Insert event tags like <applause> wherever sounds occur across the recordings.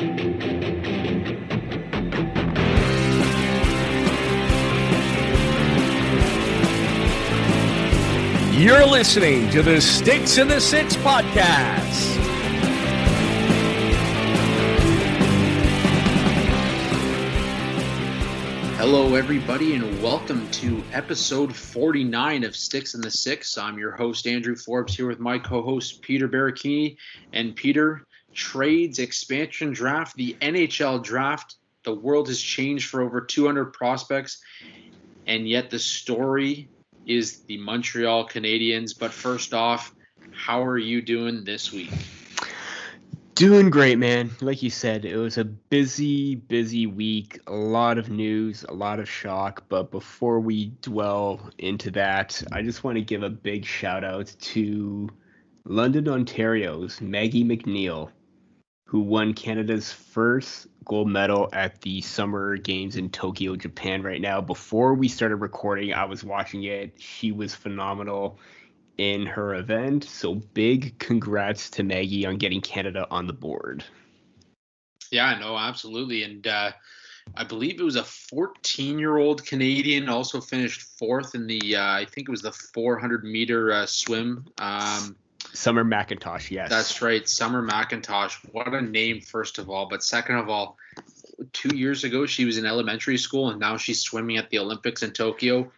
You're listening to the Sticks in the Six podcast. Hello, everybody, and welcome to episode 49 of Sticks in the Six. I'm your host, Andrew Forbes, here with my co host, Peter Baracchini. And Peter, trades, expansion draft, the NHL draft, the world has changed for over 200 prospects, and yet the story is the Montreal Canadiens. But first off, how are you doing this week? Doing great, man. Like you said, it was a busy, busy week. A lot of news, a lot of shock. But before we dwell into that, I just want to give a big shout out to London, Ontario's Maggie Mac Neil, who won Canada's first gold medal at the Summer Games in Tokyo, Japan, right now. Before we started recording, I was watching it. She was phenomenal in her event. So big congrats to Maggie on getting Canada on the board. Yeah, no, absolutely. And uh, I believe it was a 14 year old Canadian, also finished fourth in the, uh, I think it was the 400 meter uh, swim. Um, Summer McIntosh, yes. That's right. Summer McIntosh. What a name, first of all. But second of all, two years ago, she was in elementary school and now she's swimming at the Olympics in Tokyo.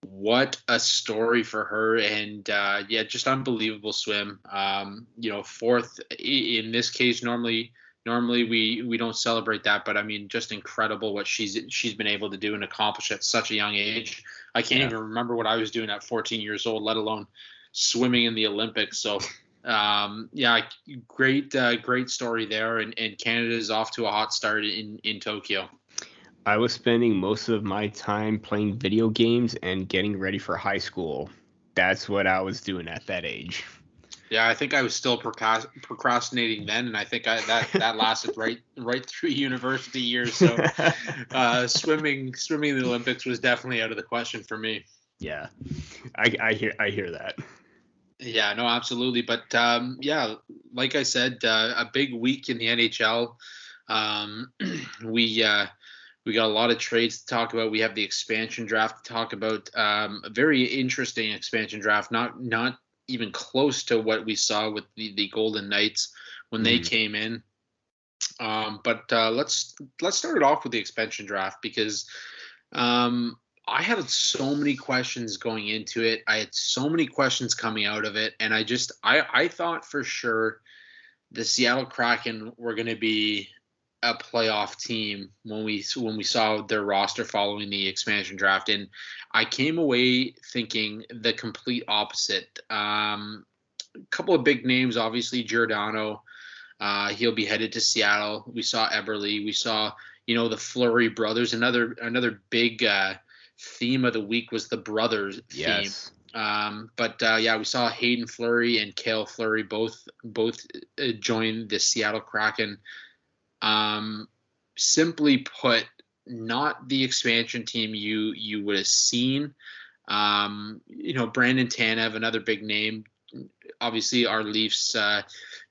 What a story for her. And uh, yeah, just unbelievable swim. Um, you know, fourth in this case, normally. Normally we we don't celebrate that, but I mean, just incredible what she's she's been able to do and accomplish at such a young age. I can't yeah. even remember what I was doing at 14 years old, let alone swimming in the Olympics. So, um, yeah, great, uh, great story there. And, and Canada is off to a hot start in, in Tokyo. I was spending most of my time playing video games and getting ready for high school. That's what I was doing at that age. Yeah, I think I was still procrastinating then, and I think I, that that lasted right right through university years. So, <laughs> uh, swimming swimming in the Olympics was definitely out of the question for me. Yeah, I, I hear I hear that. Yeah, no, absolutely. But um, yeah, like I said, uh, a big week in the NHL. Um, <clears throat> we uh, we got a lot of trades to talk about. We have the expansion draft to talk about. Um, a very interesting expansion draft. Not not even close to what we saw with the, the Golden Knights when mm. they came in. Um, but uh, let's let's start it off with the expansion draft because um, I had so many questions going into it. I had so many questions coming out of it, and I just I I thought for sure the Seattle Kraken were going to be a playoff team when we when we saw their roster following the expansion draft, and I came away thinking the complete opposite. Um, a couple of big names, obviously Giordano. Uh, he'll be headed to Seattle. We saw Eberle. We saw you know the Fleury brothers. Another another big. Uh, theme of the week was the brothers yes. theme. Um, but uh, yeah, we saw Haydn Fleury and Cale Fleury both both uh, join the Seattle Kraken. Um, simply put, not the expansion team you you would have seen. Um, you know, Brandon Tanev, another big name. Obviously, our Leafs, uh,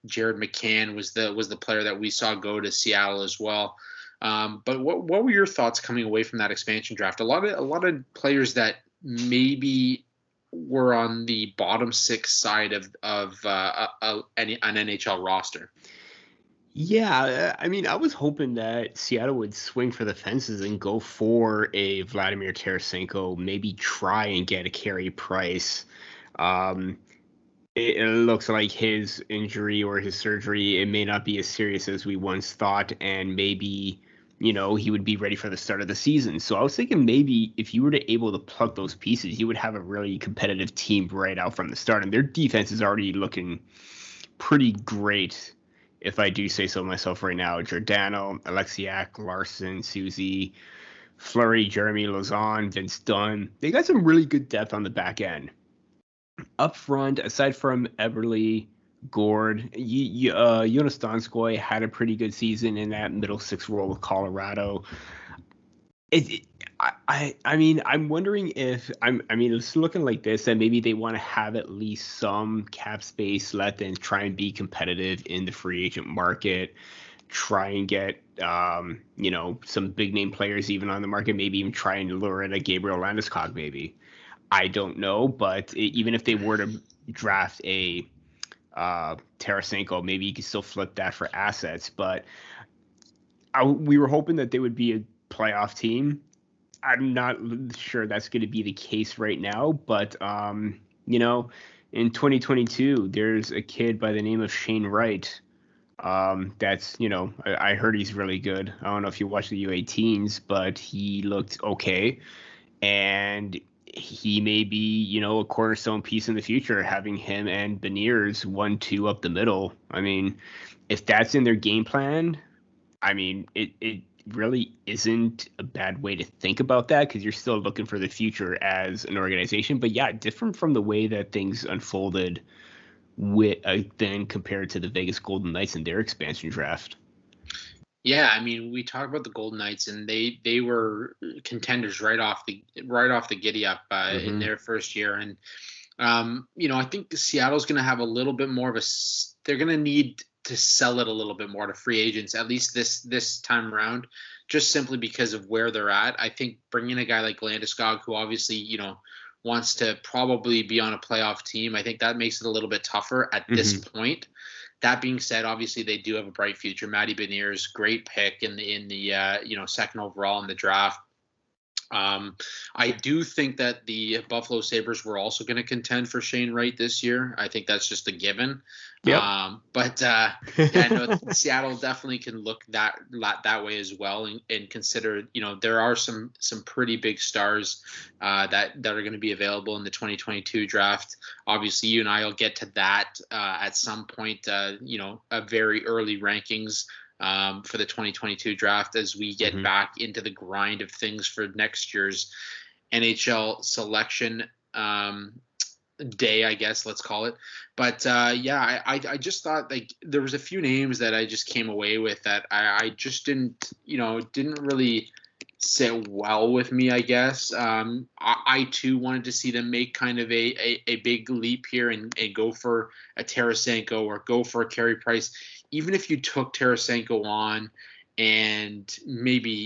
Jared McCann was the was the player that we saw go to Seattle as well. Um, but what what were your thoughts coming away from that expansion draft? A lot of a lot of players that maybe were on the bottom six side of of uh, a, a, an NHL roster. Yeah, I mean, I was hoping that Seattle would swing for the fences and go for a Vladimir Tarasenko, maybe try and get a Carey Price. Um, it, it, looks like his injury or his surgery it may not be as serious as we once thought, and maybe you know, he would be ready for the start of the season. So I was thinking maybe if you were to able to plug those pieces, you would have a really competitive team right out from the start. And their defense is already looking pretty great, if I do say so myself right now. Giordano, Oleksiak, Larsson, Soucy, Fleury, Jeremy Lauzon, Vince Dunn. They got some really good depth on the back end. Up front, aside from Eberle, Gourde. You, uh, Jonas Donskoi had a pretty good season in that middle six role with Colorado. It, it, I, I mean, I'm wondering if I'm. I mean, it's looking like this, and maybe they want to have at least some cap space left and try and be competitive in the free agent market. try and get um, you know some big name players even on the market, maybe even try and lure in a Gabriel Landeskog maybe. I don't know, but even if they were to draft a uh, Tarasenko, maybe you could still flip that for assets. But I, we were hoping that they would be a playoff team. I'm not sure that's going to be the case right now, but um, you know, in 2022, there's a kid by the name of Shane Wright. Um, that's you know, I, I heard he's really good. I don't know if you watched the U18s, but he looked okay, and he may be, you know, a cornerstone piece in the future, having him and Beniers one two up the middle. I mean, if that's in their game plan, I mean, it it really isn't a bad way to think about that because you're still looking for the future as an organization. But yeah, different from the way that things unfolded with uh, then compared to the Vegas Golden Knights and their expansion draft. Yeah, I mean, we talk about the Golden Knights, and they they were contenders right off the right off the giddy up uh, mm-hmm. in their first year, and um, you know, I think Seattle's going to have a little bit more of a. They're going to need to sell it a little bit more to free agents, at least this this time around, just simply because of where they're at. I think bringing a guy like Landeskog, who obviously you know wants to probably be on a playoff team, I think that makes it a little bit tougher at mm-hmm. this point. That being said, obviously they do have a bright future. Matty Beniers, great pick in the in the uh, you know second overall in the draft. Um, I do think that the Buffalo Sabres were also going to contend for Shane Wright this year. I think that's just a given. Yep. Um, but uh, yeah, no, <laughs> Seattle definitely can look that that way as well, and, and, consider you know there are some some pretty big stars uh, that that are going to be available in the 2022 draft. Obviously, you and I will get to that uh, at some point. Uh, you know, a very early rankings um, for the 2022 draft as we get mm-hmm. back into the grind of things for next year's NHL selection um, day, I guess let's call it. But uh, yeah, I, I just thought like there was a few names that I just came away with that I, I just didn't you know didn't really sit well with me, I guess. Um, I, I, too wanted to see them make kind of a, a, a big leap here and, and, go for a Tarasenko or go for a Carey Price even if you took Tarasenko on and maybe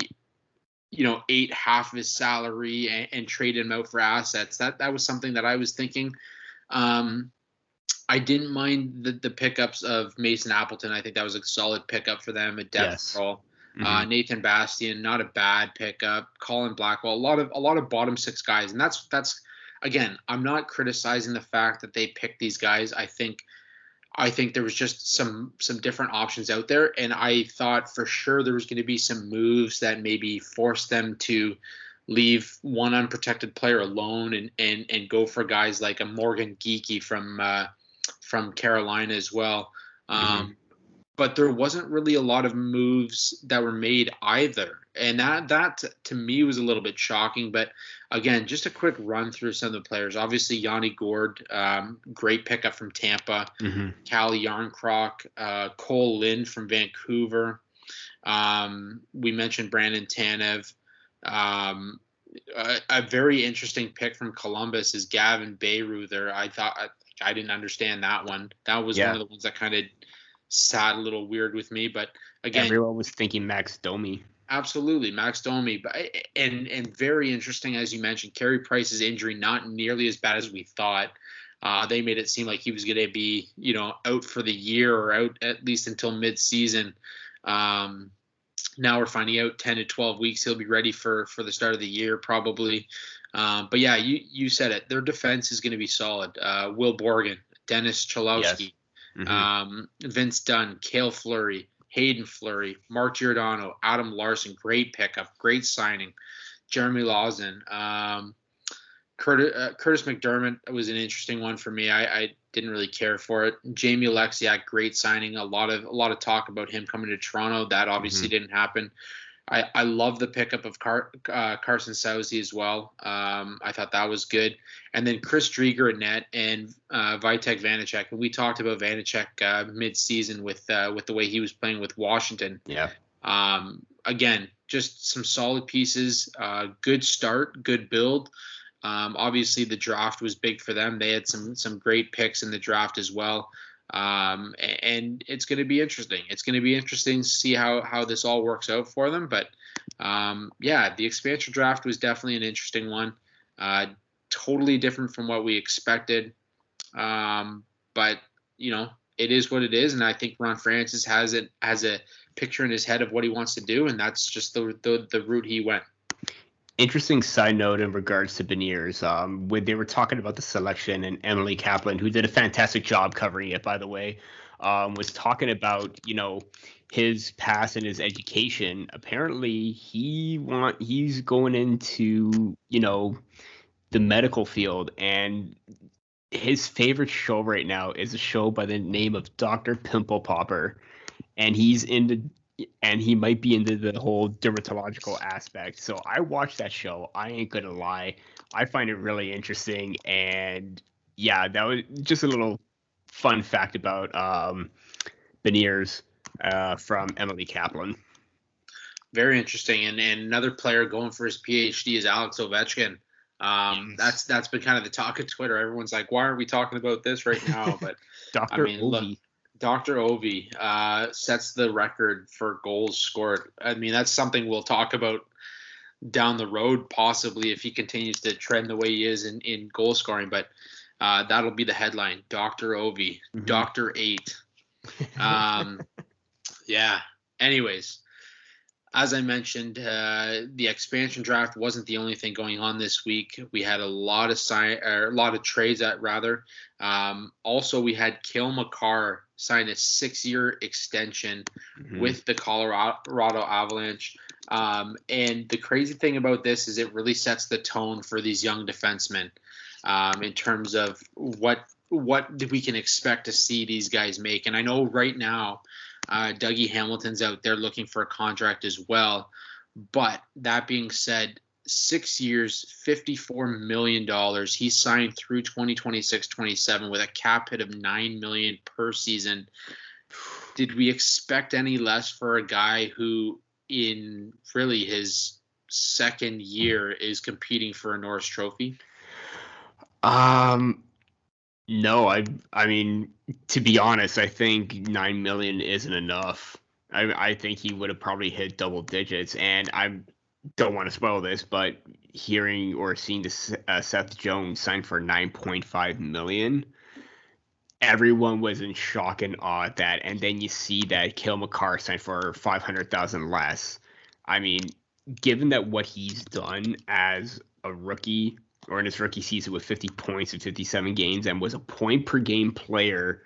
you know ate half of his salary and, and traded him out for assets, that that was something that I was thinking. Um, I didn't mind the, the pickups of Mason Appleton. I think that was a solid pickup for them A depth yes. role. Mm-hmm. Uh, Nathan Bastian, not a bad pickup. Colin Blackwell, a lot of a lot of bottom six guys, and that's that's again. I'm not criticizing the fact that they picked these guys. I think I think there was just some some different options out there, and I thought for sure there was going to be some moves that maybe forced them to leave one unprotected player alone and and and go for guys like a Morgan Geekie from uh, from Carolina as well. Mm-hmm. But there wasn't really a lot of moves that were made either, and that that to me was a little bit shocking. But again, just a quick run through some of the players. Obviously, Yanni Gourde, um, great pickup from Tampa. Mm-hmm. Calle Jarnkrok, uh, Kole Lind from Vancouver. Um, we mentioned Brandon Tanev. Um, a, a, very interesting pick from Columbus is Gavin Bayreuther. I thought I, I didn't understand that one. That was yeah. one of the ones that kind of sat a little weird with me. But again, everyone was thinking Max Domi. Absolutely, Max Domi, but and and very interesting as you mentioned, Carey Price's injury not nearly as bad as we thought. Uh, they made it seem like he was going to be, you know, out for the year or out at least until mid-season. Um, now we're finding out 10 to 12 weeks he'll be ready for for the start of the year probably. Um, but yeah, you you said it. Their defense is going to be solid. Uh, Will Borgen, Dennis Cholowski, yes mm-hmm. um, Vince Dunn, Cale Fleury, Haydn Fleury, Mark Giordano, Adam Larsson, great pickup, great signing. Jeremy Lauzon, um, Curtis, uh, Kurtis MacDermid was an interesting one for me. I, I, didn't really care for it. Jamie Oleksiak, great signing. A lot of a lot of talk about him coming to Toronto. That obviously mm-hmm. didn't happen. I, I love the pickup of Car, uh, Carson Soucy as well. Um, I thought that was good. And then Chris Driedger at net and uh, Vitek Vanecek. And we talked about Vanecek uh, mid-season with uh, with the way he was playing with Washington. Yeah. Um, again, just some solid pieces. Uh, good start, good build. Um, obviously, the draft was big for them. They had some some great picks in the draft as well. Um, and it's going to be interesting. It's going to be interesting to see how how this all works out for them. But um, yeah, the expansion draft was definitely an interesting one. Uh, totally different from what we expected. Um, but you know, it is what it is, and I think Ron Francis has it has a picture in his head of what he wants to do, and that's just the the, the route he went. Interesting side note in regards to Beniers. Um, when they were talking about the selection, and Emily Kaplan, who did a fantastic job covering it, by the way, um, was talking about you know his past and his education. Apparently, he want he's going into you know the medical field, and his favorite show right now is a show by the name of Doctor Pimple Popper, and he's into and he might be into the whole dermatological aspect. So I watched that show. I ain't gonna lie, I find it really interesting, and yeah, that was just a little fun fact about um, Beniers uh, from Emily Kaplan. Very interesting, and and another player going for his PhD is Alex Ovechkin. Um, yes. That's that's been kind of the talk of Twitter. Everyone's like, "Why aren't we talking about this right now?" But <laughs> Doctor I mean. Look, Dr. Ovi uh, sets the record for goals scored. I mean, that's something we'll talk about down the road, possibly if he continues to trend the way he is in, in goal scoring. But uh, that'll be the headline: Dr. Ovi, mm-hmm. Doctor Eight. <laughs> Um, yeah. Anyways, as I mentioned, uh, the expansion draft wasn't the only thing going on this week. We had a lot of sign, or a lot of trades at rather. Um, also, we had Cale Makar sign a six-year extension mm-hmm. with the Colorado Avalanche. Um, and the crazy thing about this is it really sets the tone for these young defensemen um, in terms of what what we can expect to see these guys make. And I know right now uh, Dougie Hamilton's out there looking for a contract as well. But that being said, six years, $54 million. He signed through 2026 27 with a cap hit of 9 million per season. Did we expect any less for a guy who, in really his second year, is competing for a Norris Trophy? Um, no, I I mean to be honest, I think nine million isn't enough. I I think he would have probably hit double digits, and I don't want to spoil this, but hearing or seeing this uh, Seth Jones sign for nine point five million, everyone was in shock and awe at that. And then you see that Cale Makar signed for five hundred thousand less. I mean, given that what he's done as a rookie or in his rookie season with 50 points in 57 games and was a point per game player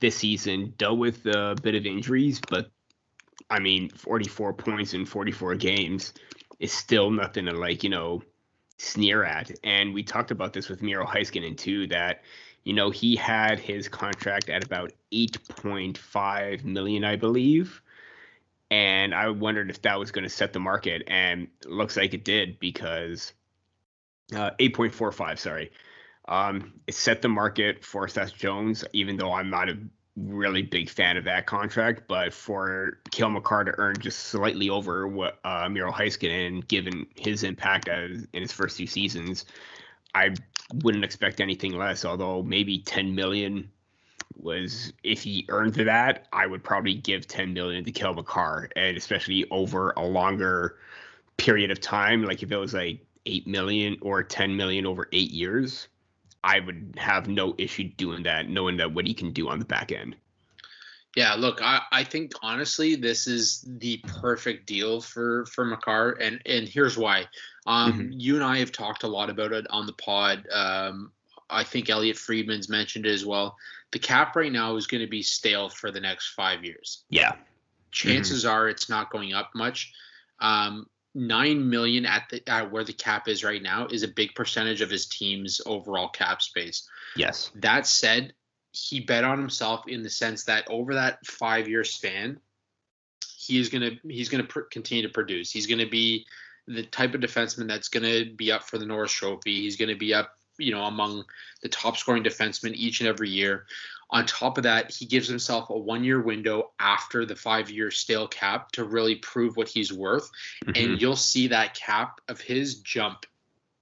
this season. Dealt with a bit of injuries, but I mean, 44 points in 44 games is still nothing to like, you know, sneer at. And we talked about this with Miro Heiskanen too, that you know he had his contract at about 8.5 million, I believe. And I wondered if that was going to set the market, and looks like it did because uh, 8.45, sorry. Um, it set the market for Seth Jones, even though I'm not a really big fan of that contract. But for Cale Makar to earn just slightly over what uh, Miro Heiskanen, given his impact as, in his first two seasons, I wouldn't expect anything less. Although maybe 10 million was if he earned that, I would probably give 10 million to Cale Makar, and especially over a longer period of time. Like if it was like eight million or ten million over eight years, I would have no issue doing that, knowing that what he can do on the back end. Yeah, look, I, I think honestly this is the perfect deal for for Makar, and and here's why. Um, mm-hmm. you and I have talked a lot about it on the pod. Um, I think Elliotte Friedman's mentioned it as well. The cap right now is going to be stale for the next five years. Yeah, chances mm-hmm. are it's not going up much. Um, nine million at the at where the cap is right now is a big percentage of his team's overall cap space. Yes. That said, he bet on himself in the sense that over that five year span, he is gonna he's gonna pr- continue to produce. He's gonna be the type of defenseman that's gonna be up for the Norris Trophy. He's gonna be up, you know, among the top scoring defensemen each and every year. On top of that, he gives himself a one year window after the five year stale cap to really prove what he's worth. Mm-hmm. And you'll see that cap of his jump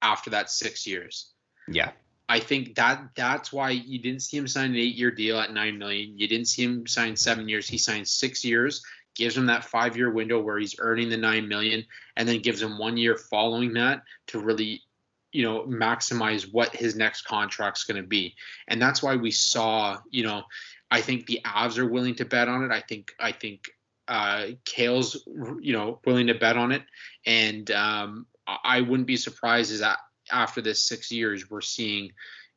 after that six years. Yeah. I think that that's why you didn't see him sign an eight-year deal at nine million. You didn't see him sign seven years. He signed six years, gives him that five-year window where he's earning the nine million, and then gives him one year following that to really, you know, maximize what his next contract's going to be. And that's why we saw, you know, I think the Avs are willing to bet on it. I think I think uh, Cale's, you know, willing to bet on it, and um, I wouldn't be surprised is that after this six years, we're seeing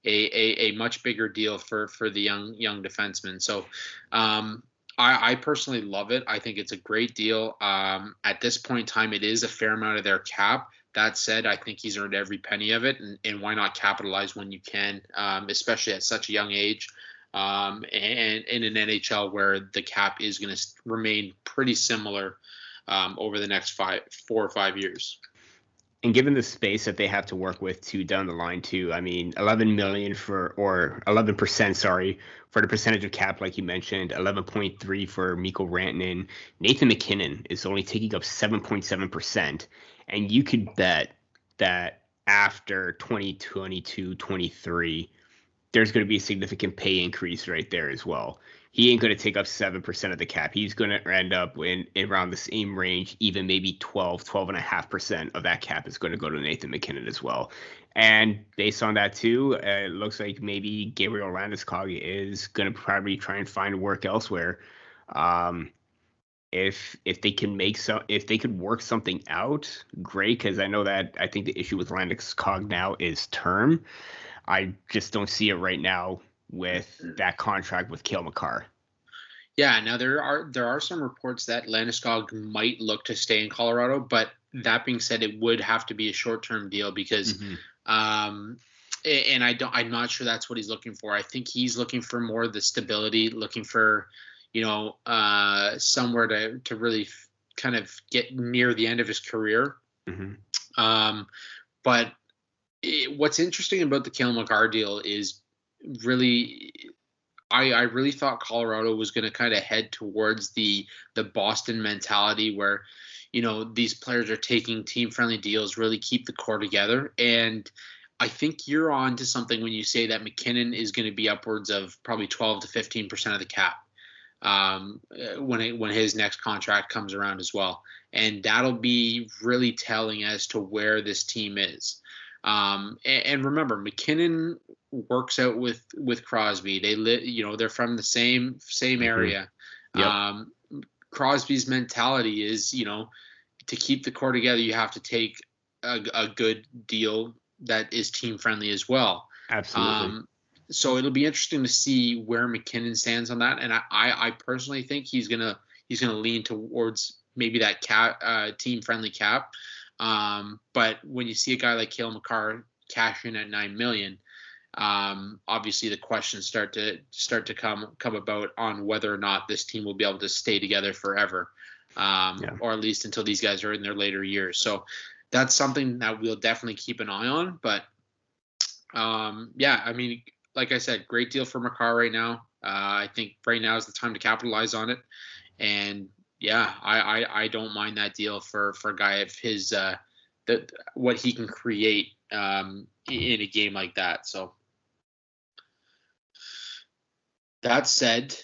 a, a, a much bigger deal for for the young young defenseman. So um, I, I, personally love it. I think it's a great deal. Um, at this point in time, it is a fair amount of their cap. That said, I think he's earned every penny of it, and, and why not capitalize when you can, um, especially at such a young age. Um, and in an NHL where the cap is going to remain pretty similar um, over the next five, four or five years and given the space that they have to work with to down the line too, I mean, 11 million for or 11 percent, sorry, for the percentage of cap, like you mentioned, 11.3 for Mikko Rantanen. Nathan MacKinnon is only taking up 7.7 percent, and you could bet that after 2022, 23, there's going to be a significant pay increase right there as well he ain't going to take up 7% of the cap. He's going to end up in, in, around the same range, even maybe 12, 12.5% of that cap is going to go to Nathan MacKinnon as well. And based on that, too, uh, it looks like maybe Gabriel Landeskog is going to probably try and find work elsewhere. Um, if if they can make some if they could work something out great because i know that i think the issue with landeskog now is term i just don't see it right now with that contract with Cale Makar. Yeah, now there are there are some reports that Landeskog might look to stay in Colorado, but that being said, it would have to be a short term deal because, mm-hmm. um, and I don't I'm not sure that's what he's looking for. I think he's looking for more the stability, looking for, you know, uh, somewhere to to really f- kind of get near the end of his career. Mm-hmm. Um, but it, what's interesting about the Cale Makar deal is really I, I really thought Colorado was going to kind of head towards the the Boston mentality where you know these players are taking team friendly deals really keep the core together and I think you're on to something when you say that MacKinnon is going to be upwards of probably 12 to 15 percent of the cap um, when it, when his next contract comes around as well, and that'll be really telling as to where this team is. Um, and, and, remember, MacKinnon works out with with Crosby. They live, you know, they're from the same same mm-hmm. area. Mm-hmm. Yep. Um, Crosby's mentality is, you know, to keep the core together, you have to take a, a good deal that is team friendly as well. Absolutely. Um, so it'll be interesting to see where MacKinnon stands on that, and I, I, I personally think he's gonna he's gonna lean towards maybe that cap uh, team friendly cap. Um, but when you see a guy like Cale Makar cash in at nine million, um, obviously the questions start to start to come come about on whether or not this team will be able to stay together forever, um, yeah. or at least until these guys are in their later years. So that's something that we'll definitely keep an eye on. But um, yeah, I mean, like I said, great deal for Makar right now. Uh, I think right now is the time to capitalize on it, and yeah, I, I, I don't mind that deal for for a guy of his uh, the what he can create um, in a game like that. So that said,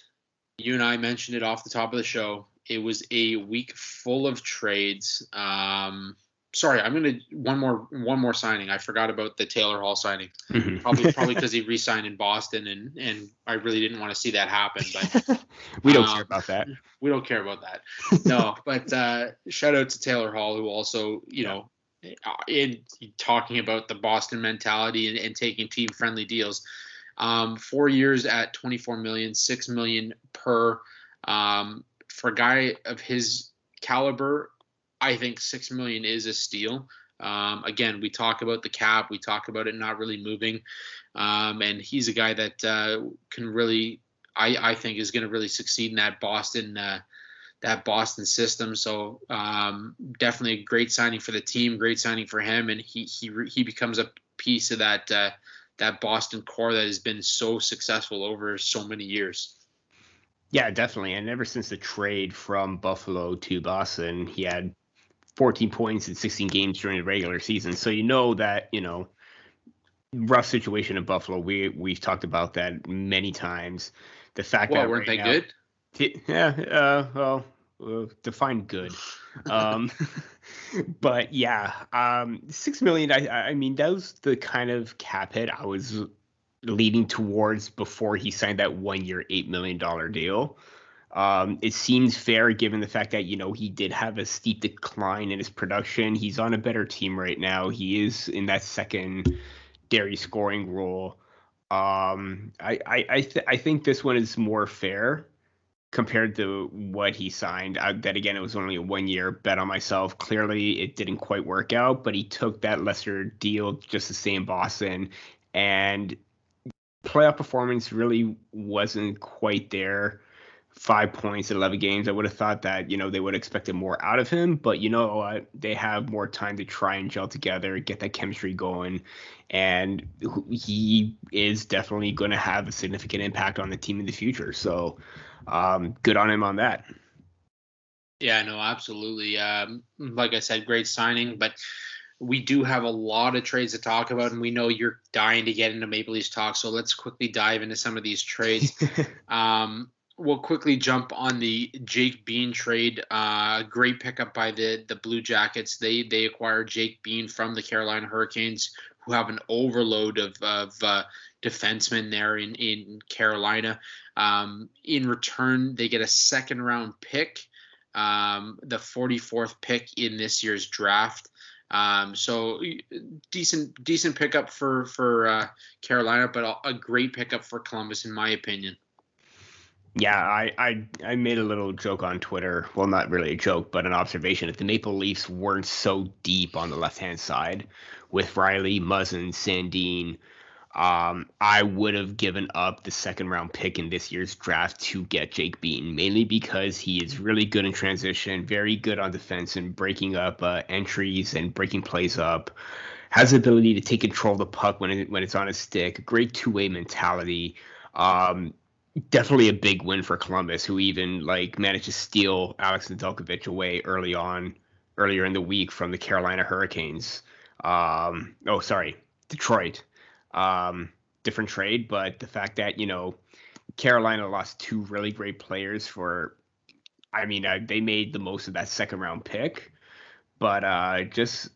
you and I mentioned it off the top of the show. It was a week full of trades. Um, sorry, I'm gonna one more one more signing. I forgot about the Taylor Hall signing. Mm-hmm. Probably <laughs> probably because he re-signed in Boston, and and I really didn't want to see that happen. But <laughs> we don't um, care about that. We don't care about that. No, but uh, shout out to Taylor Hall, who also you know in talking about the Boston mentality and, and taking team friendly deals. Um, four years at 24 million, six million per. Um, for a guy of his caliber, I think six million is a steal. Um, again, we talk about the cap, we talk about it not really moving, um, and he's a guy that uh, can really, I, I think, is going to really succeed in that Boston uh, that Boston system. So um, definitely a great signing for the team, great signing for him, and he he he becomes a piece of that uh, that Boston core that has been so successful over so many years. Yeah, definitely. And ever since the trade from Buffalo to Boston, he had 14 points in 16 games during the regular season. So you know that, you know, rough situation in Buffalo. We we've talked about that many times. The fact well, that weren't right they now, good? T- yeah, uh, well, uh, define good. <laughs> um, <laughs> but yeah, um, six million. I, I mean, that was the kind of cap hit I was leading towards before he signed that one-year, eight million dollar deal. Um, it seems fair given the fact that you know he did have a steep decline in his production. He's on a better team right now. He is in that second dairy scoring role. Um, I I I, th- I think this one is more fair compared to what he signed. I, that again, it was only a one year bet on myself. Clearly, it didn't quite work out, but he took that lesser deal just to stay in Boston, and playoff performance really wasn't quite there. Five points in 11 games. I would have thought that, you know, they would have expected more out of him, but you know what? They have more time to try and gel together, get that chemistry going. And he is definitely going to have a significant impact on the team in the future. So, um, good on him on that. Yeah, no, absolutely. Um, like I said, great signing, but we do have a lot of trades to talk about, and we know you're dying to get into Maple Leafs talk. So let's quickly dive into some of these trades. <laughs> um, we'll quickly jump on the Jake Bean trade. Uh, great pickup by the the Blue Jackets. They they acquired Jake Bean from the Carolina Hurricanes, who have an overload of of uh, defensemen there in in Carolina. Um, in return, they get a second round pick, um, the 44th pick in this year's draft. Um, so decent decent pickup for for uh, Carolina, but a great pickup for Columbus in my opinion. Yeah, I, I I made a little joke on Twitter. Well, not really a joke, but an observation. If the Maple Leafs weren't so deep on the left hand side with Rielly, Muzzin, Sandin, um, I would have given up the second round pick in this year's draft to get Jake Bean, mainly because he is really good in transition, very good on defense and breaking up uh, entries and breaking plays up. Has the ability to take control of the puck when it, when it's on his stick. Great two way mentality. Um, definitely a big win for Columbus, who even like managed to steal Alex Nedeljkovic away early on, earlier in the week from the Carolina Hurricanes. Um, oh, sorry, Detroit. Um, different trade, but the fact that you know Carolina lost two really great players for, I mean, uh, they made the most of that second round pick, but uh, just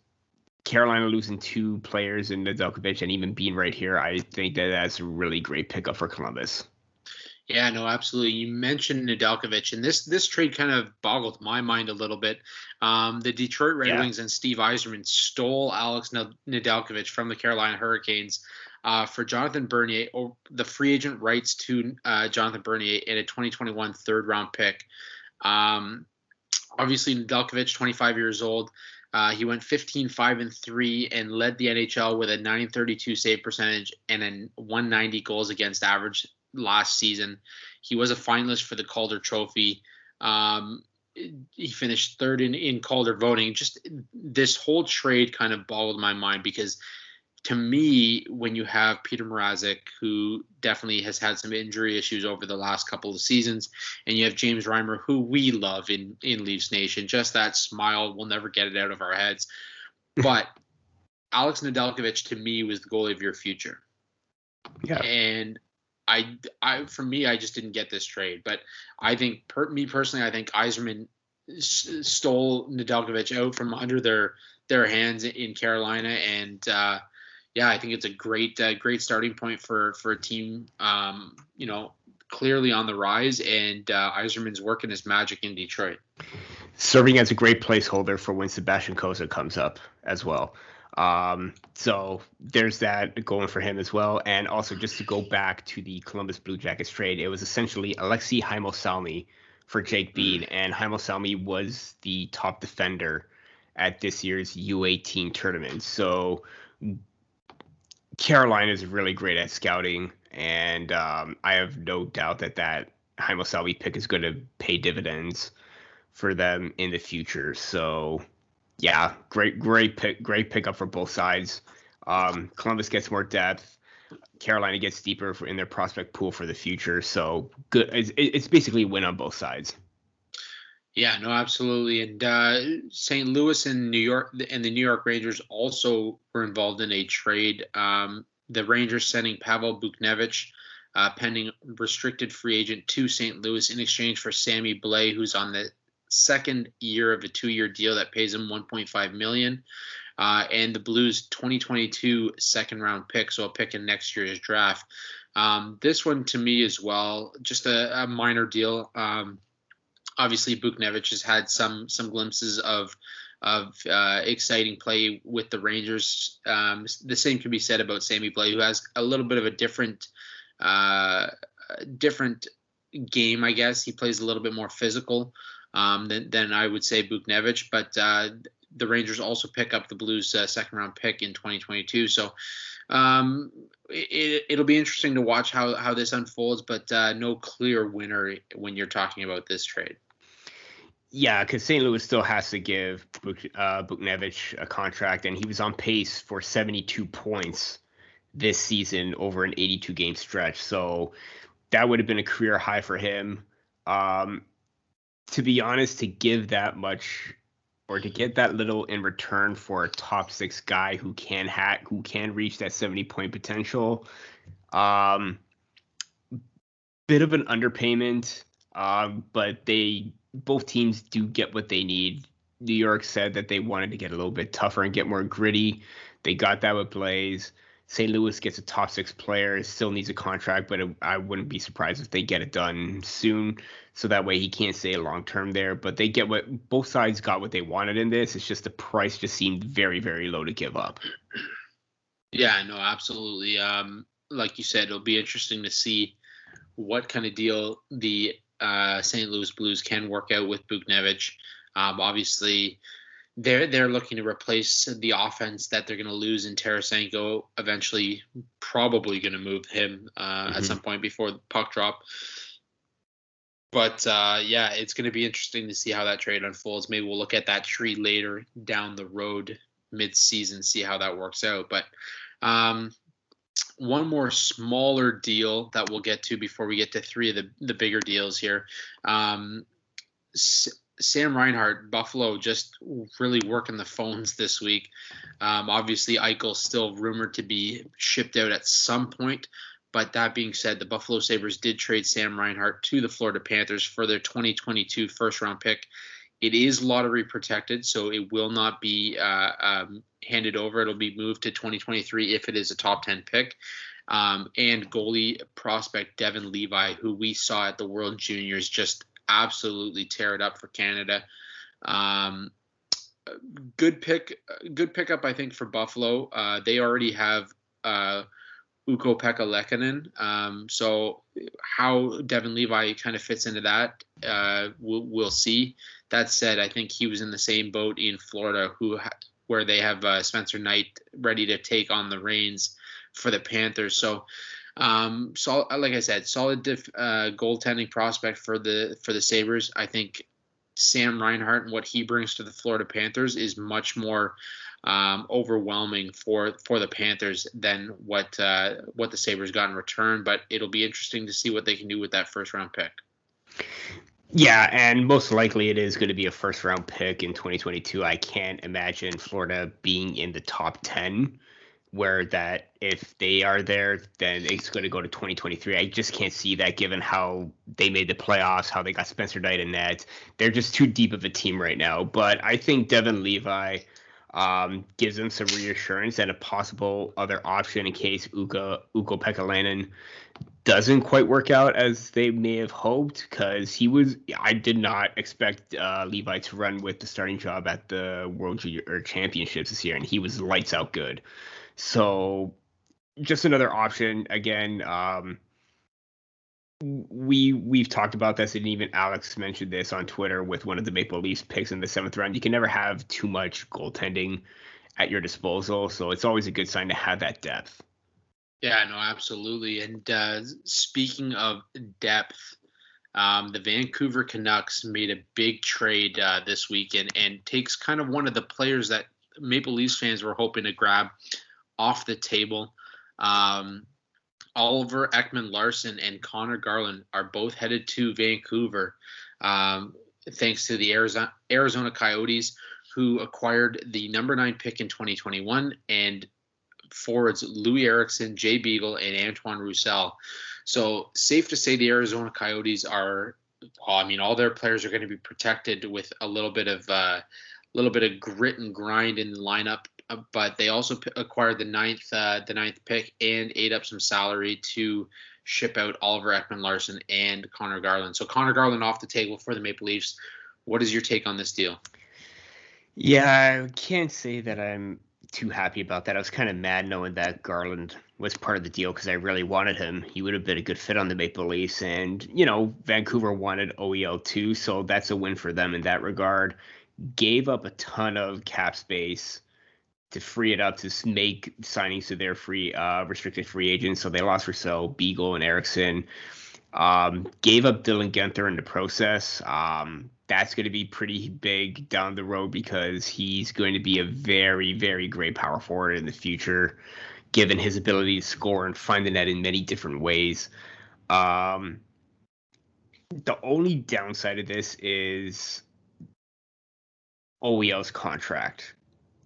Carolina losing two players in Nedeljkovic and even being right here, I think that that's a really great pickup for Columbus. Yeah, no, absolutely. You mentioned Nedeljkovic, and this this trade kind of boggled my mind a little bit. Um, the Detroit Red yeah. Wings and Steve Yzerman stole Alex Nedeljkovic from the Carolina Hurricanes uh, for Jonathan Bernier, or the free agent rights to uh, Jonathan Bernier in a 2021 third round pick. Um, obviously, Nedeljkovic, 25 years old. Uh, he went 15, 5, and 3 and led the NHL with a 932 save percentage and a 190 goals against average last season. He was a finalist for the Calder Trophy. Um, he finished third in, in Calder voting. Just this whole trade kind of boggled my mind because to me, when you have Peter Mrazek, who definitely has had some injury issues over the last couple of seasons, and you have James Reimer, who we love in in Leafs Nation, just that smile, we'll never get it out of our heads. <laughs> But Alex Nedeljkovic, to me, was the goalie of your future. Yeah. And I, I, for me, I just didn't get this trade. But I think, per, me personally, I think Yzerman s- stole Nedeljkovic out from under their their hands in Carolina, and uh, yeah, I think it's a great uh, great starting point for for a team. Um, you know, clearly on the rise, and uh, Yzerman's working his magic in Detroit. Serving as a great placeholder for when Sebastian Cossa comes up as well. Um, so there's that going for him as well. And also just to go back to the Columbus Blue Jackets trade, it was essentially Aleksi Heimosalmi for Jake Bean, and Heimosalmi was the top defender at this year's U18 tournament. So Carolina is really great at scouting, and um, I have no doubt that that Heimosalmi pick is going to pay dividends for them in the future. So yeah, great, great pick, great pickup for both sides. Um, Columbus gets more depth. Carolina gets deeper in their prospect pool for the future. So good. It's, it's basically win on both sides. Yeah, no, absolutely. And uh, St. Louis and New York and the New York Rangers also were involved in a trade. Um, the Rangers sending Pavel Buchnevich, uh, pending restricted free agent to St. Louis in exchange for Sammy Blais, who's on the second year of a two-year deal that pays him 1.5 million. Uh, and the Blues 2022 second round pick, so a pick in next year's draft. Um, this one to me as well, just a, a minor deal. Um, obviously, Buchnevich has had some some glimpses of of uh, exciting play with the Rangers. Um, the same can be said about Sammy Blais, who has a little bit of a different uh, different game, I guess. He plays a little bit more physical um, than, than I would say Buchnevich. but uh, the Rangers also pick up the Blues' uh, second round pick in 2022. So um, it, will be interesting to watch how, how this unfolds, but uh, no clear winner when you're talking about this trade. Yeah, because St. Louis still has to give Buk, uh, Buchnevich a contract, and he was on pace for 72 points this season over an 82 game stretch. So that would have been a career high for him. Um, to be honest, to give that much or to get that little in return for a top six guy who can hack, who can reach that 70 point potential, um, bit of an underpayment. Um, but they both teams do get what they need. New York said that they wanted to get a little bit tougher and get more gritty. They got that with Blais. St. Louis gets a top six player, still needs a contract, but it, I wouldn't be surprised if they get it done soon. So that way he can't stay long term there. But they get what both sides got what they wanted in this. It's just the price just seemed very, very low to give up. Yeah, no, absolutely. Um, like you said, it'll be interesting to see what kind of deal the uh, St. Louis Blues can work out with Buchnevich. Um, obviously, they're they're looking to replace the offense that they're going to lose in Tarasenko. Eventually, probably going to move him uh, mm-hmm. at some point before the puck drop. But uh, yeah, it's going to be interesting to see how that trade unfolds. Maybe we'll look at that tree later down the road, mid-season, see how that works out. But um, one more smaller deal that we'll get to before we get to three of the the bigger deals here. Um, Sam Reinhart, Buffalo, just really working the phones this week. Um, obviously, Eichel's still rumored to be shipped out at some point. But that being said, the Buffalo Sabres did trade Sam Reinhart to the Florida Panthers for their 2022 first round pick. It is lottery protected, so it will not be uh, um, handed over. It'll be moved to 2023 if it is a top 10 pick. Um, and goalie prospect Devon Levi, who we saw at the World Juniors, just absolutely tear it up for Canada. Um, good pick, good pickup, I think, for Buffalo. Uh, they already have uh, Ukko-Pekka Luukkonen. Um, so how Devon Levi kind of fits into that, uh, we'll, we'll, see. That said, I think he was in the same boat in Florida, who where they have uh, Spencer Knight ready to take on the reins for the Panthers. So um, so like I said, solid def, uh, goaltending prospect for the for the Sabres. I think Sam Reinhart and what he brings to the Florida Panthers is much more um, overwhelming for for the Panthers than what uh, what the Sabres got in return. But it'll be interesting to see what they can do with that first round pick. Yeah, and most likely it is going to be a first round pick in 2022. I can't imagine Florida being in the top 10 where that if they are there, then it's going to go to 2023. I just can't see that given how they made the playoffs, how they got Spencer Knight and Ned. They're just too deep of a team right now. But I think Devon Levi um, gives them some reassurance and a possible other option in case Uka Uko Pekalainen doesn't quite work out as they may have hoped because he was I did not expect uh, Levi to run with the starting job at the World Junior Championships this year and he was lights out good. So just another option. Again, um, we we've talked about this, and even Alex mentioned this on Twitter with one of the Maple Leafs picks in the seventh round. You can never have too much goaltending at your disposal, so it's always a good sign to have that depth. Yeah, no, absolutely. And uh, speaking of depth, um, the Vancouver Canucks made a big trade uh, this weekend and takes kind of one of the players that Maple Leafs fans were hoping to grab off the table. Um, Oliver Ekman Larsson and Conor Garland are both headed to Vancouver, um, thanks to the Arizona, Arizona Coyotes, who acquired the number nine pick in 2021 and forwards Loui Eriksson, Jay Beagle, and Antoine Roussel. So safe to say the Arizona Coyotes are. I mean, all their players are going to be protected with a little bit of a uh, little bit of grit and grind in the lineup. Uh, but they also p- acquired the ninth uh, the ninth pick and ate up some salary to ship out Oliver Ekman-Larsson and Conor Garland. So Conor Garland off the table for the Maple Leafs. What is your take on this deal? Yeah, I can't say that I'm too happy about that. I was kind of mad knowing that Garland was part of the deal because I really wanted him. He would have been a good fit on the Maple Leafs, and you know Vancouver wanted OEL too, so that's a win for them in that regard. Gave up a ton of cap space to free it up to make signings to their free uh, restricted free agents. So they lost Roussel, Beagle, and Eriksson. Um, gave up Dylan Guenther in the process. Um, that's going to be pretty big down the road because he's going to be a very, very great power forward in the future, given his ability to score and find the net in many different ways. Um, the only downside of this is OEL's contract.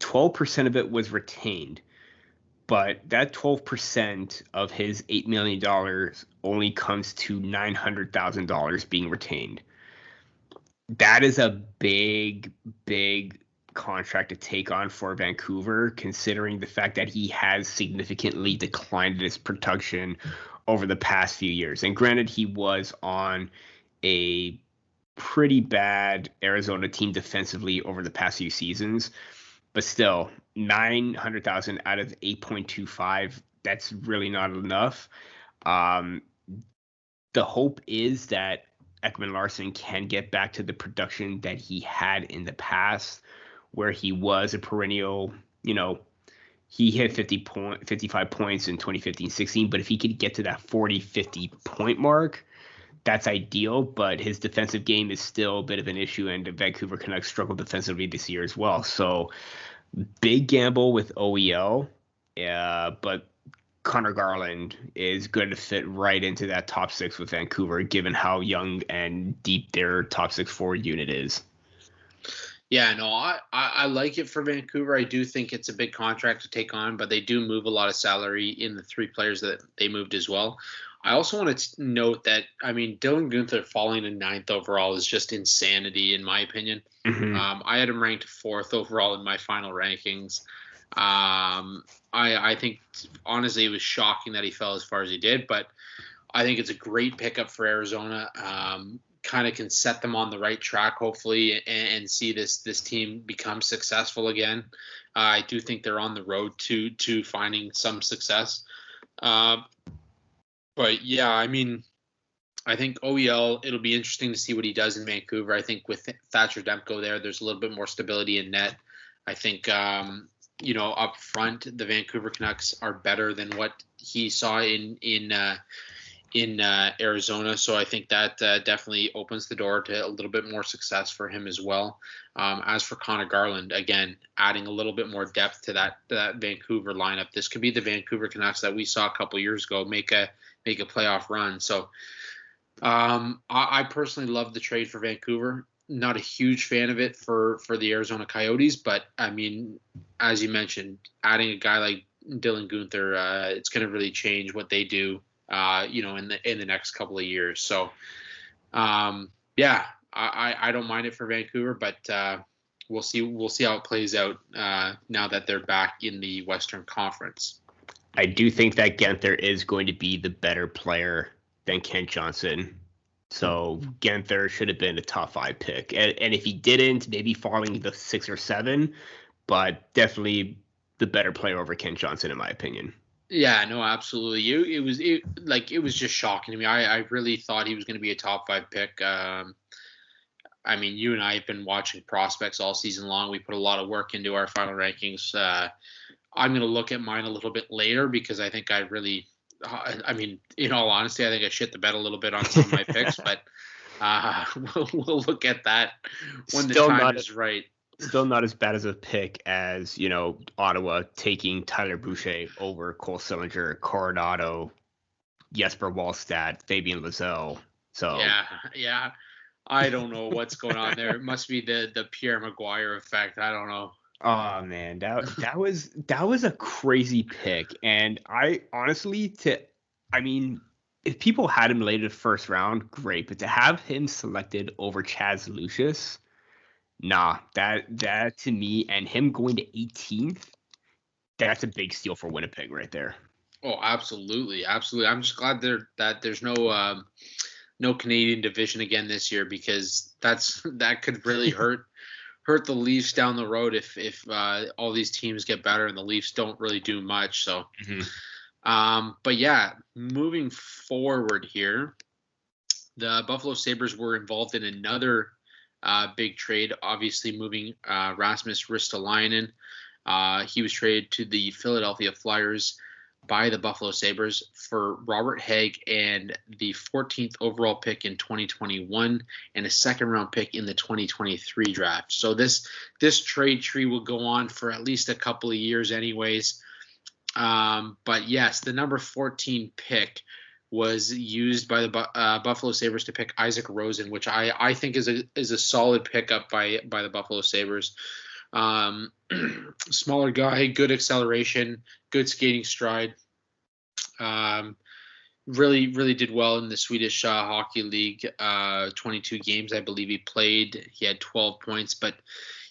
12% of it was retained, but that 12% of his $8 million only comes to $900,000 being retained that is a big, big contract to take on for Vancouver, considering the fact that he has significantly declined in his production over the past few years. And granted, he was on a pretty bad Arizona team defensively over the past few seasons, but still, 900,000 out of 8.25, that's really not enough. Um, the hope is that Ekman Larsson can get back to the production that he had in the past, where he was a perennial, you know, he hit 50 point, 55 points in 2015-16, but if he could get to that 40, 50 point mark, that's ideal. But his defensive game is still a bit of an issue, and the Vancouver Canucks struggled defensively this year as well. So big gamble with OEL, uh, but Conor Garland is going to fit right into that top six with Vancouver, given how young and deep their top six forward unit is. Yeah, no, I, I like it for Vancouver. I do think it's a big contract to take on, but they do move a lot of salary in the three players that they moved as well. I also want to note that I mean Dylan Guenther falling to ninth overall is just insanity in my opinion. Mm-hmm. Um, I had him ranked fourth overall in my final rankings. Um, I I think honestly it was shocking that he fell as far as he did, but I think it's a great pickup for Arizona. Um, kind of can set them on the right track, hopefully, and, and see this this team become successful again. Uh, I do think they're on the road to to finding some success. Uh, but yeah, I mean, I think OEL. It'll be interesting to see what he does in Vancouver. I think with Thatcher Demko there, there's a little bit more stability in net. I think um, you know, up front, the Vancouver Canucks are better than what he saw in in uh, in uh, Arizona. So I think that uh, definitely opens the door to a little bit more success for him as well. Um, as for Conor Garland, again, adding a little bit more depth to that that Vancouver lineup. This could be the Vancouver Canucks that we saw a couple years ago make a make a playoff run. So um, I, I personally love the trade for Vancouver not a huge fan of it for for the Arizona Coyotes, but I mean, as you mentioned, adding a guy like Dylan Guenther, uh, it's going to really change what they do, uh, you know, in the in the next couple of years. So, um, yeah, I, I don't mind it for Vancouver, but uh, we'll see we'll see how it plays out uh, now that they're back in the Western Conference. I do think that Guenther is going to be the better player than Kent Johnson so Guenther should have been a top five pick, and, and if he didn't, maybe falling the six or seven, but definitely the better player over Kent Johnson, in my opinion. Yeah, no, absolutely. It, it was it, like it was just shocking to me. I, I really thought he was going to be a top five pick. Um, I mean, you and I have been watching prospects all season long. We put a lot of work into our final rankings. Uh, I'm going to look at mine a little bit later because I think I really I mean, in all honesty, I think I shit the bed a little bit on some of my picks, <laughs> but uh, <laughs> we'll, we'll, look at that when still the time is right. Still not as bad as a pick as you know Ottawa taking Tyler Boucher over Cole Sillinger, Coronado, Jesper Wallstedt, Fabian Lysell. So yeah, yeah. I don't know what's going on there. It must be the the Pierre McGuire effect. I don't know. Oh man, that <laughs> that was that was a crazy pick, and I honestly to, I mean, if people had him later first round, great, but to have him selected over Chaz Lucius, nah, that that to me and him going to 18th, that's a big steal for Winnipeg right there. Oh, absolutely, absolutely. I'm just glad there that there's no um, no Canadian division again this year because that's that could really <laughs> hurt hurt the Leafs down the road if if uh, all these teams get better and the Leafs don't really do much. So, mm-hmm. um, but yeah, moving forward here, the Buffalo Sabres were involved in another uh, big trade. Obviously, moving uh, Rasmus Ristolainen. Uh, he was traded to the Philadelphia Flyers by the Buffalo Sabres for Robert Hägg and the 14th overall pick in 2021 and a second round pick in the 2023 draft. So this this trade tree will go on for at least a couple of years anyways. Um, but yes, the number 14 pick was used by the uh, Buffalo Sabres to pick Isaac Rosen, which I, I think is a is a solid pickup by by the Buffalo Sabres. Um, <clears throat> smaller guy, good acceleration, good skating stride. Um, really, really did well in the Swedish uh, Hockey League. Uh, 22 games, I believe he played. He had 12 points, but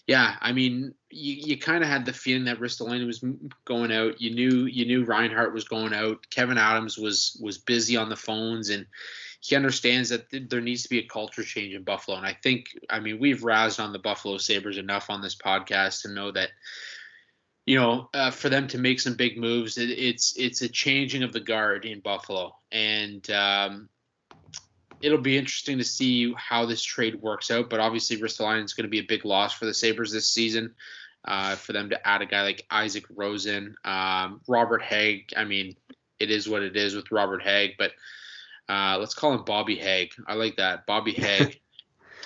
yeah, I mean, you, you kind of had the feeling that Ristolainen was going out. You knew you knew Reinhart was going out. Kevin Adams was was busy on the phones, and he understands that th- there needs to be a culture change in Buffalo. And I think, I mean, we've razzed on the Buffalo Sabres enough on this podcast to know that, you know, uh, for them to make some big moves, it, it's it's a changing of the guard in Buffalo, and um, it'll be interesting to see how this trade works out. But obviously, Ristolainen is going to be a big loss for the Sabres this season. Uh, for them to add a guy like Isaac Rosen, um, Robert Hägg. I mean, it is what it is with Robert Hägg, but uh, let's call him Bobby Haig. I like that, Bobby <laughs> Haig.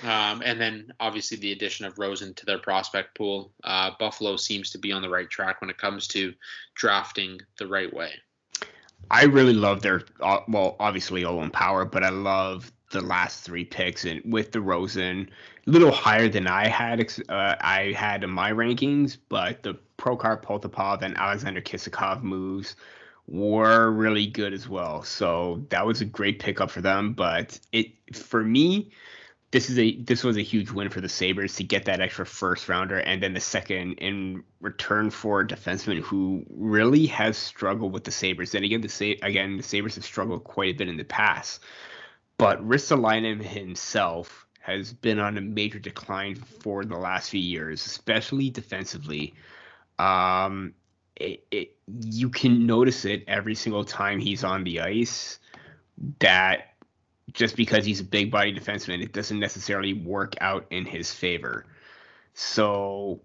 um, and then obviously the addition of Rosen to their prospect pool. Uh, Buffalo seems to be on the right track when it comes to drafting the right way. I really love their uh, well, obviously Owen Power, but I love the last three picks and with the Rosen, a little higher than I had uh, I had in my rankings, but the Prokhor Poltapov and Alexander Kisakov moves were really good as well. So that was a great pickup for them. But it for me, this is a this was a huge win for the Sabres to get that extra first rounder and then the second in return for a defenseman who really has struggled with the Sabres. And again, the Sa- again the Sabres have struggled quite a bit in the past. But Ristolainen himself has been on a major decline for the last few years, especially defensively. Um, it, it you can notice it every single time he's on the ice that just because he's a big body defenseman, it doesn't necessarily work out in his favor. So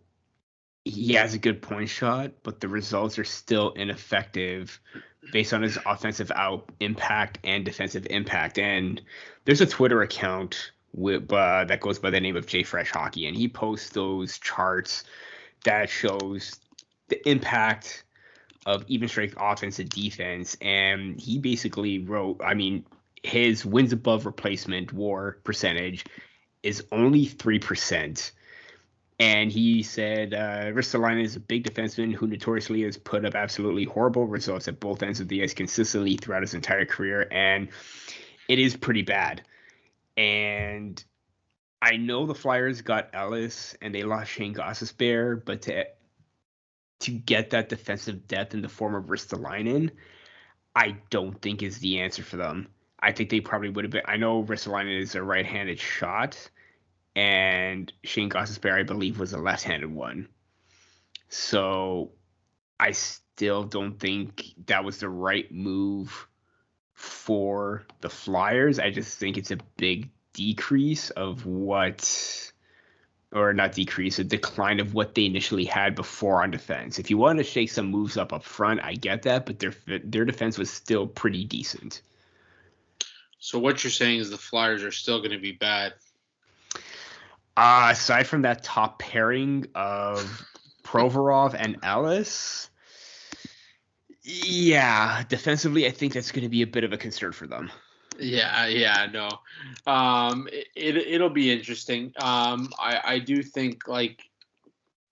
he has a good point shot, but the results are still ineffective based on his offensive out impact and defensive impact. And there's a Twitter account with, uh, that goes by the name of J Fresh Hockey, and he posts those charts that shows the impact of even strength offense and defense. And he basically wrote, I mean, his wins above replacement war percentage is only 3%. And he said uh, Ristolainen is a big defenseman who notoriously has put up absolutely horrible results at both ends of the ice consistently throughout his entire career. And it is pretty bad. And I know the Flyers got Ellis and they lost Shane Gostisbehere, but to to get that defensive depth in the form of Ristolainen, I don't think is the answer for them. I think they probably would have been. I know Ristolainen is a right-handed shot, and Shane Gostisbehere, I believe, was a left-handed one. So I still don't think that was the right move for the Flyers. I just think it's a big decrease of what or not decrease, a decline of what they initially had before on defense. If you want to shake some moves up up front, I get that, but their their defense was still pretty decent. So what you're saying is the Flyers are still going to be bad. Uh, aside from that top pairing of Provorov and Ellis, yeah, defensively, I think that's going to be a bit of a concern for them. Yeah, yeah, no. Um, it, it will be interesting. Um, I I do think like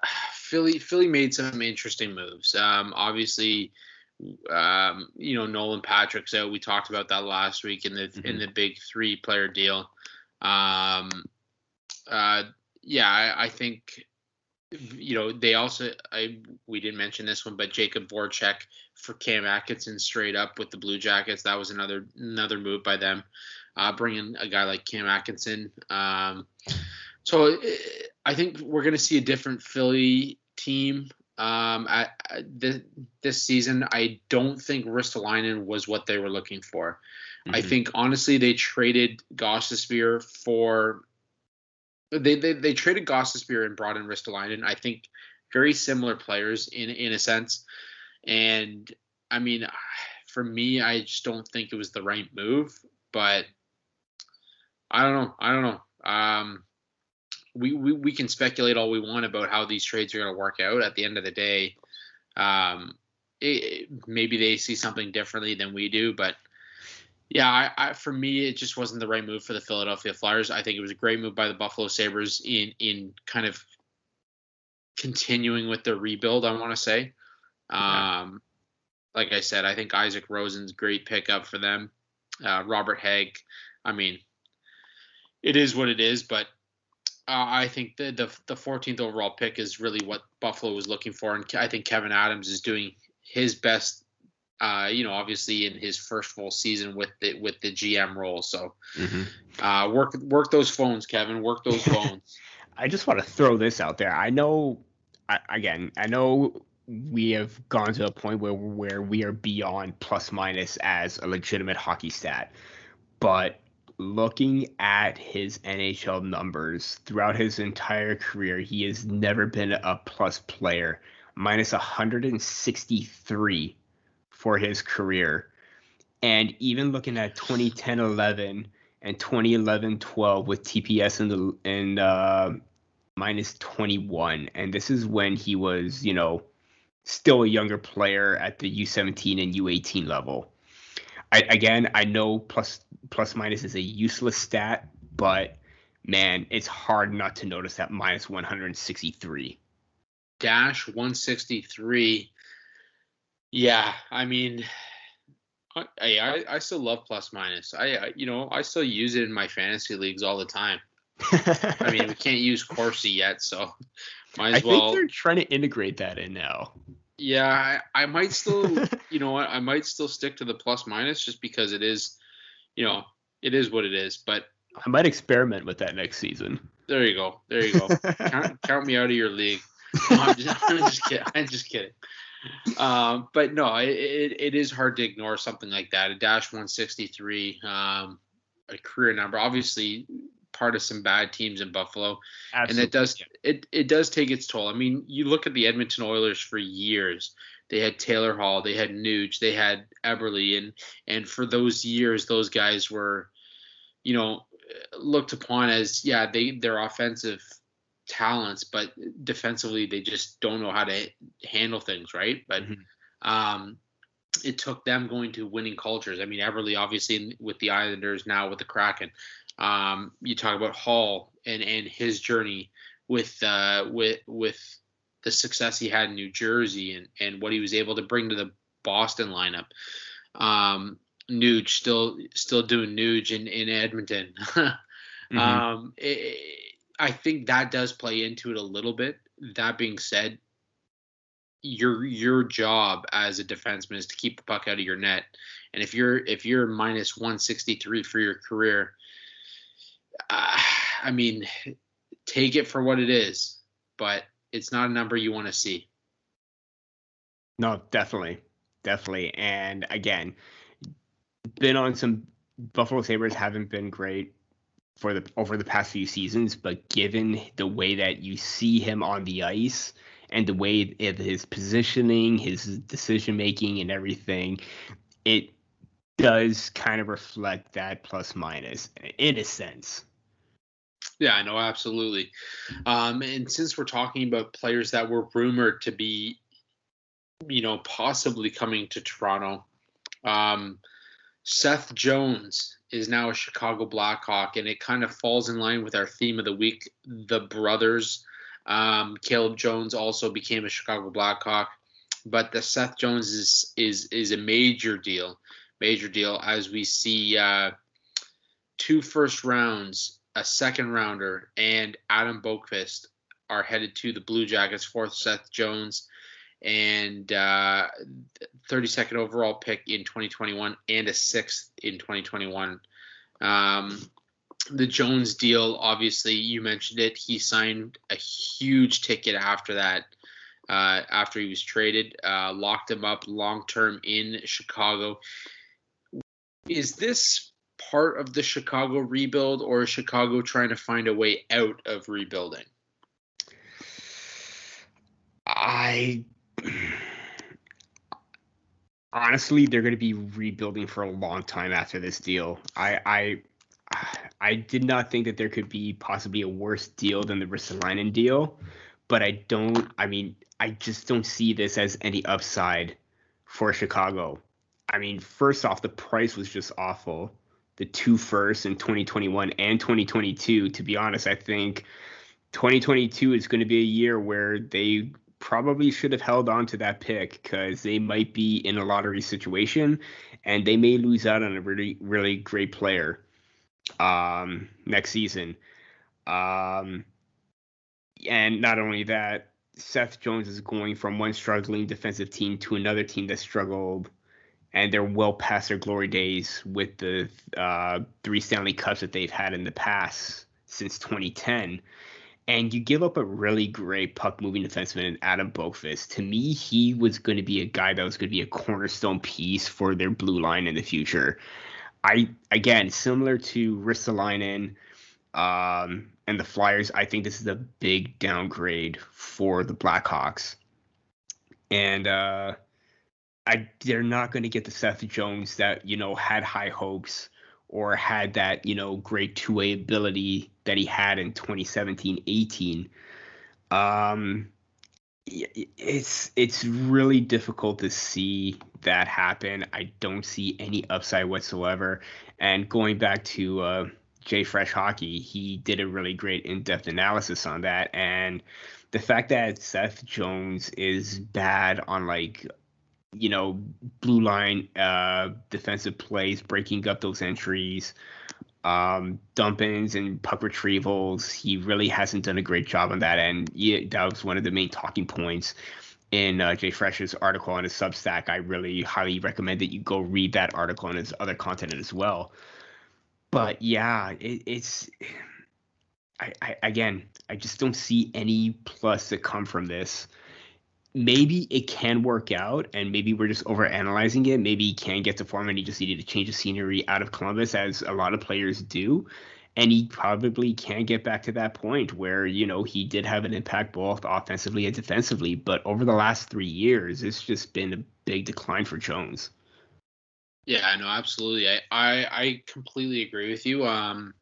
<sighs> Philly Philly made some interesting moves. Um, obviously, um, you know Nolan Patrick's out. We talked about that last week in the mm-hmm. in the big three player deal. Um, uh, yeah, I, I, think you know they also I we didn't mention this one, but Jakub Voracek for Cam Atkinson straight up with the Blue Jackets. That was another another move by them, uh, bringing a guy like Cam Atkinson. Um, so I think we're going to see a different Philly team um, this, this season. I don't think Ristolainen was what they were looking for. Mm-hmm. I think honestly they traded Gostisbehere for they, they they traded Gostisbehere and brought in Ristolainen. I think very similar players in in a sense. And I mean, for me, I just don't think it was the right move. But I don't know. I don't know. Um, we, we we can speculate all we want about how these trades are going to work out. At the end of the day, um, it, maybe they see something differently than we do. But yeah, I, I, for me, it just wasn't the right move for the Philadelphia Flyers. I think it was a great move by the Buffalo Sabres in in kind of continuing with their rebuild. I want to say, um, like I said, I think Isaac Rosen's great pickup for them. Uh, Robert Hagg, I mean, it is what it is, but uh, I think the, the the 14th overall pick is really what Buffalo was looking for, and I think Kevin Adams is doing his best. Uh, you know, obviously in his first full season with the with the GM role. So, mm-hmm. uh, work work those phones, Kevin. Work those <laughs> phones. I just want to throw this out there. I know, I, again, I know we have gone to a point where where we are beyond plus minus as a legitimate hockey stat, but looking at his NHL numbers throughout his entire career, he has never been a plus player, minus 163 for his career. And even looking at 2010 11 and 2011 12 with TPS in the in uh, minus 21, and this is when he was, you know, still a younger player at the U17 and U18 level. I, again, I know plus plus minus is a useless stat, but man, it's hard not to notice that minus 163. Dash 163. Yeah, I mean, I, I, I still love plus minus. I, I, you know I still use it in my fantasy leagues all the time. <laughs> I mean we can't use Corsi yet, so <laughs> might as I well. I think they're trying to integrate that in now. Yeah, I, I might still, <laughs> you know what, I might still stick to the plus minus just because it is, you know, it is what it is. But I might experiment with that next season. There you go. There you go. count, count, me out of your league. No, I'm, just, I'm, just, kidding. I'm just kidding. Um, but no, it, it, it is hard to ignore something like that. A dash 163, um, a career number. Obviously, part of some bad teams in Buffalo, Absolutely. and it does it it does take its toll. I mean, you look at the Edmonton Oilers for years. They had Taylor Hall, they had Nuge, they had Eberle, and and for those years, those guys were, you know, looked upon as yeah, they they're offensive talents, but defensively they just don't know how to handle things, right? But mm-hmm. um, it took them going to winning cultures. I mean, Eberle obviously with the Islanders, now with the Kraken. Um, you talk about Hall and and his journey with uh, with with the success he had in New Jersey and and what he was able to bring to the Boston lineup. Um, Nuge still still doing Nuge in in Edmonton. <laughs> mm-hmm. um, it, I think that does play into it a little bit. That being said, your your job as a defenseman is to keep the puck out of your net. And if you're if you're minus 163 for your career, uh, I mean, take it for what it is, but it's not a number you want to see. No, definitely, definitely. And again, been on some Buffalo Sabres haven't been great for the over the past few seasons, but given the way that you see him on the ice and the way his positioning, his decision making, and everything, it does kind of reflect that plus minus in a sense. Yeah, I know, absolutely. Um, and since we're talking about players that were rumored to be, you know, possibly coming to Toronto, um, Seth Jones is now a Chicago Blackhawk, and it kind of falls in line with our theme of the week, the brothers. Um, Caleb Jones also became a Chicago Blackhawk, but the Seth Jones is is is a major deal, major deal as we see uh, two first rounds, a second rounder, and Adam Boqvist are headed to the Blue Jackets for Seth Jones and uh, 32nd overall pick in 2021 and a sixth in 2021. Um, the Jones deal, obviously, you mentioned it. He signed a huge ticket after that, uh, after he was traded, uh, locked him up long term in Chicago. Is this part of the Chicago rebuild, or is Chicago trying to find a way out of rebuilding? I honestly, they're going to be rebuilding for a long time after this deal. I, I, I did not think that there could be possibly a worse deal than the Ristolainen deal, but I don't. I mean, I just don't see this as any upside for Chicago. I mean, first off, the price was just awful. The two firsts in 2021 and 2022. To be honest, I think 2022 is going to be a year where they probably should have held on to that pick because they might be in a lottery situation and they may lose out on a really really great player um, next season. Um, and not only that, Seth Jones is going from one struggling defensive team to another team that struggled, and they're well past their glory days with the uh, three Stanley Cups that they've had in the past since 2010 and you give up a really great puck moving defenseman in Adam Boqvist. To me, he was going to be a guy that was going to be a cornerstone piece for their blue line in the future. I again, similar to Ristolainen um, and the Flyers, I think this is a big downgrade for the Blackhawks, and uh, I they're not going to get the Seth Jones that you know had high hopes or had that you know great two-way ability that he had in 2017-18 um it's it's really difficult to see that happen. I don't see any upside whatsoever. And going back to uh Fresh Hockey he did a really great in-depth analysis on that. And the fact that Seth Jones is bad on like you know, blue line uh, defensive plays, breaking up those entries, um, dump ins and puck retrievals. He really hasn't done a great job on that end. Yeah, that was one of the main talking points in uh, Fresh's article on his Substack. I really highly recommend that you go read that article and his other content as well. But yeah, it, it's. I, I again, I just don't see any plus to come from this maybe it can work out and maybe we're just over analyzing it. Maybe he can get to form and he just needed to change the scenery out of Columbus as a lot of players do. And he probably can get back to that point where, you know, he did have an impact both offensively and defensively. But over the last three years, it's just been a big decline for Jones. Yeah, no, absolutely. I, I, I completely agree with you. Um,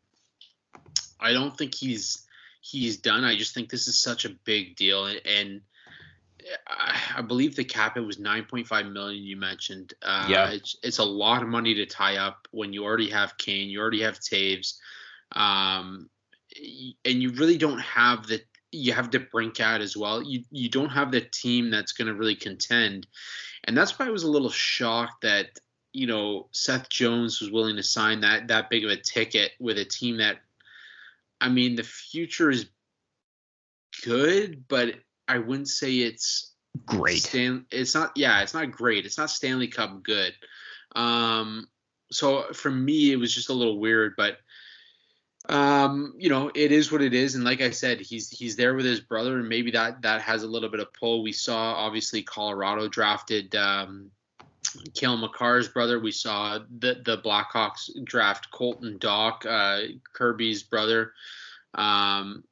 I don't think he's he's done. I just think this is such a big deal, and, and I believe the cap it was 9.5 million. You mentioned, uh, yeah, it's it's a lot of money to tie up when you already have Kane, you already have Toews, um, and you really don't have the you have DeBrincat as well. You you don't have the team that's going to really contend, and that's why I was a little shocked that you know Seth Jones was willing to sign that that big of a ticket with a team that, I mean, the future is good, but I wouldn't say it's great. Stan, it's not. Yeah, it's not great. It's not Stanley Cup good. Um, so for me, it was just a little weird, but um, you know, it is what it is. And like I said, he's he's there with his brother, and maybe that that has a little bit of pull. We saw obviously Colorado drafted um, Cale Makar's brother. We saw the the Blackhawks draft Colton Dach, uh, Kirby's brother. Um,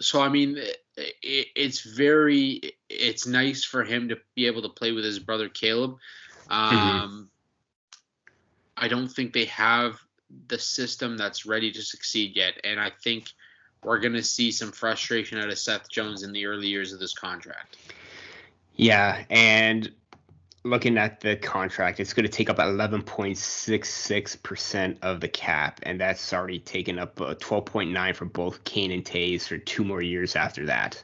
so I mean, it, it's very it's nice for him to be able to play with his brother Caleb. Mm-hmm. Um, mm-hmm. I don't think they have the system that's ready to succeed yet, and I think we're going to see some frustration out of Seth Jones in the early years of this contract. Yeah, and looking at the contract, it's going to take up 11.66% of the cap, and that's already taken up uh, 12.9 for both Kane and Toews for two more years after that,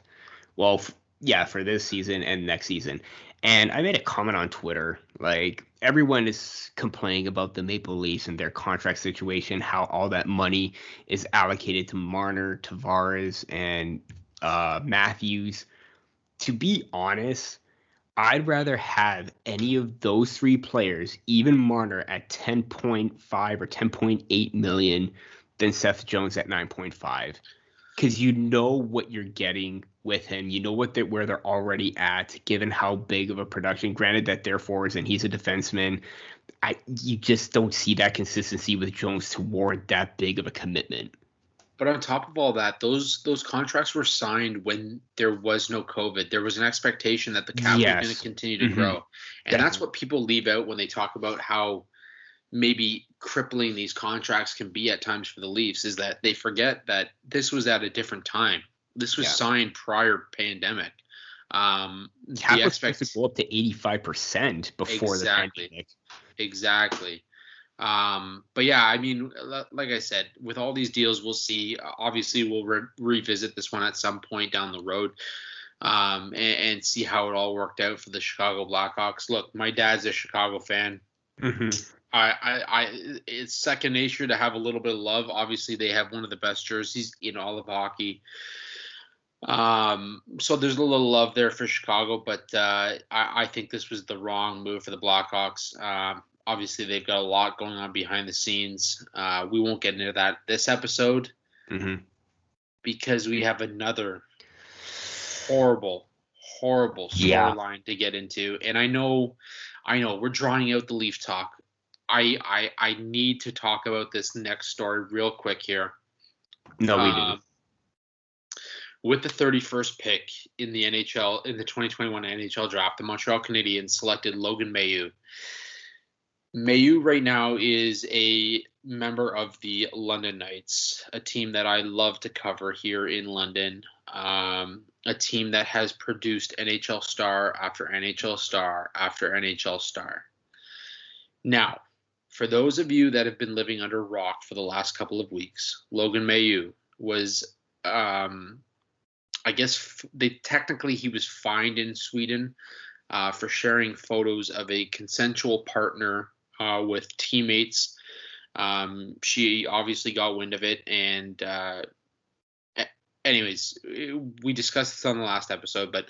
Well, f- yeah, for this season and next season. And I made a comment on Twitter. Like everyone is complaining about the Maple Leafs and their contract situation, how all that money is allocated to Marner, Tavares, and uh, Matthews. To be honest, I'd rather have any of those three players, even Marner, at 10.5 or 10.8 million than Seth Jones at 9.5 because you know what you're getting with him. You know what they where they're already at, given how big of a production. Granted that they're forwards and he's a defenseman, I you just don't see that consistency with Jones to warrant that big of a commitment. But on top of all that, those those contracts were signed when there was no COVID. There was an expectation that the cap yes. was going to continue to mm-hmm. grow, and Definitely. that's what people leave out when they talk about how maybe crippling these contracts can be at times for the Leafs is that they forget that this was at a different time. This was yeah. signed prior pandemic. Um, Cap was expect- supposed to go up to eighty five percent before exactly. the pandemic. Exactly. Um, but yeah, I mean, like I said, with all these deals, we'll see. Obviously, we'll re- revisit this one at some point down the road um, and, and, see how it all worked out for the Chicago Blackhawks. Look, my dad's a Chicago fan. Mm-hmm. I, I, I, it's second nature to have a little bit of love. Obviously, they have one of the best jerseys in all of hockey. Um, so there's a little love there for Chicago, but uh, I, I, think this was the wrong move for the Blackhawks. Um, obviously, they've got a lot going on behind the scenes. Uh, we won't get into that this episode mm-hmm. because we have another horrible, horrible storyline yeah. to get into. And I know, I know, we're drawing out the Leaf talk. I I I need to talk about this next story real quick here. No, we um, didn't. With the 31st pick in the NHL in the 2021 NHL draft, the Montreal Canadiens selected Logan Mailloux. Mailloux right now is a member of the London Knights, a team that I love to cover here in London. Um, a team that has produced NHL star after NHL star after NHL star. Now, for those of you that have been living under rock for the last couple of weeks, Logan Mailloux was, um, I guess they technically he was fined in Sweden uh, for sharing photos of a consensual partner uh, with teammates. Um, she obviously got wind of it, and uh, anyways, we discussed this on the last episode, but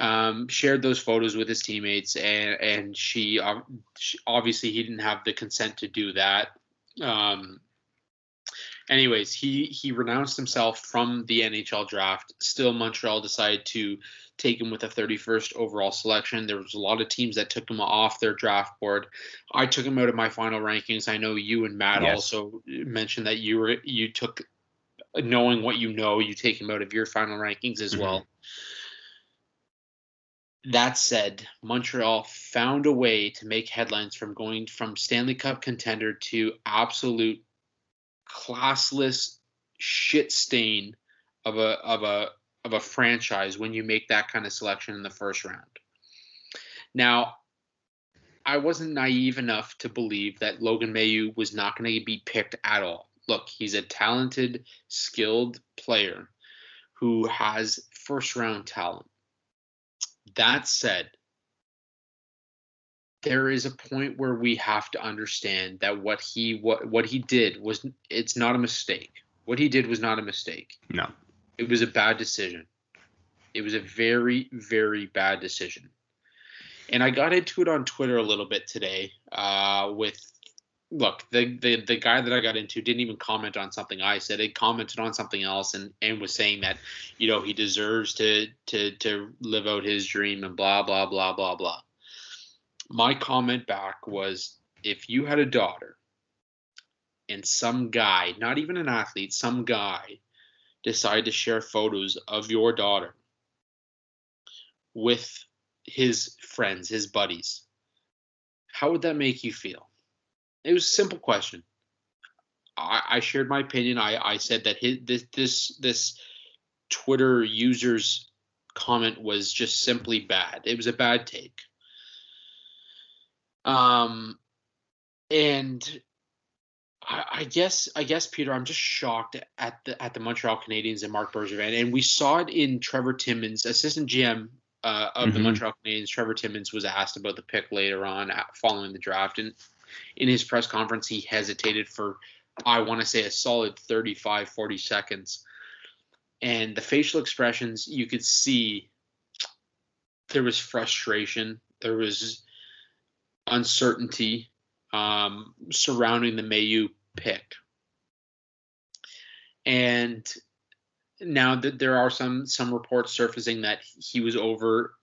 um, shared those photos with his teammates, and and she, she, obviously he didn't have the consent to do that. Um, anyways, he he renounced himself from the NHL draft. Still, Montreal decided to take him with a 31st overall selection. There was a lot of teams that took him off their draft board. I took him out of my final rankings. I know you and Matt yes. also mentioned that you were you took knowing what you know, you take him out of your final rankings as mm-hmm. well. That said, Montreal found a way to make headlines from going from Stanley Cup contender to absolute classless shit stain of a of a of a franchise when you make that kind of selection in the first round. Now, I wasn't naive enough to believe that Logan Mailloux was not going to be picked at all. Look, he's a talented, skilled player who has first round talent. That said, there is a point where we have to understand that what he what what he did was it's not a mistake. What he did was not a mistake. No. It was a bad decision. It was a very very bad decision. And I got into it on Twitter a little bit today uh, with look, the, the the guy that I got into didn't even comment on something I said. He commented on something else and and was saying that you know he deserves to to to live out his dream and blah blah blah blah blah. My comment back was if you had a daughter and some guy, not even an athlete, some guy decide to share photos of your daughter with his friends, his buddies, how would that make you feel? It was a simple question. I, I shared my opinion. I, I said that his, this this this Twitter user's comment was just simply bad. It was a bad take. Um, and I, I guess I guess Peter, I'm just shocked at the at the Montreal Canadiens and Marc Bergevin, and we saw it in Trevor Timmins, assistant GM uh, of mm-hmm. the Montreal Canadiens. Trevor Timmins was asked about the pick later on following the draft, and in his press conference, he hesitated for I want to say a solid 35, 40 seconds, and the facial expressions you could see there was frustration, there was uncertainty um, surrounding the Mailloux pick. And now that there are some some reports surfacing that he was over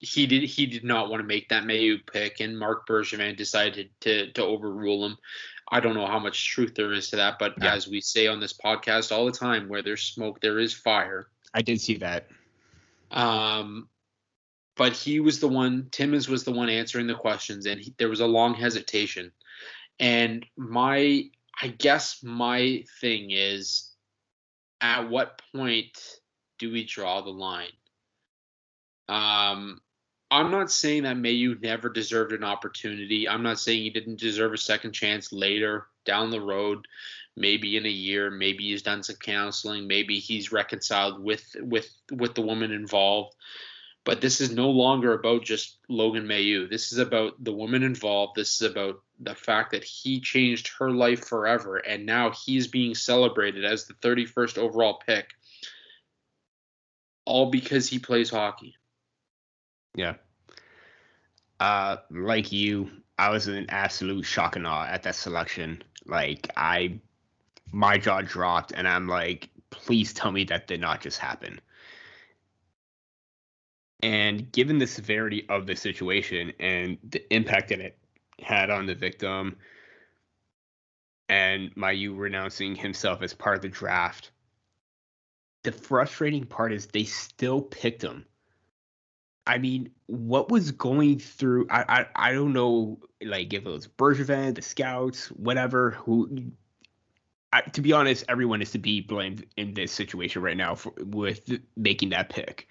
he did he did not want to make that Mailloux pick and Marc Bergevin decided to to overrule him. I don't know how much truth there is to that, but yeah. as we say on this podcast all the time, where there's smoke, there is fire. I did see that. Um, but he was the one. Timmins was the one answering the questions, and he, there was a long hesitation. And my, I guess my thing is, at what point do we draw the line? Um, I'm not saying that Mailloux never deserved an opportunity. I'm not saying he didn't deserve a second chance later down the road, maybe in a year. Maybe he's done some counseling. Maybe he's reconciled with with with the woman involved. But this is no longer about just Logan Mailloux. This is about the woman involved. This is about the fact that he changed her life forever, and now he's being celebrated as the 31st overall pick, all because he plays hockey. Yeah. Uh, like you, I was in absolute shock and awe at that selection. Like I, my jaw dropped, and I'm like, please tell me that did not just happen. And given the severity of the situation and the impact that it had on the victim, and Mailloux renouncing himself as part of the draft, the frustrating part is they still picked him. I mean, what was going through? I I, I don't know, like if it was Bergevin, the scouts, whatever. Who, I, to be honest, everyone is to be blamed in this situation right now for, with making that pick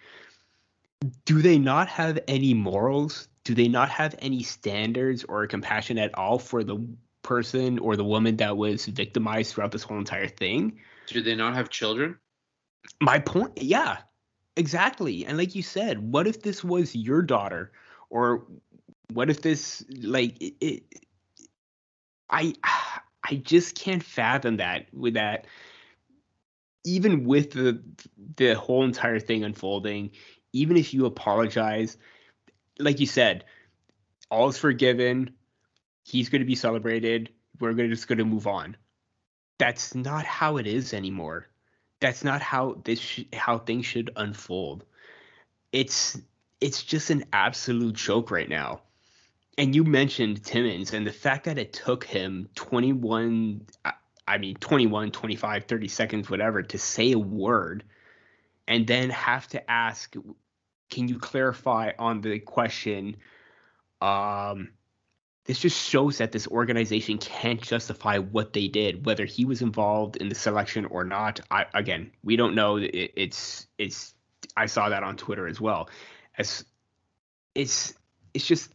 do they not have any morals? Do they not have any standards or compassion at all for the person or the woman that was victimized throughout this whole entire thing? Do they not have children? My point, yeah, exactly. And like you said, what if this was your daughter, or what if this like it, it I I just can't fathom that with that even with the the whole entire thing unfolding even if you apologize, like you said, all is forgiven. He's going to be celebrated. We're going to just going to move on. That's not how it is anymore. That's not how this sh- how things should unfold. It's it's just an absolute joke right now. And you mentioned Timmins and the fact that it took him 21 I mean 21, 25, 30 seconds whatever to say a word and then have to ask can you clarify on the question um this just shows that this organization can't justify what they did whether he was involved in the selection or not. I, again we don't know. It, it's it's i saw that on twitter as well. As it's it's just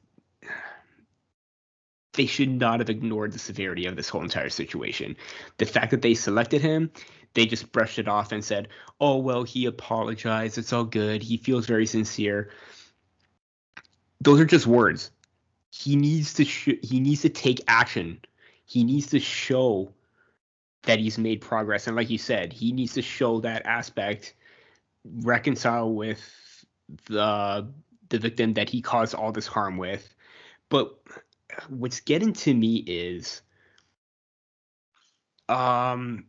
they should not have ignored the severity of this whole entire situation. The fact that they selected him they just brushed it off and said, "Oh well, he apologized. It's all good. He feels very sincere." Those are just words. He needs to sh- he needs to take action. He needs to show that he's made progress and like you said, he needs to show that aspect reconcile with the the victim that he caused all this harm with. But what's getting to me is um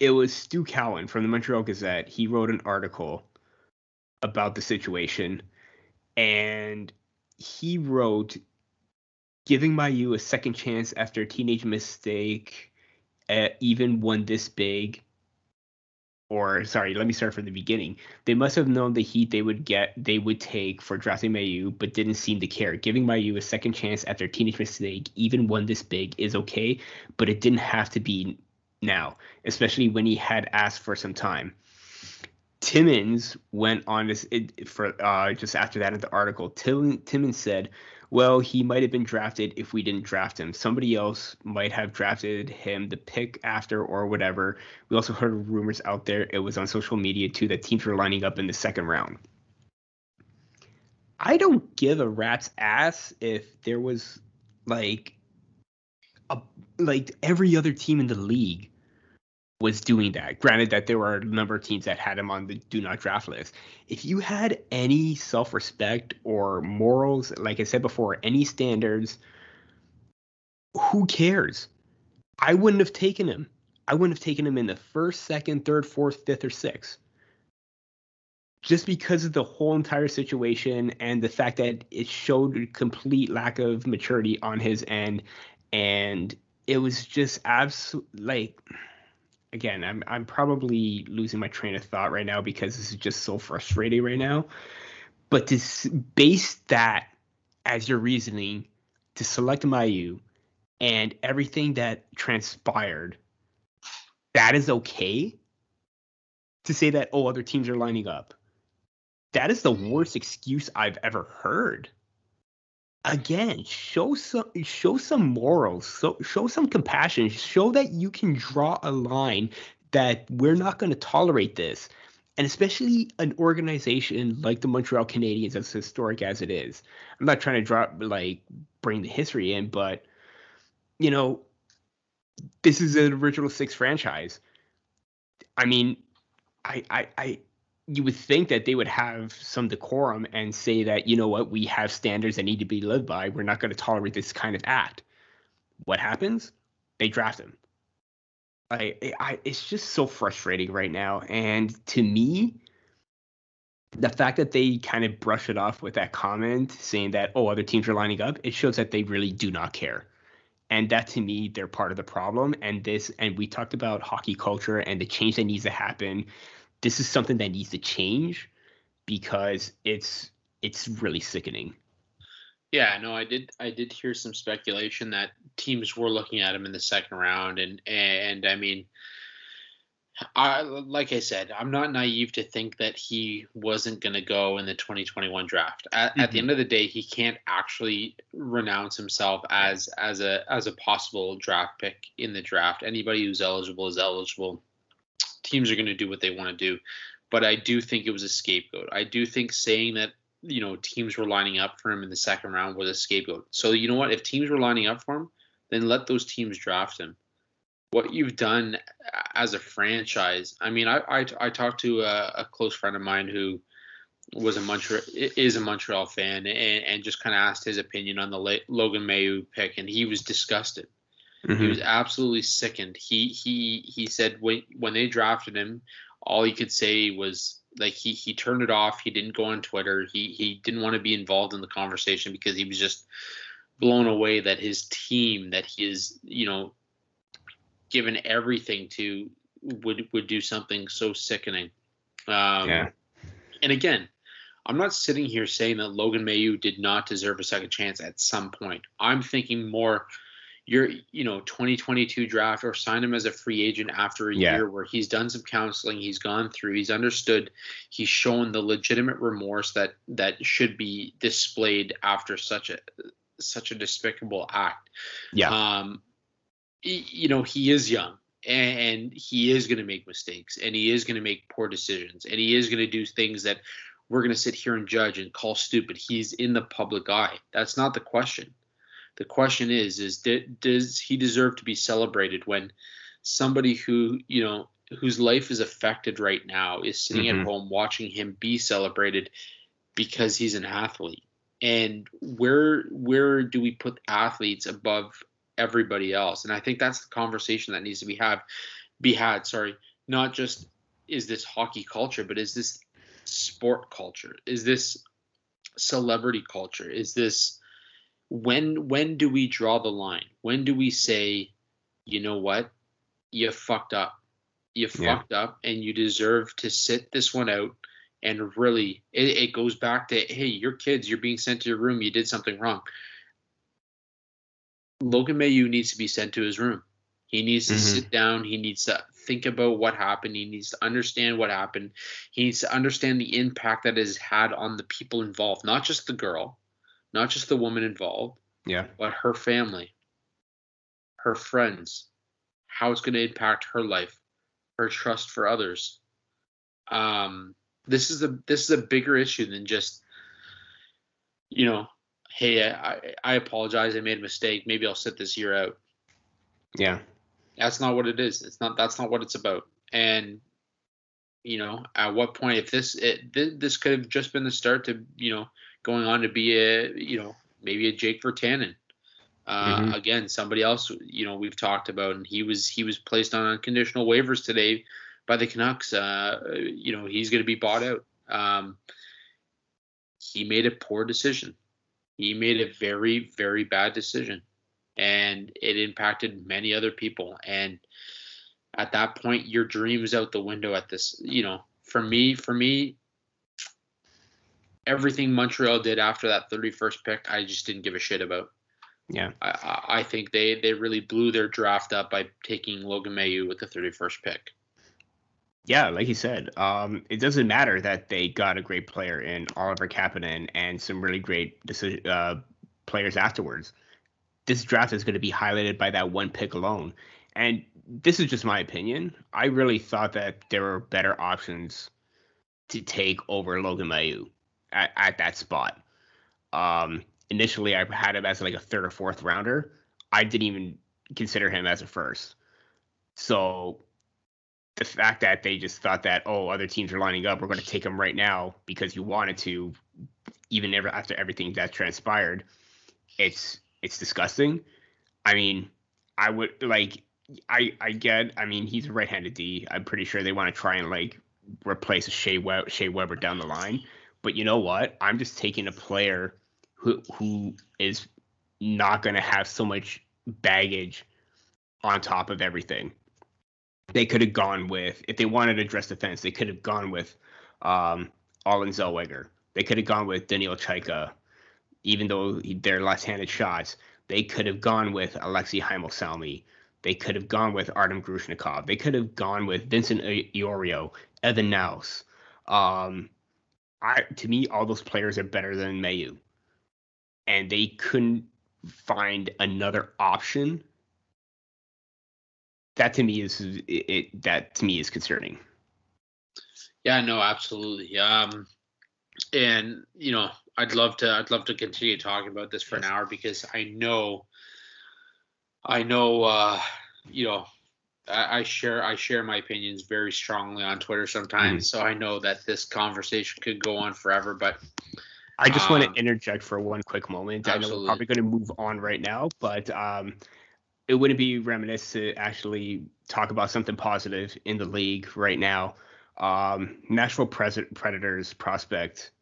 it was Stu Cowan from the Montreal Gazette. He wrote an article about the situation, and he wrote, "Giving Mailloux a second chance after a teenage mistake, uh, even one this big." Or sorry, let me start from the beginning. They must have known the heat they would get, they would take for drafting Mailloux, but didn't seem to care. Giving Mailloux a second chance after a teenage mistake, even one this big, is okay, but it didn't have to be now, especially when he had asked for some time. Timmins went on this it, for uh, just after that in the article. Tim, Timmins said, "Well, he might have been drafted if we didn't draft him. Somebody else might have drafted him the pick after or whatever." We also heard rumors out there. It was on social media too that teams were lining up in the second round. I don't give a rat's ass if there was like a like every other team in the league was doing that. Granted that there were a number of teams that had him on the do not draft list. If you had any self-respect or morals, like I said before, any standards, who cares? I wouldn't have taken him. I wouldn't have taken him in the first, second, third, fourth, fifth, or sixth. Just because of the whole entire situation and the fact that it showed complete lack of maturity on his end, and it was just absolute like again, I'm I'm probably losing my train of thought right now because this is just so frustrating right now. But to base that as your reasoning to select Mailloux and everything that transpired, that is okay. To say that oh other teams are lining up, that is the worst excuse I've ever heard again show some show some morals so show some compassion show that you can draw a line that we're not going to tolerate this. And especially an organization like the Montreal Canadiens as historic as it is. I'm not trying to drop like bring the history in but you know this is an original six franchise. I mean i i i you would think that they would have some decorum and say that you know what we have standards that need to be lived by. We're not going to tolerate this kind of act. What happens? They draft him. I, I it's just so frustrating right now. And to me the fact that they kind of brush it off with that comment saying that oh other teams are lining up it shows that they really do not care. And that to me they're part of the problem. And this and we talked about hockey culture and the change that needs to happen this is something that needs to change because it's it's really sickening. Yeah, no, I did I did hear some speculation that teams were looking at him in the second round and and I mean I like I said, I'm not naive to think that he wasn't going to go in the 2021 draft. At, mm-hmm. at, the mm-hmm. end of the day, he can't actually renounce himself as as a as a possible draft pick in the draft. Anybody who's eligible is eligible teams are going to do what they want to do. But I do think it was a scapegoat. I do think saying that you know teams were lining up for him in the second round was a scapegoat. So you know what? If teams were lining up for him, then let those teams draft him. What you've done as a franchise, I mean, I I, I talked to a, a close friend of mine who was a Montreal is a Montreal fan and, and just kind of asked his opinion on the Logan Mailloux pick, and he was disgusted. Mm-hmm. He was absolutely sickened. He he he said when when they drafted him, all he could say was like he he turned it off. He didn't go on Twitter. He he didn't want to be involved in the conversation because he was just blown away that his team that he is you know given everything to would would do something so sickening. Um, yeah. And again, I'm not sitting here saying that Logan Mailloux did not deserve a second chance at some point. I'm thinking more your you know 2022 draft or sign him as a free agent after a yeah. year where he's done some counseling he's gone through he's understood he's shown the legitimate remorse that that should be displayed after such a such a despicable act. Yeah. Um you know he is young and he is going to make mistakes and he is going to make poor decisions and he is going to do things that we're going to sit here and judge and call stupid. He's in the public eye. That's not the question the question is, is does he deserve to be celebrated when somebody who you know whose life is affected right now is sitting mm-hmm. at home watching him be celebrated because he's an athlete? And where where do we put athletes above everybody else? And I think that's the conversation that needs to be have be had. Sorry, not just is this hockey culture, but is this sport culture? Is this celebrity culture? Is this when when do we draw the line? When do we say, you know what, you fucked up, you yeah. fucked up, and you deserve to sit this one out? And really, it, it goes back to hey, your kids, you're being sent to your room, you did something wrong. Logan Mailloux needs to be sent to his room. He needs to mm-hmm. sit down. He needs to think about what happened. He needs to understand what happened. He needs to understand the impact that has had on the people involved, not just the girl, not just the woman involved, Yeah. but her family, her friends, how it's going to impact her life, her trust for others. Um, this is a this is a bigger issue than just, you know, hey, I, I apologize, I made a mistake. Maybe I'll sit this year out. Yeah. That's not what it is. It's not. That's not what it's about. And you know, at what point, if this it, th- this could have just been the start to you know going on to be a you know maybe a Jake Virtanen. Uh, Mhm. Again, somebody else you know we've talked about, and he was he was placed on unconditional waivers today by the Canucks. Uh, you know he's going to be bought out. Um, he made a poor decision. He made a very very bad decision, and it impacted many other people. And at that point, your dream is out the window. At this, you know, for me, for me, everything Montreal did after that 31st pick, I just didn't give a shit about. Yeah. I, I, think they they really blew their draft up by taking Logan Mailloux with the 31st pick. Yeah, like you said, um, it doesn't matter that they got a great player in Oliver Kapanen and some really great decision, uh, players afterwards. This draft is going to be highlighted by that one pick alone. And this is just my opinion. I really thought that there were better options to take over Logan Mailloux at, at that spot. Um, initially, I had him as like a third or fourth rounder. I didn't even consider him as a first. So the fact that they just thought that oh other teams are lining up we're going to take him right now because you wanted to even ever after everything that transpired it's it's disgusting i mean i would like i i get i mean he's a right-handed d i'm pretty sure they want to try and like replace Shea, Web- Shea Weber down the line but you know what i'm just taking a player who who is not going to have so much baggage on top of everything they could have gone with if they wanted to address defense, they could have gone with um Olen Zellweger. They could have gone with Daniil Chaika, even though they're left-handed shots. They could have gone with Aleksi Heimosalmi. They could have gone with Artem Grushnikov. They could have gone with Vincent Iorio, Evan Nause. Um, I to me, all those players are better than Mailloux, and they couldn't find another option that to me is it, it, that to me is concerning. Yeah, no, absolutely. Um, and you know, I'd love to, I'd love to continue talking about this for an hour because I know, I know, uh, you know, I, I share, I share my opinions very strongly on Twitter sometimes, so I know that this conversation could go on forever. But I just want Um, to interject for one quick moment. I know we're probably going to move on right now, but um, it wouldn't be reminiscent to actually talk about something positive in the league right now. Um, Nashville Pres- Predators prospect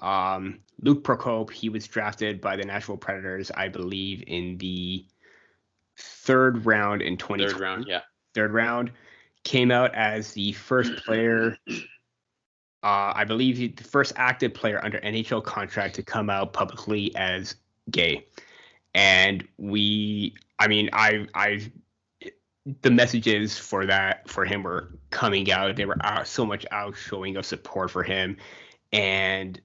um, Luke Prokop. He was drafted by the Nashville Predators, I believe, in the third round in 2020. third round, yeah, third round, came out as the first player, uh, I believe he- the first active player under NHL contract to come out publicly as gay. And we, I mean, I, I, the messages for that for him were coming out. They were out, so much out showing of support for him, and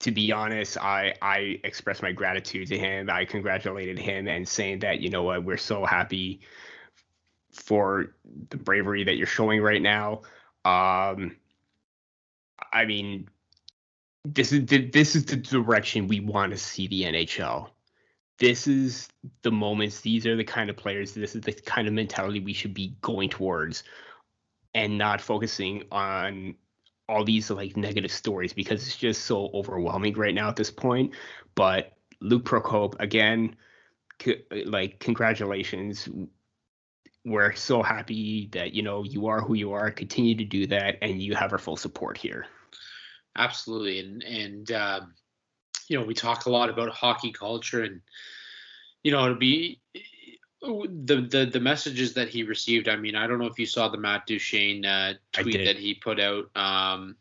to be honest, I I expressed my gratitude to him. I congratulated him and saying that you know what, we're so happy for the bravery that you're showing right now. Um, I mean, this is the, this is the direction we want to see the NHL. This is the moments. These are the kind of players. This is the kind of mentality we should be going towards, and not focusing on all these like negative stories because it's just so overwhelming right now at this point. But Luke Prokop again, c- like congratulations we're so happy that you know you are who you are continue to do that and you have our full support here absolutely. And and um, you know, we talk a lot about hockey culture, and you know, to be the the the messages that he received. I mean, I don't know if you saw the Matt Duchene uh, tweet that he put out. Um,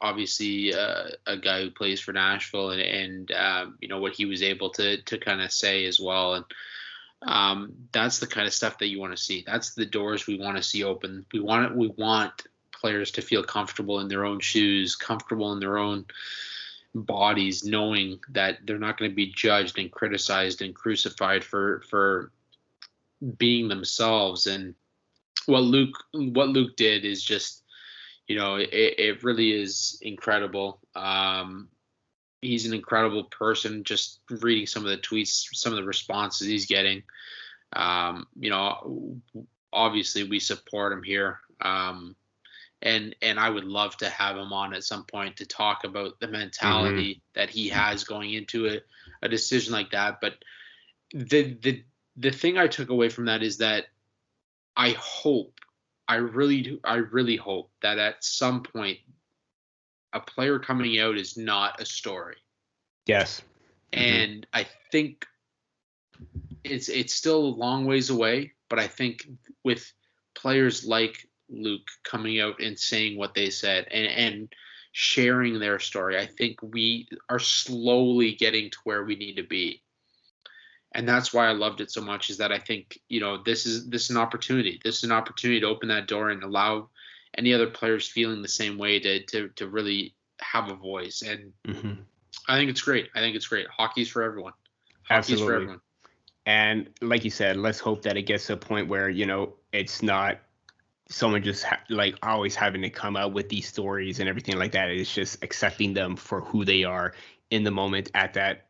obviously, uh, a guy who plays for Nashville, and and um, you know what he was able to to kind of say as well. And Um, that's the kind of stuff that you want to see. That's the doors we want to see open. We want it. We want players to feel comfortable in their own shoes, comfortable in their own bodies, knowing that they're not going to be judged and criticized and crucified for for being themselves. And what Luke what Luke did is just, you know, it, it really is incredible. Um, he's an incredible person. Just reading some of the tweets, some of the responses he's getting. Um, you know, obviously we support him here. Um, and and I would love to have him on at some point to talk about the mentality mm-hmm. that he has going into a, a decision like that. But the the the thing I took away from that is that I hope, I really do, I really hope that at some point a player coming out is not a story. Yes. Mm-hmm. And I think it's it's still a long ways away, but I think with players like Luke coming out and saying what they said and, and sharing their story, I think we are slowly getting to where we need to be. And that's why I loved it so much is that I think, you know, this is this is an opportunity. This is an opportunity to open that door and allow any other players feeling the same way to to, to really have a voice. And mm-hmm. I think it's great. I think it's great. Hockey's for everyone. Hockey's Absolutely. for everyone. And like you said, let's hope that it gets to a point where, you know, it's not someone just ha- like always having to come out with these stories and everything like that. It's just accepting them for who they are in the moment at that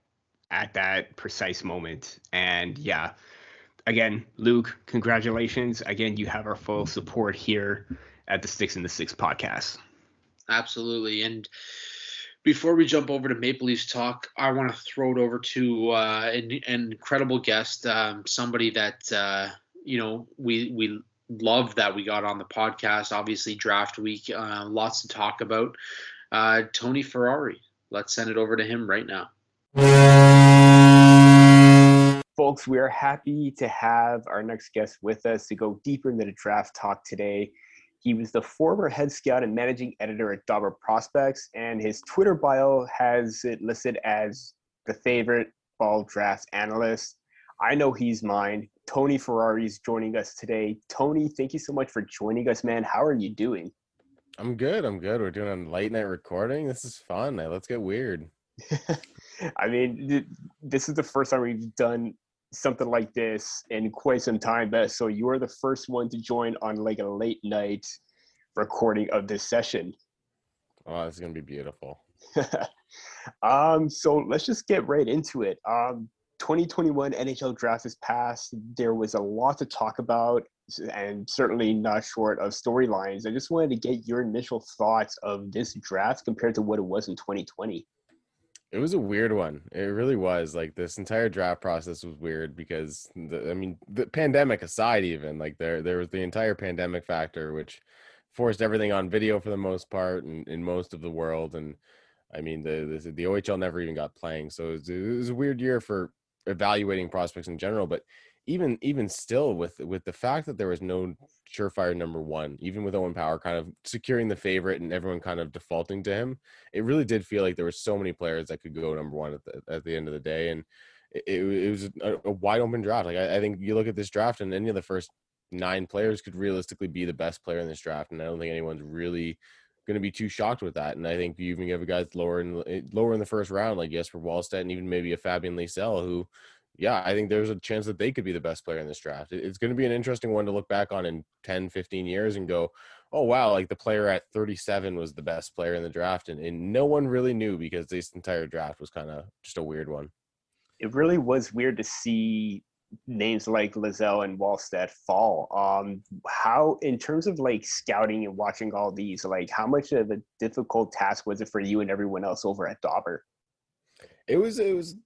at that precise moment. And yeah, again, Luke, congratulations. Again, you have our full support here at the Sticks in the Six podcast. Absolutely. And before we jump over to Maple Leafs talk, I want to throw it over to uh, an, an, incredible guest, um, somebody that uh, you know we we love that we got on the podcast. Obviously, draft week, uh, lots to talk about. Uh, Tony Ferrari. Let's send it over to him right now. Folks, we are happy to have our next guest with us to go deeper into the draft talk today. He was the former head scout and managing editor at Dobber Prospects, and his Twitter bio has it listed as the favorite ball draft analyst. I know he's mine. Tony Ferrari is joining us today. Tony, thank you so much for joining us, man. How are you doing? I'm good. I'm good. We're doing a late night recording. This is fun. Let's get weird. <laughs> I mean, this is the first time we've done something like this in quite some time. But so you are the first one to join on like a late night recording of this session. Oh, it's gonna be beautiful. <laughs> um, so let's just get right into it. Um, 2021 NHL draft is passed. There was a lot to talk about, and certainly not short of storylines. I just wanted to get your initial thoughts of this draft compared to what it was in 2020. It was a weird one. It really was. Like this entire draft process was weird because the, I mean, the pandemic aside, even like there there was the entire pandemic factor, which forced everything on video for the most part and in most of the world. And I mean, the the, the OHL never even got playing, so it was, it was a weird year for evaluating prospects in general. But even even still, with with the fact that there was no surefire number one, even with Owen Power kind of securing the favorite and everyone kind of defaulting to him, it really did feel like there were so many players that could go number one at the at the end of the day, and it, it was a, a, wide open draft. Like I, I think you look at this draft, and any of the first nine players could realistically be the best player in this draft, and I don't think anyone's really going to be too shocked with that. And I think you even have guys lower in lower in the first round, like Jesper Wallstedt, and even maybe a Fabian Lysell, who yeah, I think there's a chance that they could be the best player in this draft. It's going to be an interesting one to look back on in 10, 15 years and go, oh, wow, like the player at 37 was the best player in the draft. And, and no one really knew because this entire draft was kind of just a weird one. It really was weird to see names like Lysell and Wallstedt fall. Um, how, in terms of like scouting and watching all these, like how much of a difficult task was it for you and everyone else over at Dobber? It was, it was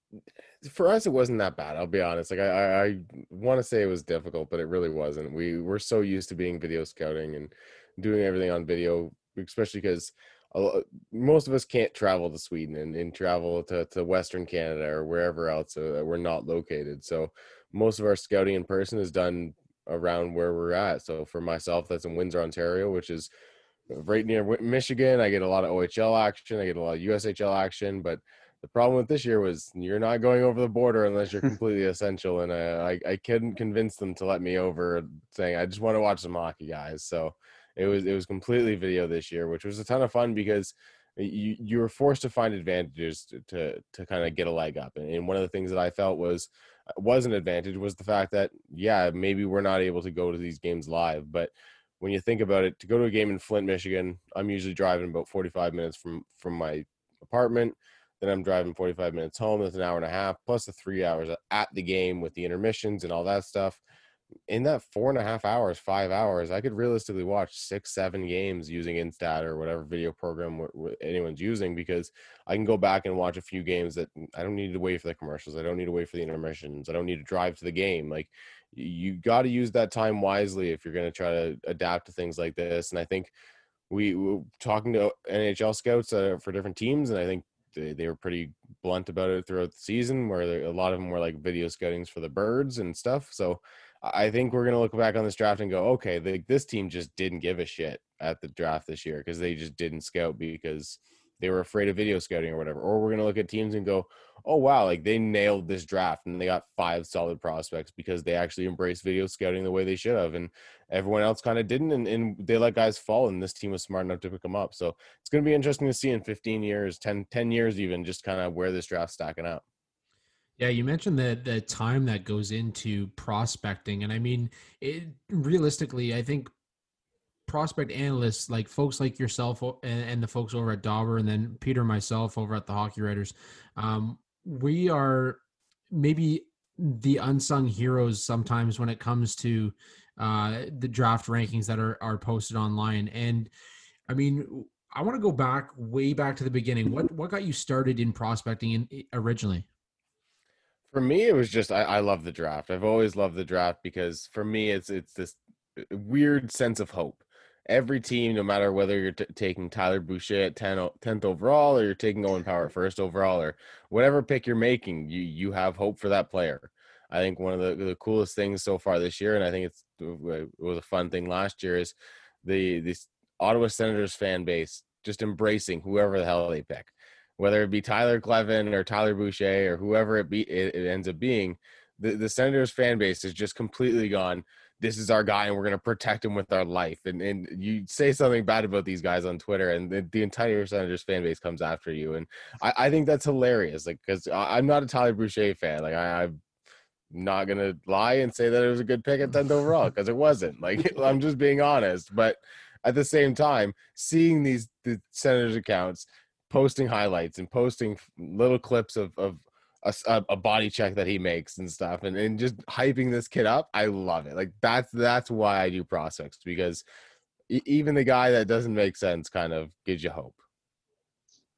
for us it wasn't that bad i'll be honest like i i, want to say it was difficult but it really wasn't we we're so used to being video scouting and doing everything on video especially because most of us can't travel to sweden and, and travel to, to western canada or wherever else uh, we're not located so most of our scouting in person is done around where we're at so for myself that's in windsor ontario which is right near michigan i get a lot of ohl action i get a lot of ushl action but The problem with this year was you're not going over the border unless you're <laughs> completely essential, and I, I I couldn't convince them to let me over, saying I just want to watch some hockey, guys. So it was it was completely video this year, which was a ton of fun because you you were forced to find advantages to to, to kind of get a leg up. And, and one of the things that I felt was uh, was an advantage was the fact that yeah maybe we're not able to go to these games live, but when you think about it, to go to a game in Flint, Michigan, I'm usually driving about 45 minutes from from my apartment. Then I'm driving 45 minutes home. That's an hour and a half plus the three hours at the game with the intermissions and all that stuff in that four and a half hours, five hours, I could realistically watch six, seven games using Instat or whatever video program anyone's using because I can go back and watch a few games that I don't need to wait for the commercials. I don't need to wait for the intermissions. I don't need to drive to the game. Like you got to use that time wisely if you're going to try to adapt to things like this. And I think we were talking to NHL scouts uh, for different teams, and I think they, they were pretty blunt about it throughout the season, where a lot of them were like video scoutings for the birds and stuff. So I think we're gonna look back on this draft and go, okay, the, this team just didn't give a shit at the draft this year because they just didn't scout because they were afraid of video scouting or whatever. Or we're gonna look at teams and go, oh wow, like they nailed this draft and they got five solid prospects because they actually embraced video scouting the way they should have, and everyone else kind of didn't, and, and they let guys fall, and this team was smart enough to pick them up. So it's gonna be interesting to see in 15 years, 10, 10 years even, just kind of where this draft's stacking up. Yeah, you mentioned the the time that goes into prospecting, and I mean, it, realistically, I think prospect analysts like folks like yourself and, and, the folks over at Dobber, and then Peter and myself over at the Hockey Writers, um, we are maybe the unsung heroes sometimes when it comes to uh, the draft rankings that are are posted online. And I mean, I want to go back way back to the beginning. What what got you started in prospecting in, originally? For me, it was just I, I love the draft. I've always loved the draft because for me, it's it's this uh, weird sense of hope. Every team, no matter whether you're t- taking Tyler Boucher at 10, 10th overall or you're taking Owen Power first overall or whatever pick you're making, you you have hope for that player. I think one of the, the coolest things so far this year, and I think it's it was a fun thing last year, is the this Ottawa Senators fan base just embracing whoever the hell they pick whether it be Tyler Kleven or Tyler Boucher or whoever it be it, it ends up being, the, the Senators fan base is just completely gone. This is our guy, and we're going to protect him with our life. And and you say something bad about these guys on Twitter, and the, the entire Senators fan base comes after you. And I, I think that's hilarious. Like, because I'm not a Tyler Boucher fan. Like, I, I'm not gonna lie and say that it was a good pick at 10th overall <laughs> because it wasn't. Like, <laughs> I'm just being honest. But at the same time, seeing these the Senators accounts posting highlights and posting little clips of of a, a, body check that he makes and stuff and, and just hyping this kid up i love it like that's that's why i do prospects because even the guy that doesn't make sense kind of gives you hope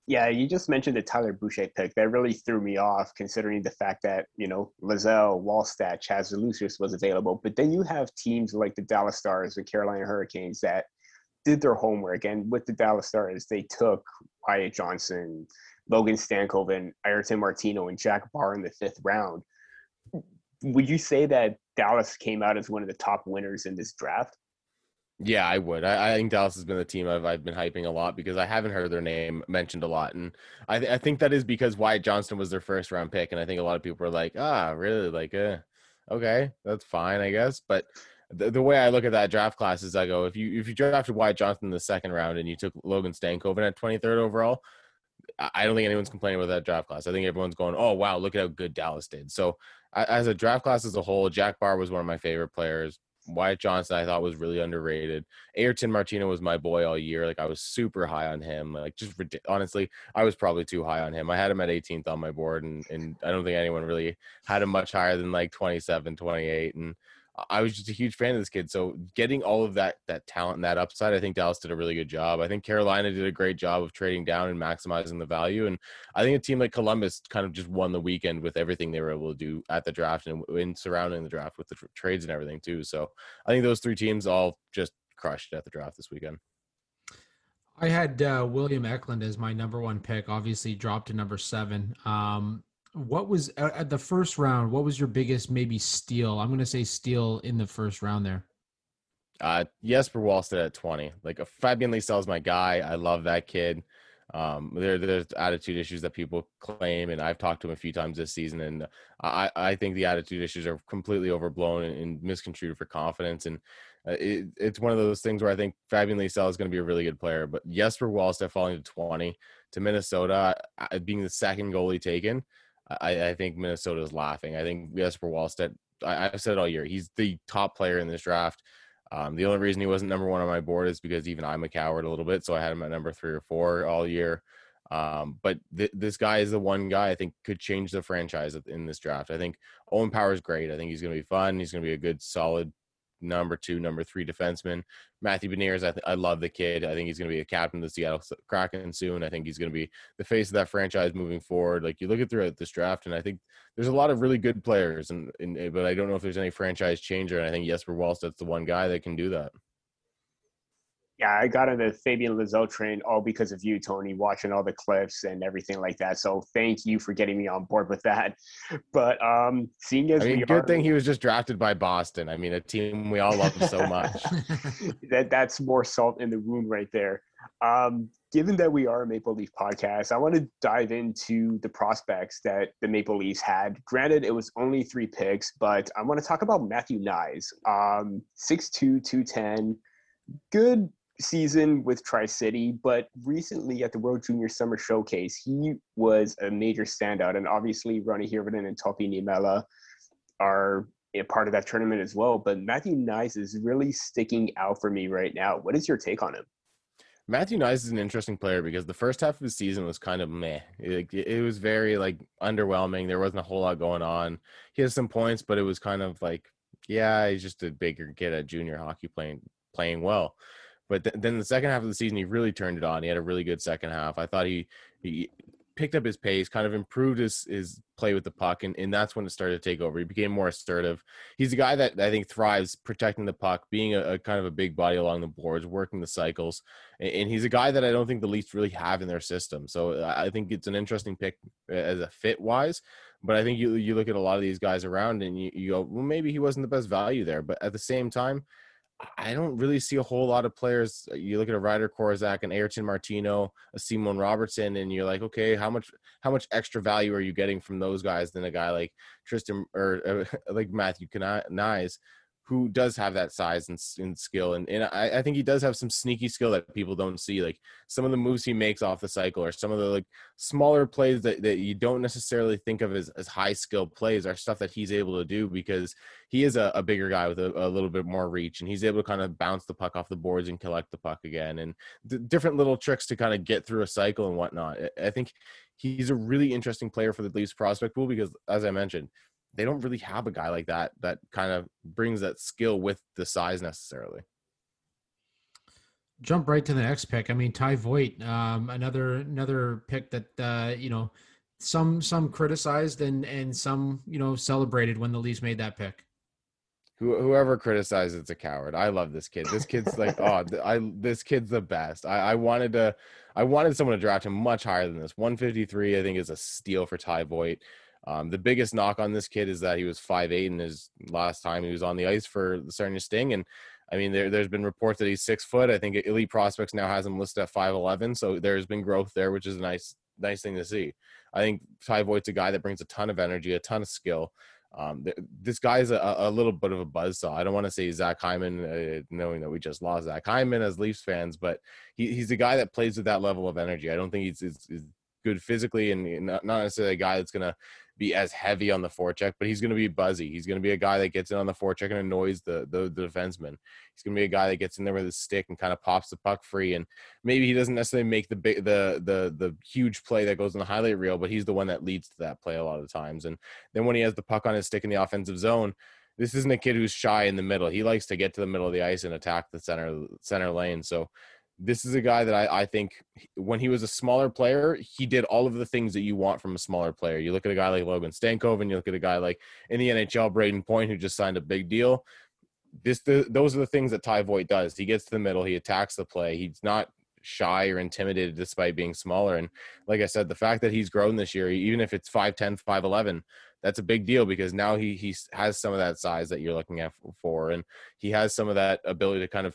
yeah you just mentioned the tyler boucher pick that really threw me off considering the fact that you know Lysell, Wallstedt, Chaz Lucius was available but then you have teams like the dallas stars the carolina hurricanes that did their homework. And with the Dallas Stars, they took Wyatt Johnston, Logan Stankoven, Ayrton Martino, and Jack Bar in the fifth round. Would you say that Dallas came out as one of the top winners in this draft? Yeah, I would. I, I, think Dallas has been the team I've, I've been hyping a lot because I haven't heard their name mentioned a lot, and I, th- I think that is because Wyatt Johnston was their first round pick, and I think a lot of people were like, ah, really, like, uh, okay, that's fine, I guess. But the, the way I look at that draft class is I go if you if you drafted Wyatt Johnston in the second round and you took Logan Stankoven at 23rd overall, I don't think anyone's complaining about that draft class. I think everyone's going, oh wow, look at how good Dallas did. So as a draft class as a whole, Jack Bar was one of my favorite players. Wyatt Johnston, I thought was really underrated. Ayrton Martino was my boy all year. Like I was super high on him. Like just honestly, I was probably too high on him. I had him at 18th on my board, and and I don't think anyone really had him much higher than like 27, 28. And I was just a huge fan of this kid. So getting all of that that talent and that upside, I think Dallas did a really good job. I think Carolina did a great job of trading down and maximizing the value. And I think a team like Columbus kind of just won the weekend with everything they were able to do at the draft and in surrounding the draft with the tr- trades and everything too. So I think those three teams all just crushed at the draft this weekend. I had uh, William Eklund as my number one pick. Obviously, dropped to number seven. Um, what was at the first round? What was your biggest maybe steal? I'm going to say steal in the first round there. Uh, Jesper Wallstedt at 20. Like a Fabian Lysell's my guy. I love that kid. Um, there, there's attitude issues that people claim, and I've talked to him a few times this season, and I, I think the attitude issues are completely overblown and, and misconstrued for confidence. And uh, it, it's one of those things where I think Fabian Lysell is going to be a really good player, but Jesper Wallstedt falling to 20 to Minnesota, being the second goalie taken, I, I think Minnesota is laughing. I think Jesper Wallstedt, I, I've said it all year, he's the top player in this draft. Um, the only reason he wasn't number one on my board is because even I'm a coward a little bit, so I had him at number three or four all year. Um, but th- this guy is the one guy I think could change the franchise in this draft. I think Owen Power is great. I think he's going to be fun. He's going to be a good, solid number two, number three defenseman. Matthew Beniers, I, th- I love the kid. I think he's going to be a captain of the Seattle Kraken soon. I think he's going to be the face of that franchise moving forward. Like you look at throughout this draft, and I think there's a lot of really good players, and, and eh, but I don't know if there's any franchise changer. And I think Jesper Wallstedt's the one guy that can do that. Yeah, I got on the Fabian Lysell train all because of you, Tony, watching all the clips and everything like that. So thank you for getting me on board with that. <laughs> But um seeing as I mean, we good are, thing he was just drafted by Boston. I mean, a team we all love so much. <laughs> that that's more salt in the wound right there. Um, given that we are a Maple Leaf podcast, I want to dive into the prospects that the Maple Leafs had. Granted, it was only three picks, but I want to talk about Matthew Knies. Um, 6'2, 210, good season with Tri City, but recently at the World Junior Summer Showcase, he was a major standout. And obviously, Roni Hirvonen and Topi Niemela are a part of that tournament as well. But Matthew Knies is really sticking out for me right now. What is your take on him? Matthew Knies is an interesting player because the first half of the season was kind of meh. It, it, was very like underwhelming. There wasn't a whole lot going on. He has some points, but it was kind of like, yeah, he's just a bigger kid at junior hockey playing playing well. But th- then the second half of the season, he really turned it on. He had a really good second half. I thought he he picked up his pace, kind of improved his his play with the puck, and, and that's when it started to take over. He became more assertive. He's a guy that I think thrives protecting the puck, being a, a kind of a big body along the boards, working the cycles, and, and, he's a guy that I don't think the Leafs really have in their system. So I think it's an interesting pick uh, as a fit wise. But I think you you look at a lot of these guys around, and you, you go, well, maybe he wasn't the best value there. But at the same time I don't really see a whole lot of players. Uh, you look at a Ryder Korczak and Ayrton Martino, a Simon Robertson, and you're like, okay, how much how much extra value are you getting from those guys than a guy like Tristan or uh, <laughs> like Matthew Knies, who does have that size and, and skill. And, and I, I, think he does have some sneaky skill that people don't see. Like some of the moves he makes off the cycle or some of the like smaller plays that, that you don't necessarily think of as, as high skill plays are stuff that he's able to do because he is a, a bigger guy with a, a, little bit more reach and he's able to kind of bounce the puck off the boards and collect the puck again and different little tricks to kind of get through a cycle and whatnot. I think he's a really interesting player for the Leafs prospect pool because as I mentioned, they don't really have a guy like that that kind of brings that skill with the size necessarily. Jump right to the next pick. I mean, Ty Voit, um, another another pick that uh, you know some some criticized and and some you know celebrated when the Leafs made that pick. Whoever criticizes it's a coward. I love this kid. This kid's like, <laughs> oh, I this kid's the best. I, I wanted to, I wanted someone to draft him much higher than this. 153, I think, is a steal for Ty Voit. Um, the biggest knock on this kid is that he was five eight, and his last time he was on the ice for the to sting. And I mean, there, there's been reports that he's six foot. I think Elite Prospects now has him listed at 5'11. So there's been growth there, which is a nice, nice thing to see. I think Ty Voit's a guy that brings a ton of energy, a ton of skill. Um, th- this guy is a, a, little bit of a buzzsaw. I don't want to say Zach Hyman, uh, knowing that we just lost Zach Hyman as Leafs fans, but he, he's a guy that plays with that level of energy. I don't think he's, he's, he's good physically and not necessarily a guy that's going to be as heavy on the forecheck, but he's going to be buzzy. He's going to be a guy that gets in on the forecheck and annoys the, the, the defenseman. He's going to be a guy that gets in there with his stick and kind of pops the puck free. And maybe he doesn't necessarily make the big, the the the huge play that goes in the highlight reel, but he's the one that leads to that play a lot of times. And then when he has the puck on his stick in the offensive zone, this isn't a kid who's shy in the middle. He likes to get to the middle of the ice and attack the center center lane. So this is a guy that I, I think when he was a smaller player, he did all of the things that you want from a smaller player. You look at a guy like Logan Stankoven, you look at a guy like in the NHL, Brayden Point, who just signed a big deal. This, the, those are the things that Ty Voit does. He gets to the middle, he attacks the play. He's not shy or intimidated despite being smaller. And like I said, the fact that he's grown this year, even if it's 5'10, 5'11, that's a big deal because now he he has some of that size that you're looking at for, and he has some of that ability to kind of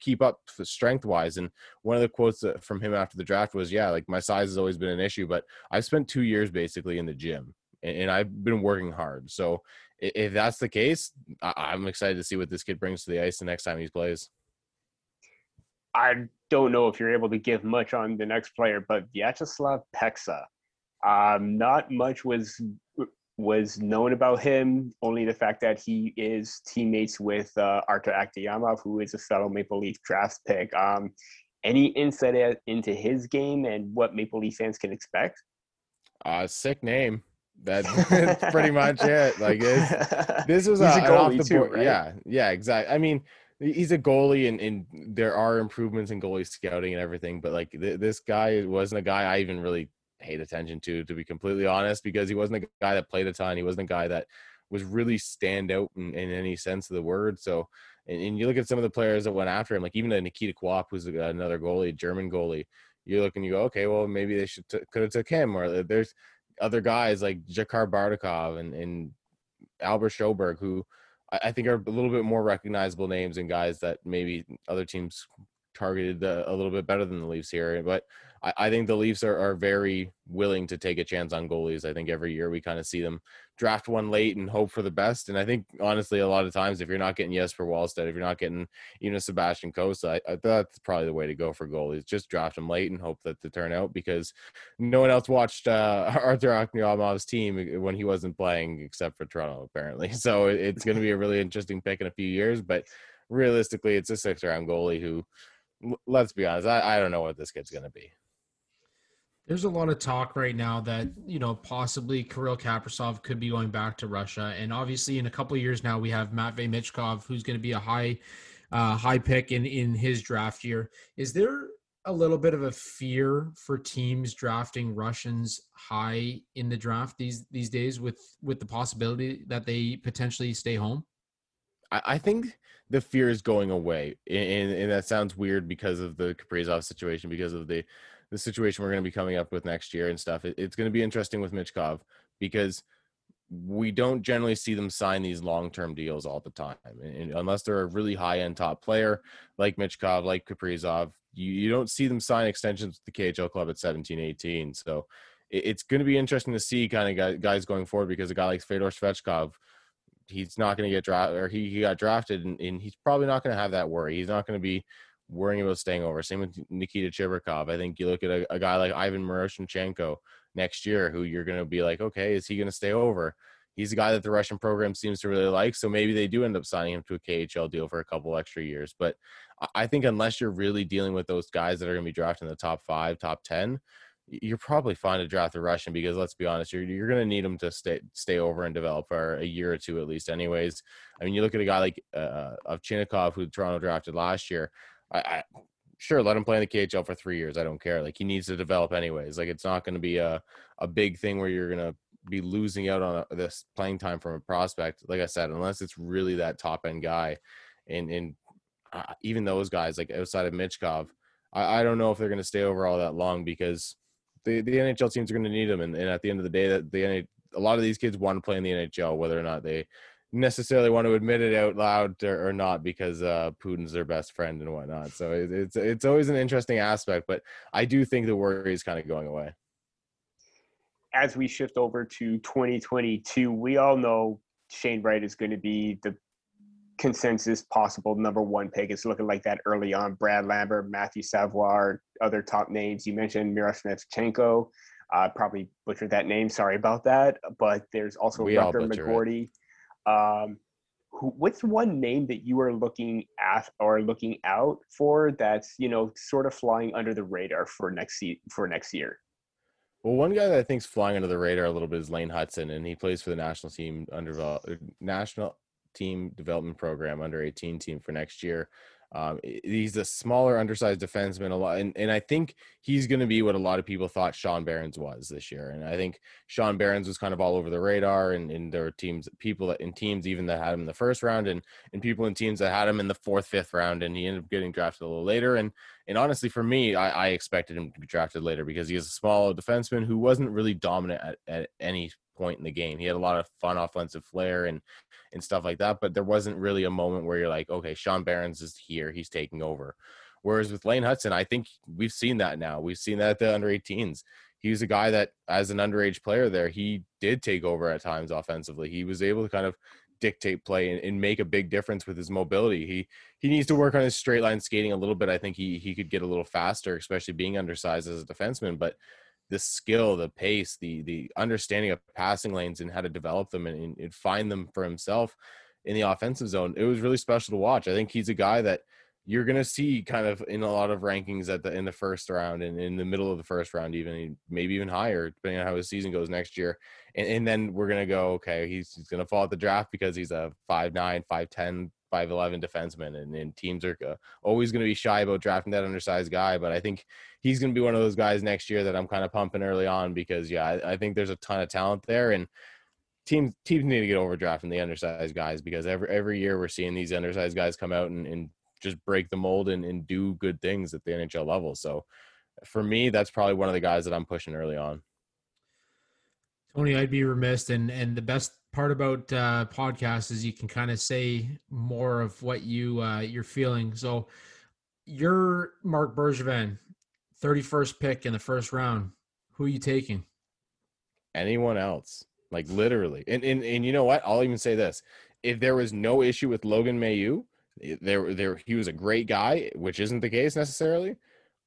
keep up strength wise. And one of the quotes from him after the draft was, "Yeah, like my size has always been an issue, but I've spent two years basically in the gym, and I've been working hard. So if that's the case, I'm excited to see what this kid brings to the ice the next time he plays." I don't know if you're able to give much on the next player, but Vyacheslav Peksa. Um, not much was was known about him, only the fact that he is teammates with uh, Artur Akhtyamov, who is a fellow Maple Leaf draft pick. Um, any insight into his game and what Maple Leaf fans can expect? Uh, sick name. That's <laughs> <laughs> pretty much it. Like <laughs> this was a, a goalie off the too, board. right? Yeah, yeah, exactly. I mean, he's a goalie, and, and there are improvements in goalie scouting and everything. But like th- this guy wasn't a guy I even really paid attention to, to be completely honest, because he wasn't a guy that played a ton. He wasn't a guy that was really stand out in, in any sense of the word. So, and, and, you look at some of the players that went after him, like even Nikita Quapp, who's another goalie, German goalie. You look and you go, okay, well maybe they should t- could have took him. Or there's other guys like Zakhar Bardakov and, and Albert Schoberg who I, I think are a little bit more recognizable names and guys that maybe other teams targeted uh, a little bit better than the Leafs here. But I, I think the Leafs are, are very willing to take a chance on goalies. I think every year we kind of see them draft one late and hope for the best. And I think honestly, a lot of times if you're not getting Jesper Wallstedt, if you're not getting you know Sebastian Cossa, I, I, that's probably the way to go for goalies. Just draft them late and hope that they turn out because no one else watched uh, <laughs> Artur Akhtyamov's team when he wasn't playing except for Toronto apparently. <laughs> So it, it's going to be a really interesting pick in a few years, but realistically, it's a six round goalie who, let's be honest, I, I don't know what this kid's going to be. There's a lot of talk right now that you know possibly Kirill Kaprizov could be going back to Russia, and obviously in a couple of years now we have Matvey Michkov, who's going to be a high, uh, high pick in in his draft year. Is there a little bit of a fear for teams drafting Russians high in the draft these these days, with with the possibility that they potentially stay home? I, I think the fear is going away, and, and that sounds weird because of the Kaprizov situation, because of the the situation we're going to be coming up with next year and stuff. It, it's going to be interesting with Michkov because we don't generally see them sign these long-term deals all the time, and, unless they're a really high-end top player like Michkov, like Kaprizov, you, you don't see them sign extensions with the KHL club at 17, 18. So it, it's going to be interesting to see kind of guys going forward because a guy like Fedor Svechkov, he's not going to get drafted or he, he got drafted and, and he's probably not going to have that worry. He's not going to be worrying about staying over. Same with Nikita Chibrikov. I think you look at a, a guy like Ivan Miroshnichenko next year, who you're going to be like, okay, is he going to stay over? He's a guy that the Russian program seems to really like. So maybe they do end up signing him to a KHL deal for a couple extra years. But I think unless you're really dealing with those guys that are going to be drafted in the top five, top 10, you're probably fine to draft a Russian because let's be honest, you're, you're going to need them to stay stay over and develop for a year or two at least. Anyways, I mean, you look at a guy like uh, Ovchinnikov, who Toronto drafted last year. I, I sure let him play in the KHL for three years. I don't care. Like he needs to develop anyways. Like it's not going to be a a big thing where you're going to be losing out on a, this playing time from a prospect. Like I said, unless it's really that top end guy, and and uh, even those guys like outside of Michkov, I, I don't know if they're going to stay over all that long because the the NHL teams are going to need them. And, and at the end of the day, that the a lot of these kids want to play in the NHL, whether or not they necessarily want to admit it out loud or, or not because uh, Putin's their best friend and whatnot. So it, it's it's always an interesting aspect, but I do think the worry is kind of going away. As we shift over to 2022, we all know Shane Wright is going to be the consensus possible number one pick. It's looking like that early on. Brad Lambert, Matthew Savoie, other top names. You mentioned Miroshnichenko. Uh, probably butchered that name. Sorry about that. But there's also We all Rutger butcher it. McGroarty. Um, who, what's one name that you are looking at or looking out for that's you know sort of flying under the radar for next se- for next year? Well, one guy that I think's flying under the radar a little bit is Lane Hutson, and he plays for the national team under uh, national team development program under 18 team for next year. Um, he's a smaller, undersized defenseman, a lot, and, and I think he's going to be what a lot of people thought Sean Behrens was this year. And I think Sean Behrens was kind of all over the radar, and, and there were teams, people that, in teams even that had him in the first round, and and people in teams that had him in the fourth, fifth round, and he ended up getting drafted a little later. And and honestly, for me, I, I expected him to be drafted later because he is a small defenseman who wasn't really dominant at, at any point in the game. He had a lot of fun offensive flair and and stuff like that. But there wasn't really a moment where you're like, okay, Sean Behrens is here, he's taking over. Whereas with Lane Hutson, I think we've seen that now. We've seen that at the under 18s. He was a guy that, as an underage player there, he did take over at times offensively. He was able to kind of dictate play and, and, make a big difference with his mobility. He he needs to work on his straight line skating a little bit. I think he he could get a little faster, especially being undersized as a defenseman. But the skill, the pace, the the understanding of passing lanes and how to develop them and, and find them for himself in the offensive zone, it was really special to watch. I think he's a guy that you're going to see kind of in a lot of rankings at the in the first round and in the middle of the first round even maybe even higher depending on how his season goes next year and, and then we're going to go okay he's, he's going to fall at the draft because he's a 5'9 5'10 5'11 defenseman and, and teams are uh, always going to be shy about drafting that undersized guy but i think he's going to be one of those guys next year that i'm kind of pumping early on because yeah I, I think there's a ton of talent there and teams teams need to get over drafting the undersized guys because every every year we're seeing these undersized guys come out and, and just break the mold and, and do good things at the NHL level. So for me, that's probably one of the guys that I'm pushing early on. Tony, I'd be remiss, and and the best part about uh, podcasts is you can kind of say more of what you uh, you're feeling. So, you're Marc Bergevin, 31st pick in the first round. Who are you taking? Anyone else? Like literally, and and and you know what? I'll even say this: if there was no issue with Logan Mailloux, eh, there there he was a great guy, which isn't the case necessarily.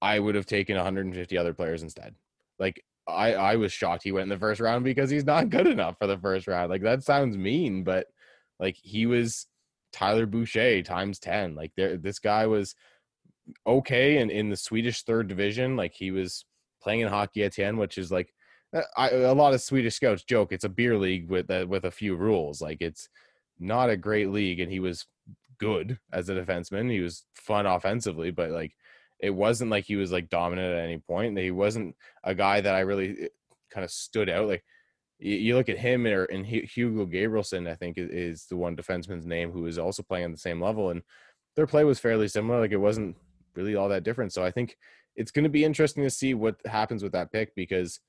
I would have taken 150 other players instead. Like I I was shocked he went in the first round because he's not <laughs> good enough for the first round. Like that sounds mean, but like he was Tyler Boucher times 10. Like there this guy was okay and in, the Swedish third division. Like he was playing in Hockeyettan, which is like uh, I, a lot of Swedish scouts joke it's a beer league with uh, with a few rules. Like it's not a great league, and he was good as a defenseman. He was fun offensively, but like it wasn't like he was like dominant at any point. He wasn't a guy that I really eh, kind of stood out. Like you, look at him or and Hugo Gabrielsson, I think is, the one defenseman's name who is also playing on the same level, and their play was fairly similar. Like it wasn't really all that different. So I think it's going to be interesting to see what happens with that pick because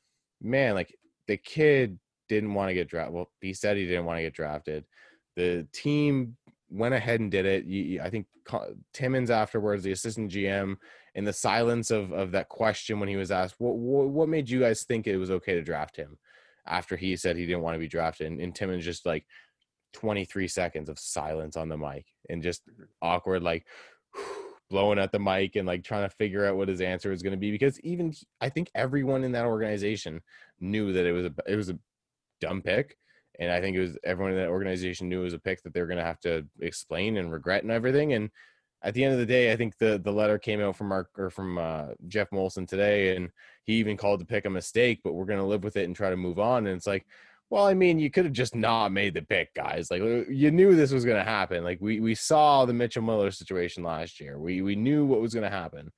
man, like the kid didn't want to get drafted. Well, he said he didn't want to get drafted. The team went ahead and did it. You, I think Timmins afterwards, the assistant GM, in the silence of of that question when he was asked, "What what, what made you guys think it was okay to draft him?" After he said he didn't want to be drafted, and, and Timmins just like 23 seconds of silence on the mic and just mm-hmm. awkward, like blowing at the mic and like trying to figure out what his answer was going to be. Because even I think everyone in that organization knew that it was a it was a dumb pick and I think it was everyone in that organization knew it was a pick that they were going to have to explain and regret and everything. And at the end of the day, I think the the letter came out from Mark or from uh, Geoff Molson today, and he even called the pick a mistake. But we're going to live with it and try to move on. And it's like, well, I mean, you could have just not made the pick, guys. Like uh, you knew this was going to happen. Like we we saw the Mitchell Miller situation last year. We we knew what was going to happen.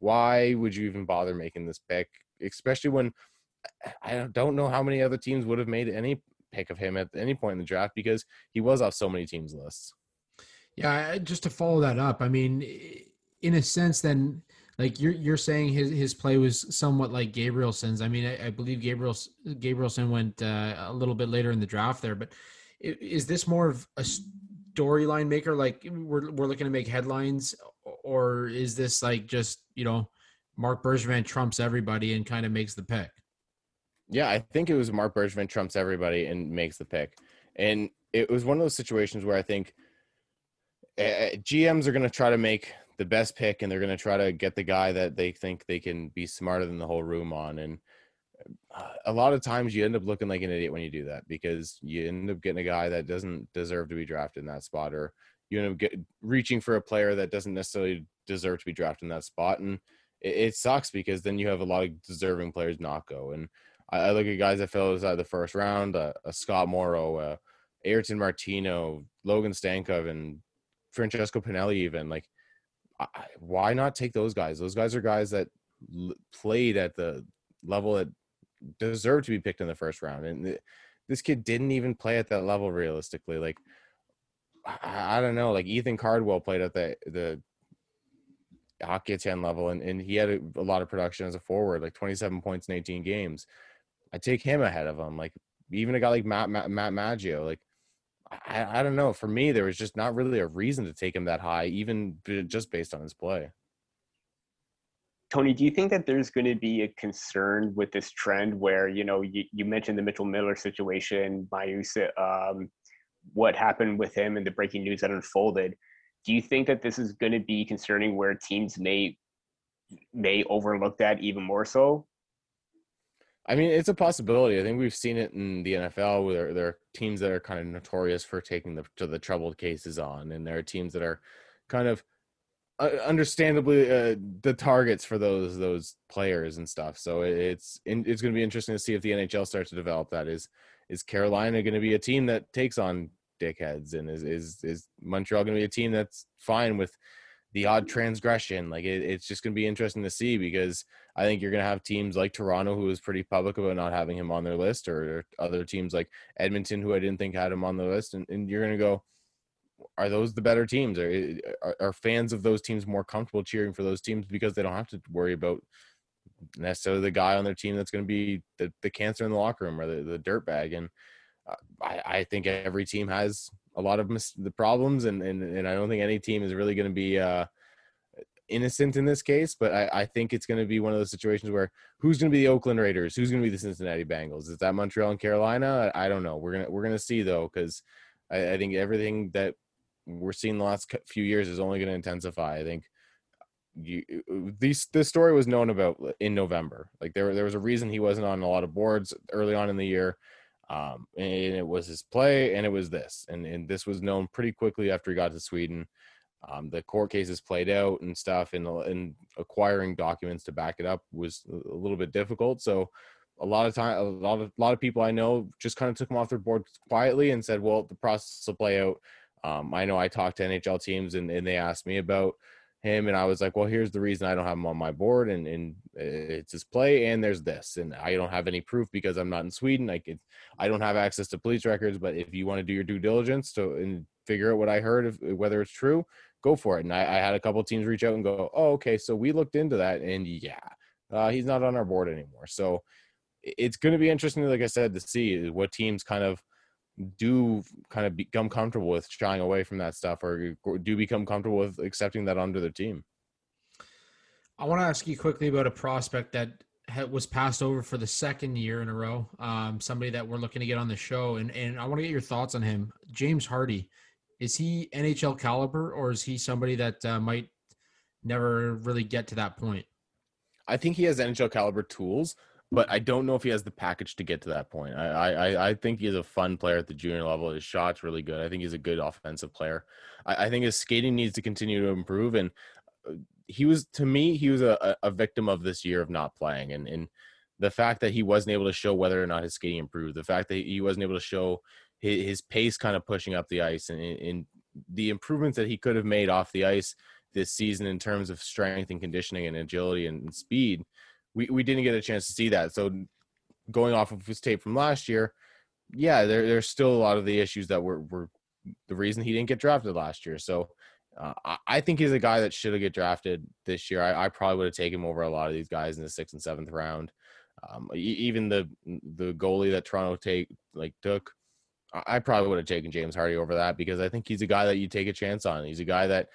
Why would you even bother making this pick, especially when I don't know how many other teams would have made any pick of him at any point in the draft because he was off so many teams' lists. Yeah, just to follow that up, I mean, in a sense, then like you're you're saying his his play was somewhat like Gabrielsson's. I mean, I, I believe Gabriel Gabrielsson went uh, a little bit later in the draft there, but is this more of a storyline maker? Like we're we're looking to make headlines, or is this like just you know Marc Bergevin trumps everybody and kind of makes the pick? Yeah, I think it was Marc Bergevin trumps everybody and makes the pick. And it was one of those situations where I think uh, eh, eh, GMs are going to try to make the best pick and they're going to try to get the guy that they think they can be smarter than the whole room on. And uh, a lot of times you end up looking like an idiot when you do that because you end up getting a guy that doesn't deserve to be drafted in that spot or you end up get, reaching for a player that doesn't necessarily deserve to be drafted in that spot. And it, it sucks because then you have a lot of deserving players not go. And I, I look at guys that fell outside the first round, uh, a Scott Morrow, uh, Ayrton Martino, Logan Stankov, and Francesco Pinelli. Even like, I, why not take those guys? Those guys are guys that l- played at the level that deserve to be picked in the first round, and th- this kid didn't even play at that level realistically. Like, I, I don't know. Like Ethan Cardwell played at the the Hockeyettan level and, and he had a, a, lot of production as a forward like 27 points in 18 games I take him ahead of him. Like even a guy like Matt, Matt, Matt Maggio, like I, I don't know. For me, there was just not really a reason to take him that high, even just based on his play. Tony, do you think that there's going to be a concern with this trend where, you know, you, you mentioned the Mitchell Miller situation, Mailloux's, um, what happened with him and the breaking news that unfolded. Do you think that this is going to be concerning where teams may may overlook that even more so? I mean, it's a possibility. I think we've seen it in the NFL where there are teams that are kind of notorious for taking the to the troubled cases on, and there are teams that are kind of uh, understandably uh, the targets for those those players and stuff. So it's it's going to be interesting to see if the NHL starts to develop that. Is is Carolina going to be a team that takes on dickheads, and is is is Montreal going to be a team that's fine with the odd transgression? Like it, it's just going to be interesting to see because I think you're going to have teams like Toronto who is pretty public about not having him on their list, or, other teams like Edmonton who I didn't think had him on the list, and, and you're going to go are those the better teams? Are, are, are fans of those teams more comfortable cheering for those teams because they don't have to worry about necessarily the guy on their team that's going to be the, the cancer in the locker room or the, the dirt bag? And uh, I, I think every team has a lot of mis- the problems, and, and and I don't think any team is really going to be uh, innocent in this case. But I, I think it's going to be one of those situations where who's going to be the Oakland Raiders, who's going to be the Cincinnati Bengals? Is that Montreal and Carolina? I, I don't know. We're gonna we're gonna see though, because I, I think everything that we're seeing the last few years is only going to intensify. I think you these this story was known about in November. Like there there was a reason he wasn't on a lot of boards early on in the year. Um, and it was his play and it was this and, and this was known pretty quickly after he got to Sweden. Um, the court cases played out and stuff and, and acquiring documents to back it up was a little bit difficult. So a lot of time, a lot of, a lot of people I know just kind of took him off their board quietly and said, well, the process will play out um, I know I talked to NHL teams and, and they asked me about him, and I was like, well, here's the reason I don't have him on my board, and, and it's his play, and there's this, and I don't have any proof because I'm not in Sweden. I could, I don't have access to police records, but if you want to do your due diligence to and figure out what I heard, if, whether it's true, go for it. And I, I had a couple teams reach out and go, oh, okay, so we looked into that, and yeah, uh, he's not on our board anymore. So it's going to be interesting, like I said, to see what teams kind of – do kind of become comfortable with shying away from that stuff or do become comfortable with accepting that under their team. I want to ask you quickly about a prospect that was passed over for the second year in a row. Um, somebody that we're looking to get on the show, and and I want to get your thoughts on him. James Hardy, is he NHL caliber, or is he somebody that uh, might never really get to that point? I think he has NHL caliber tools but I don't know if he has the package to get to that point. I I, I think he's a fun player at the junior level. His shot's really good. I think he's a good offensive player. I, I think his skating needs to continue to improve. And uh, he was to me, he was a, a victim of this year of not playing. And and the fact that he wasn't able to show whether or not his skating improved, the fact that he wasn't able to show his, his pace kind of pushing up the ice and, and the improvements that he could have made off the ice this season in terms of strength and conditioning and agility and, and speed we, we didn't get a chance to see that. So going off of his tape from last year, yeah, there, there's still a lot of the issues that were, were the reason he didn't get drafted last year. So uh, I, I, think he's a guy that should have get drafted this year. I, I probably would have taken him over a lot of these guys in the sixth and seventh round. Um, even the the goalie that Toronto take like took, I probably would have taken James Hardy over that because I think he's a guy that you take a chance on. He's a guy that,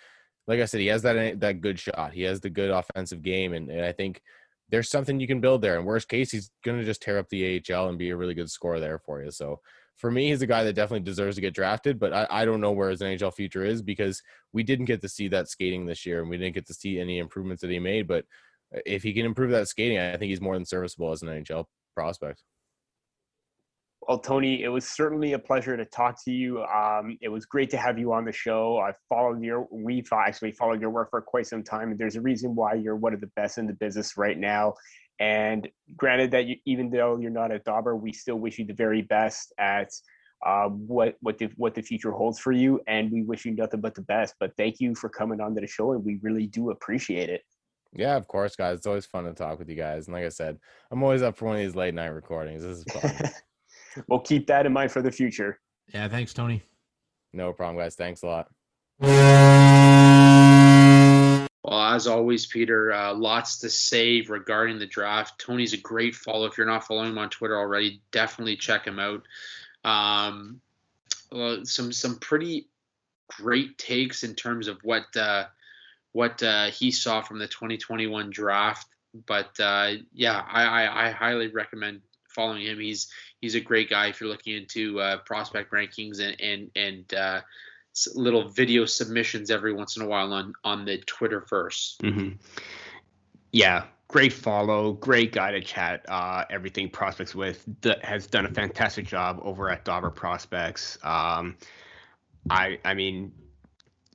like I said, he has that that good shot. He has the good offensive game, and, and I think there's something you can build there. In worst case, he's going to just tear up the AHL and be a really good scorer there for you. So for me, he's a guy that definitely deserves to get drafted, but I, I don't know where his NHL future is because we didn't get to see that skating this year and we didn't get to see any improvements that he made. But uh, if he can improve that skating, I think he's more than serviceable as an NHL prospect. Well, Tony, it was certainly a pleasure to talk to you. Um, it was great to have you on the show. I've followed your, we've actually followed your work for quite some time. And there's a reason why you're one of the best in the business right now. And granted that you, even though you're not at Dobber, we still wish you the very best at uh, what what the what the future holds for you, and we wish you nothing but the best. But thank you for coming on to the show, and we really do appreciate it. Yeah, of course, guys. It's always fun to talk with you guys. And like I said, I'm always up for one of these late night recordings. This is fun. <laughs> we'll keep that in mind for the future. Yeah, thanks, Tony. No problem, guys. Thanks a lot. Well, as always, Peter, uh, lots to say regarding the draft. Tony's a great follow. If you're not following him on Twitter already, definitely check him out. Um, uh, some some pretty great takes in terms of what uh, what uh, he saw from the 2021 draft. But uh, yeah, I, I, I, highly recommend following him. He's he's a great guy if you're looking into uh, prospect rankings and and and uh, little video submissions every once in a while on on the Twitter 1st mm-hmm. Yeah, great follow, great guy to chat uh, everything prospects with. D- has done a fantastic job over at Dobber Prospects. Um, I I mean,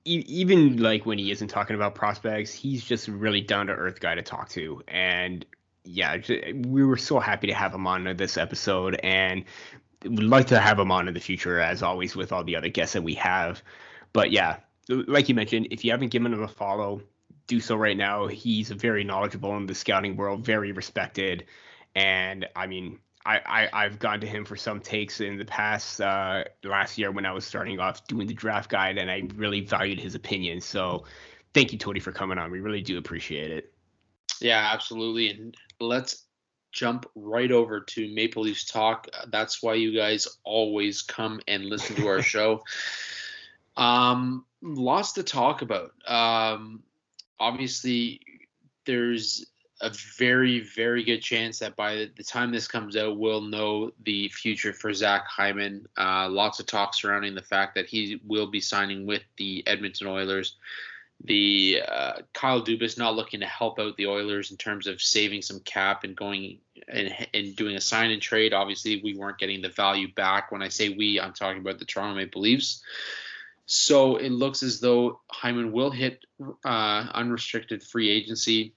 even like when he isn't talking about prospects, he's just a really down to earth guy to talk to, and yeah, we were so happy to have him on this episode, and would like to have him on in the future, as always, with all the other guests that we have. But yeah, like you mentioned, if you haven't given him a follow, do so right now. He's very knowledgeable in the scouting world, very respected, and I mean, I, I have gone to him for some takes in the past uh, last year when I was starting off doing the draft guide, and I really valued his opinion. So, thank you, Tony, for coming on. We really do appreciate it. Yeah, absolutely. And let's jump right over to Maple Leafs talk. That's why you guys always come and listen to our show. <laughs> Um, lots to talk about. Um, obviously, there's a very, very good chance that by the time this comes out, we'll know the future for Zach Hyman. Uh, lots of talk surrounding the fact that he will be signing with the Edmonton Oilers. The uh, Kyle Dubas not looking to help out the Oilers in terms of saving some cap and going and, and doing a sign and trade. Obviously, we weren't getting the value back. When I say we, I'm talking about the Toronto Maple Leafs. So it looks as though Hyman will hit uh, unrestricted free agency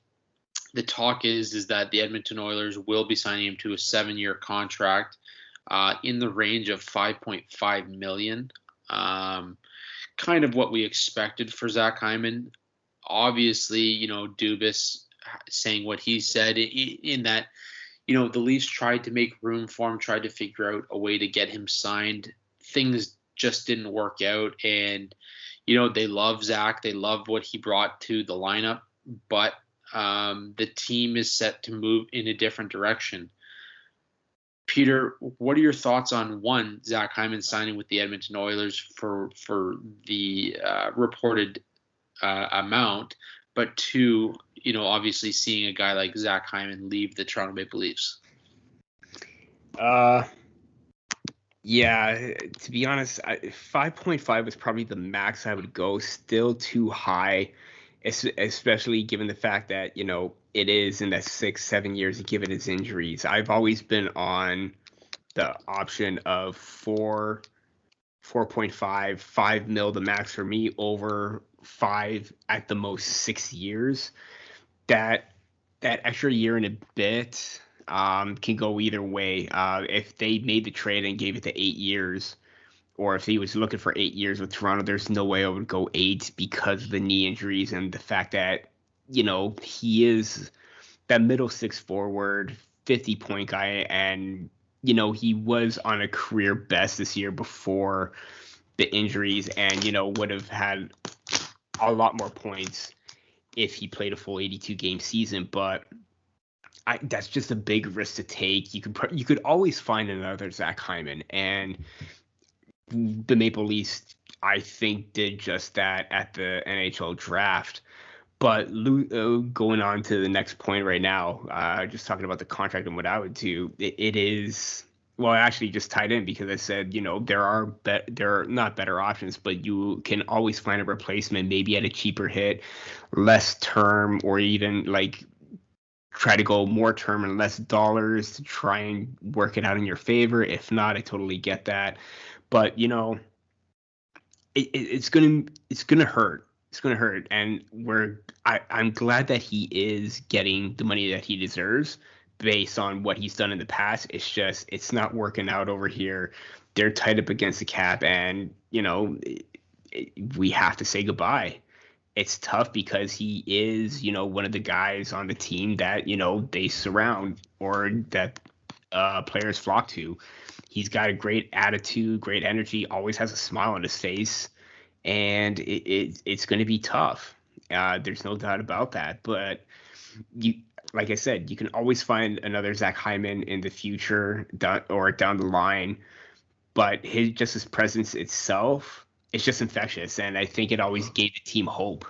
the talk is is that the Edmonton Oilers will be signing him to a seven-year contract uh, in the range of 5.5 million. Um, kind of what we expected for Zach Hyman. Obviously, you know Dubas saying what he said in, that, you know, the Leafs tried to make room for him, tried to figure out a way to get him signed. Things just didn't work out, and you know they love Zach. They love what he brought to the lineup, but um, the team is set to move in a different direction. Peter, what are your thoughts on one Zach Hyman signing with the Edmonton Oilers for for the uh, reported uh, amount, but two, you know, obviously seeing a guy like Zach Hyman leave the Toronto Maple Leafs? Uh, yeah. To be honest, five point five was probably the max I would go. Still too high especially given the fact that you know it is in that six seven years given his injuries. I've always been on the option of four 4.5 5 mil the max for me over five at the most six years. That that extra year and a bit um, can go either way. Uh, if they made the trade and gave it to eight years or if he was looking for eight years with Toronto, there's no way I would go eight because of the knee injuries and the fact that, you know, he is that middle six forward, 50 point guy. And, you know, he was on a career best this year before the injuries and, you know, would have had a lot more points if he played a full 82 game season. But I, that's just a big risk to take. You could you could always find another Zach Hyman, and the Maple Leafs, I think, did just that at the NHL draft. But uh, going on to the next point right now, uh, just talking about the contract and what I would do, it, it is well, actually just tied in because I said, you know, there are be- there are not better options, but you can always find a replacement, maybe at a cheaper hit, less term, or even like try to go more term and less dollars to try and work it out in your favor. If not, I totally get that but you know, it, it, it's gonna it's gonna hurt. It's gonna hurt, and we're I, I'm glad that he is getting the money that he deserves based on what he's done in the past. It's just it's not working out over here. They're tied up against the cap, and you know it, we have to say goodbye. It's tough because he is, you know, one of the guys on the team that you know they surround or that uh, players flock to. He's got a great attitude, great energy, always has a smile on his face, and it, it it's going to be tough. Uh, there's no doubt about that. But you, like I said, you can always find another Zach Hyman in the future or down the line. but his just his presence itself it's just infectious, and I think it always gave the team hope.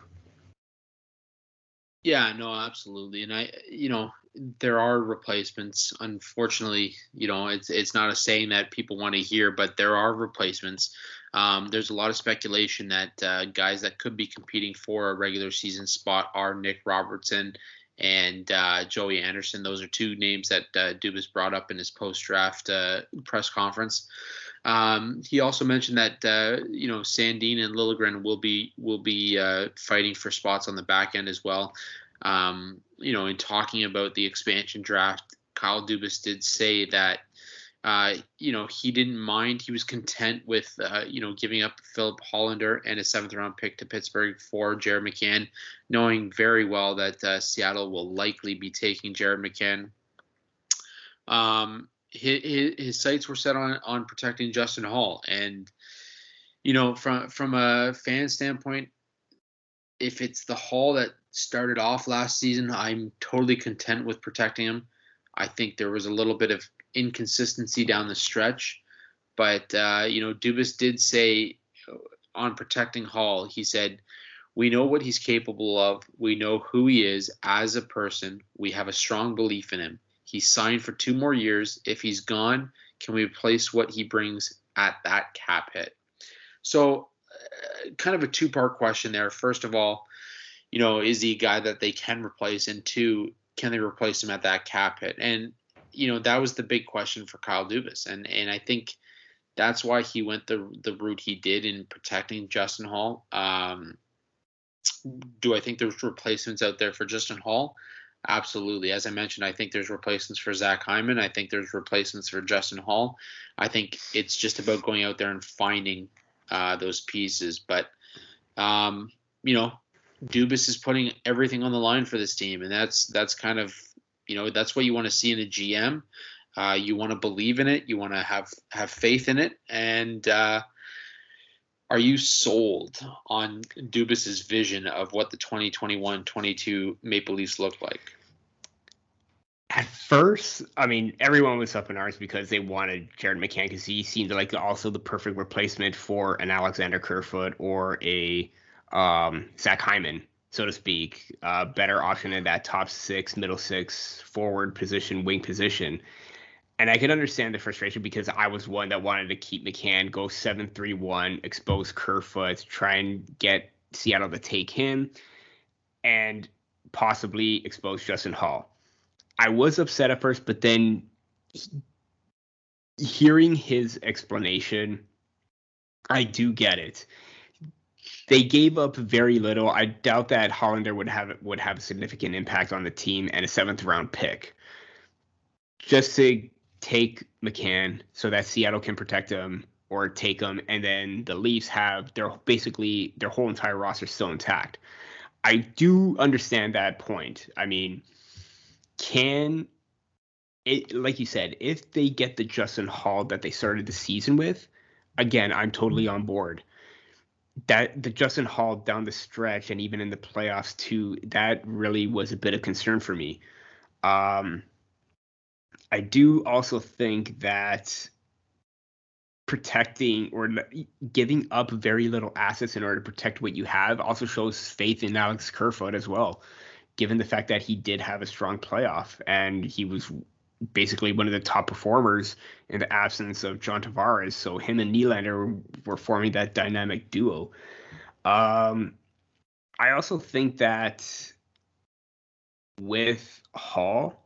Yeah, no, absolutely, and I, you know, there are replacements. Unfortunately, you know, it's it's not a saying that people want to hear, but there are replacements. Um, there's a lot of speculation that uh, guys that could be competing for a regular season spot are Nick Robertson and uh, Joey Anderson. Those are two names that uh, Dubas brought up in his post draft uh, press conference. Um, he also mentioned that uh, you know Sandin and Liljegren will be will be uh, fighting for spots on the back end as well. Um, you know, in talking about the expansion draft, Kyle Dubas did say that uh, you know he didn't mind. He was content with uh, you know giving up Philip Hollander and a seventh round pick to Pittsburgh for Jared McCann, knowing very well that uh, Seattle will likely be taking Jared McCann. Um, his, his sights were set on on protecting Justin Hall, and you know from from a fan standpoint, if it's the Hall that started off last season, I'm totally content with protecting him. I think there was a little bit of inconsistency down the stretch, but uh, you know Dubas did say on protecting Hall, he said. We know what he's capable of. We know who he is as a person. We have a strong belief in him He signed for two more years. If he's gone, can we replace what he brings at that cap hit? So, uh, kind of a two part question there. First of all, you know, is he a guy that they can replace? And two, can they replace him at that cap hit? And, you know, that was the big question for Kyle Dubas. And, and I think that's why he went the, the route he did in protecting Justin Hall. Um, do I think there's replacements out there for Justin Hall? Absolutely. As I mentioned, I think there's replacements for Zach Hyman. I think there's replacements for Justin Hall. I think it's just about going out there and finding uh, those pieces. But, um, you know, Dubas is putting everything on the line for this team, and that's that's kind of you know that's what you want to see in a GM. Uh, you want to believe in it. You want to have have faith in it, and uh, are you sold on Dubas's vision of what the 2021-22 Maple Leafs look like? At first, I mean, everyone was up in arms because they wanted Jared McCann because he seemed like also the perfect replacement for an Alexander Kerfoot or a um, Zach Hyman, so to speak. Uh, better option in that top six, middle six, forward position, wing position and I can understand the frustration because I was one that wanted to keep McCann, go 7 3 1, expose Kerfoot, try and get Seattle to take him, and possibly expose Justin Hall. I was upset at first, but then hearing his explanation, I do get it. They gave up very little. I doubt that Hollander would have would have a significant impact on the team and a seventh round pick. Just to take McCann so that Seattle can protect him or take him, and then the Leafs have their basically their whole entire roster still intact. I do understand that point. I mean, can it like you said, if they get the Justin Hall that they started the season with, again, I'm totally on board. That the Justin Hall down the stretch and even in the playoffs too, that really was a bit of concern for me. Um, I do also think that protecting or giving up very little assets in order to protect what you have also shows faith in Alex Kerfoot as well, given the fact that he did have a strong playoff and he was basically one of the top performers in the absence of John Tavares. So him and Nylander were forming that dynamic duo. Um, I also think that with Hall,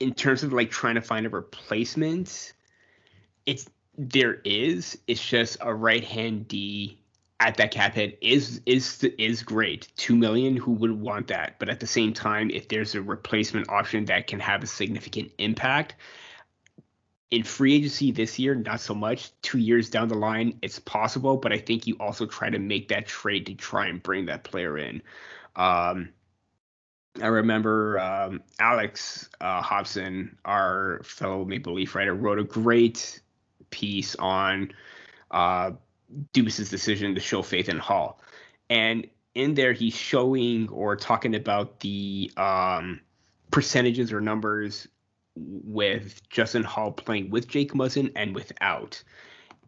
in terms of like trying to find a replacement, it's there is. It's just a right hand D at that cap hit is is is great. Two million, who would want that? But at the same time, if there's a replacement option that can have a significant impact in free agency this year, not so much. Two years down the line, it's possible, but I think you also try to make that trade to try and bring that player in. Um, I remember um, Alex uh, Hobson, our fellow Maple Leaf writer, wrote a great piece on uh, Dubas's decision to show faith in Hall. and in there he's showing or talking about the um, percentages or numbers with Justin Hall playing with Jake Muzzin and without.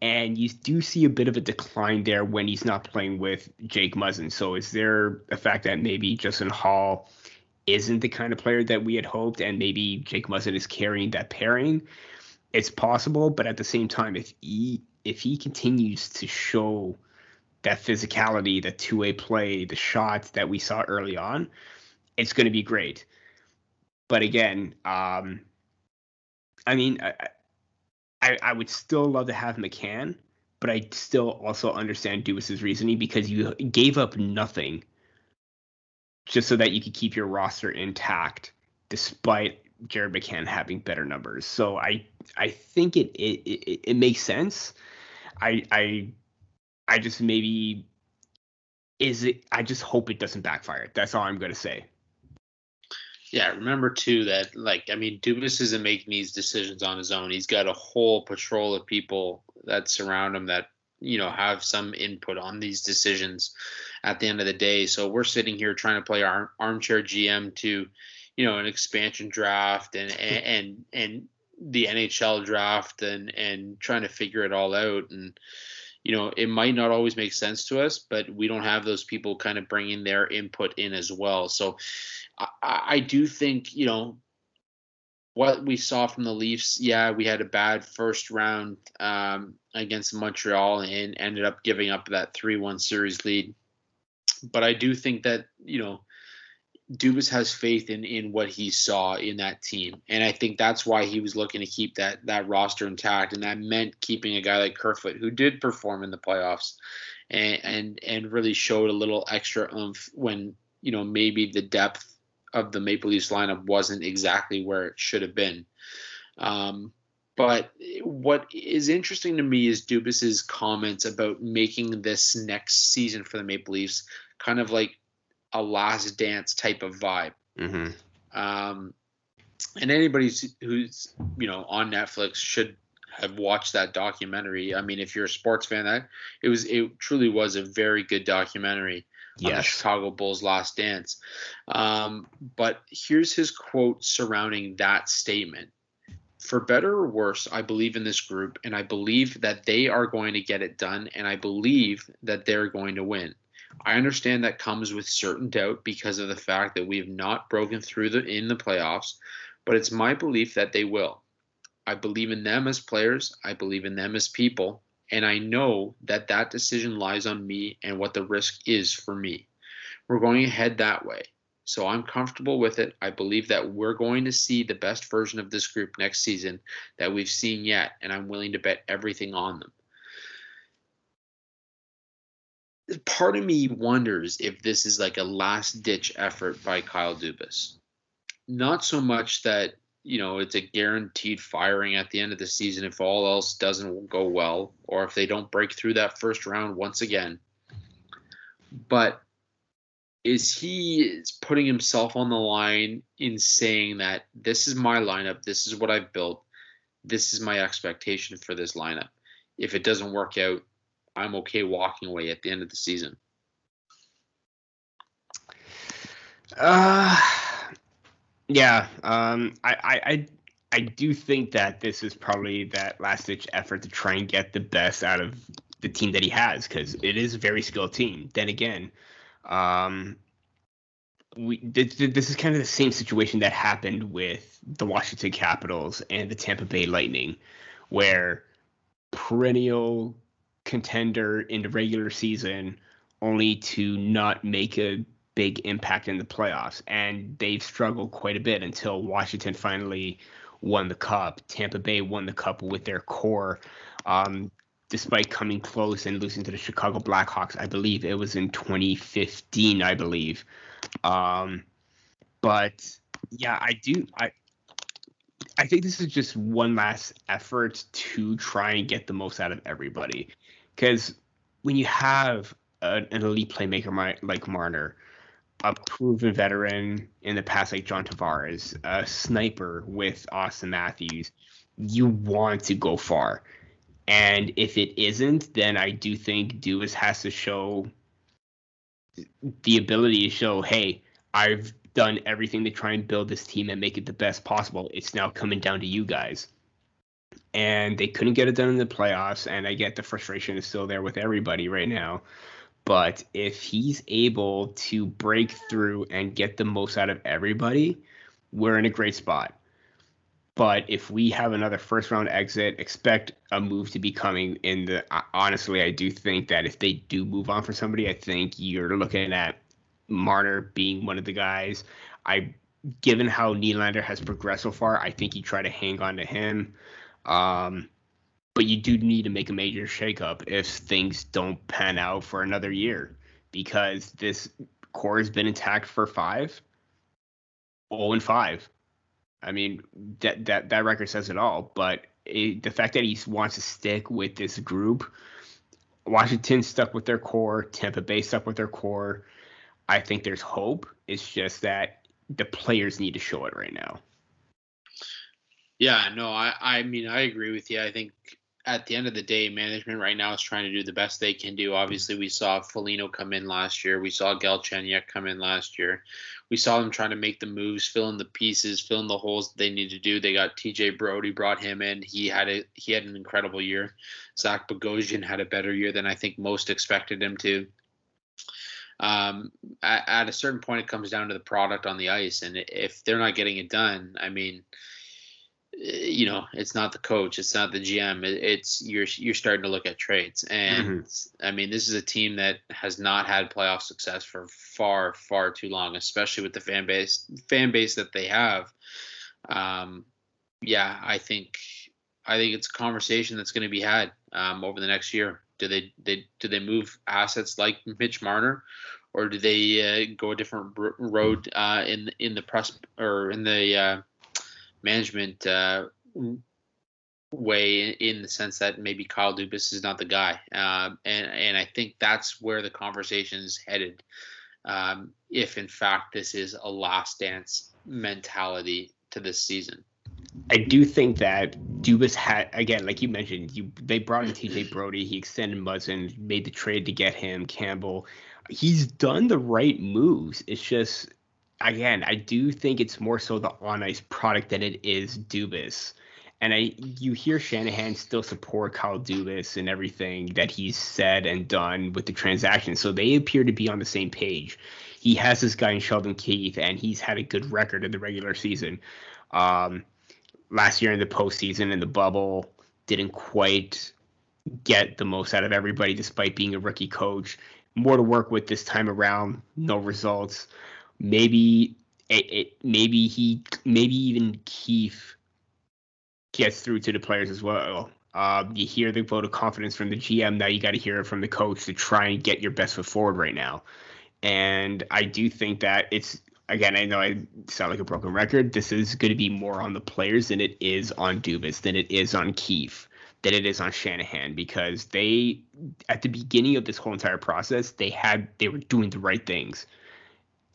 And you do see a bit of a decline there when he's not playing with Jake Muzzin. So is there a fact that maybe Justin Hall isn't the kind of player that we had hoped, and maybe Jake Muzzin is carrying that pairing? It's possible, but at the same time, if he if he continues to show that physicality, the two way play, the shots that we saw early on, it's going to be great. But again, um, I mean, I, I, I would still love to have McCann, but I still also understand Dubas's reasoning because you gave up nothing just so that you could keep your roster intact, despite Jared McCann having better numbers. So I I think it it, it, it makes sense. I I I just maybe is it I just hope it doesn't backfire. That's all I'm gonna say. Yeah, remember too that like I mean Dubas isn't making these decisions on his own. He's got a whole patrol of people that surround him that you know have some input on these decisions at the end of the day. So we're sitting here trying to play our armchair GM to you know an expansion draft and and and, and the NHL draft and and trying to figure it all out and you know, it might not always make sense to us, but we don't have those people kind of bringing their input in as well. So I, I do think, you know, what we saw from the Leafs, yeah, we had a bad first round um, against Montreal and ended up giving up that 3 1 series lead. But I do think that, you know, Dubas has faith in in what he saw in that team, and I think that's why he was looking to keep that that roster intact, and that meant keeping a guy like Kerfoot, who did perform in the playoffs, and and and really showed a little extra oomph when you know maybe the depth of the Maple Leafs lineup wasn't exactly where it should have been. Um, but what is interesting to me is Dubas's comments about making this next season for the Maple Leafs kind of like a last dance type of vibe. Mm-hmm. Um, and anybody who's you know on Netflix should have watched that documentary. I mean, if you're a sports fan, that it was it truly was a very good documentary yes. on the Chicago Bulls' last dance. Um, but here's his quote surrounding that statement. For better or worse, I believe in this group, and I believe that they are going to get it done, and I believe that they're going to win. I understand that comes with certain doubt because of the fact that we have not broken through the in the playoffs, but it's my belief that they will. I believe in them as players, I believe in them as people, and I know that that decision lies on me and what the risk is for me. We're going ahead that way. So I'm comfortable with it. I believe that we're going to see the best version of this group next season that we've seen yet, and I'm willing to bet everything on them. Part of me wonders if this is like a last ditch effort by Kyle Dubas. Not so much that, you know, it's a guaranteed firing at the end of the season if all else doesn't go well or if they don't break through that first round once again. But is he putting himself on the line in saying that this is my lineup, this is what I've built, this is my expectation for this lineup. If it doesn't work out, I'm okay walking away at the end of the season? Uh, yeah. Um, I, I, I, I do think that this is probably that last ditch effort to try and get the best out of the team that he has because it is a very skilled team. Then again, um, we this, this is kind of the same situation that happened with the Washington Capitals and the Tampa Bay Lightning, where perennial contender in the regular season only to not make a big impact in the playoffs. And they've struggled quite a bit until Washington finally won the cup. Tampa Bay won the cup with their core. Um, despite coming close and losing to the Chicago Blackhawks, I believe it was in 2015, I believe. Um, but yeah, I do. I I think this is just one last effort to try and get the most out of everybody. Because when you have an elite playmaker like Marner, a proven veteran in the past like John Tavares, a sniper with Auston Matthews, you want to go far. And if it isn't, then I do think Dubas has to show the ability to show, hey, I've done everything to try and build this team and make it the best possible. It's now coming down to you guys. And they couldn't get it done in the playoffs. And I get the frustration is still there with everybody right now. But if he's able to break through and get the most out of everybody, we're in a great spot. But if we have another first round exit, expect a move to be coming in the. Honestly, I do think that if they do move on for somebody, I think you're looking at Marner being one of the guys. I, given how Nylander has progressed so far, I think you try to hang on to him. Um, but you do need to make a major shakeup if things don't pan out for another year because this core has been intact for five, 0 and 5. I mean, that that that record says it all. But it, the fact that he wants to stick with this group, Washington stuck with their core, Tampa Bay stuck with their core. I think there's hope. It's just that the players need to show it right now. Yeah, no, I I mean I agree with you. I think at the end of the day, management right now is trying to do the best they can do. Obviously, we saw Foligno come in last year. We saw Galchenyuk come in last year. We saw them trying to make the moves, fill in the pieces, fill in the holes they need to do. They got TJ Brodie, brought him in. He had a he had an incredible year. Zach Bogosian had a better year than I think most expected him to. Um, at, at a certain point, it comes down to the product on the ice, and if they're not getting it done, I mean you know, it's not the coach, it's not the GM. It's you're you're starting to look at trades, and mm-hmm. I mean, this is a team that has not had playoff success for far, far too long, especially with the fan base fan base that they have. Um, yeah, I think I think it's a conversation that's going to be had um, over the next year. Do they, they do they move assets like Mitch Marner, or do they uh, go a different road uh, in in the press or in the uh, management uh, way in the sense that maybe Kyle Dubas is not the guy, um, and and I think that's where the conversation is headed. Um, if in fact this is a last dance mentality to this season. I do think that Dubas had again, like you mentioned, you they brought in TJ <clears throat> Brodie, he extended Muzzin, made the trade to get him Campbell. He's done the right moves. It's just again, I do think it's more so the on ice product than it is Dubas. And I, you hear Shanahan still support Kyle Dubas and everything that he's said and done with the transaction. So they appear to be on the same page. He has this guy in Sheldon Keefe, and he's had a good record in the regular season. Um, last year in the postseason in the bubble, didn't quite get the most out of everybody despite being a rookie coach. More to work with this time around, no results maybe it, it, maybe he maybe even Keefe gets through to the players as well. Uh, you hear the vote of confidence from the GM. Now you got to hear it from the coach to try and get your best foot forward right now. And I do think that it's again. I know I sound like a broken record. This is going to be more on the players than it is on Dubas, than it is on Keefe, than it is on Shanahan because they at the beginning of this whole entire process they had they were doing the right things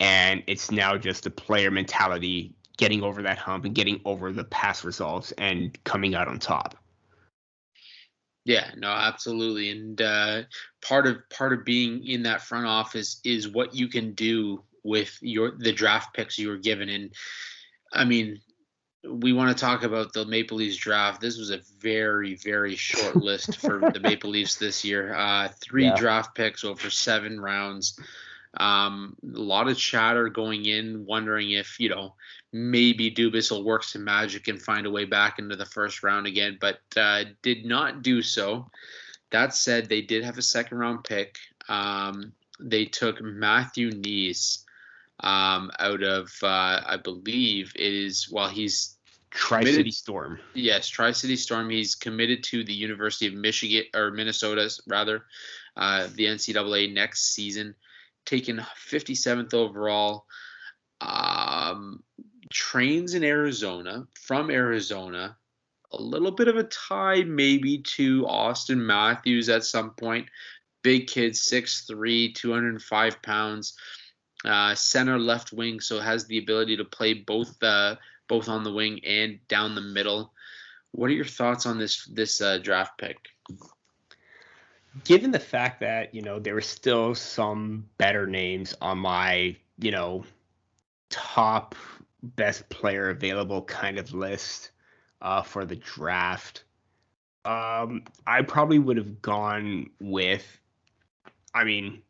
and it's now just the player mentality getting over that hump and getting over the past results and coming out on top. Yeah, no, absolutely. And uh, part of part of being in that front office is what you can do with your the draft picks you were given. And I mean, we want to talk about the Maple Leafs draft. This was a very, very short list for the <laughs> Maple Leafs this year. Uh, three yeah. draft picks over seven rounds. Um, a lot of chatter going in, wondering if you know maybe Dubas will work some magic and find a way back into the first round again, but uh, did not do so. That said, they did have a second round pick. Um, they took Matthew Knies um, out of, uh, I believe it is, well, he's Tri City Storm. Yes, Tri City Storm. He's committed to the University of Michigan or Minnesota, rather, uh, the NCAA next season taken 57th overall. Um, trains in Arizona, from Arizona. A little bit of a tie, maybe, to Auston Matthews at some point. Big kid, 6'3, 205 pounds. Uh, center left wing, so has the ability to play both uh, both on the wing and down the middle. What are your thoughts on this this uh, draft pick? Given the fact that you know there were still some better names on my you know top best player available kind of list uh, for the draft. Um, I probably would have gone with, I mean,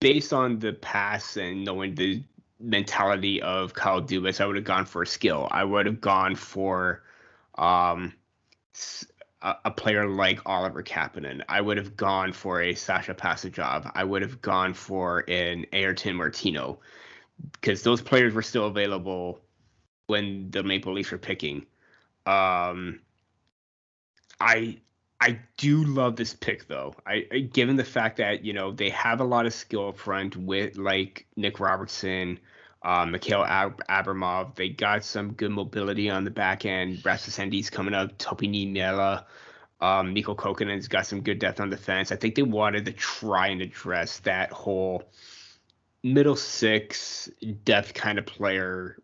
based on the past and knowing the mentality of Kyle Dubas, I would have gone for a skill. I would have gone for um, a, a player like Oliver Kapanen. I would have gone for a Sasha Pastujov. I would have gone for an Ayrton Martino because those players were still available when the Maple Leafs were picking. Um, I I do love this pick though. I, I, given the fact that you know they have a lot of skill up front with like Nick Robertson, uh, Mikhail Ab- Abramov. They got some good mobility on the back end. Rasmus Sandin's coming up. Topi Niemela. Um, Mikko Kokkonen's got some good depth on defense. I think they wanted to try and address that whole middle six depth kind of player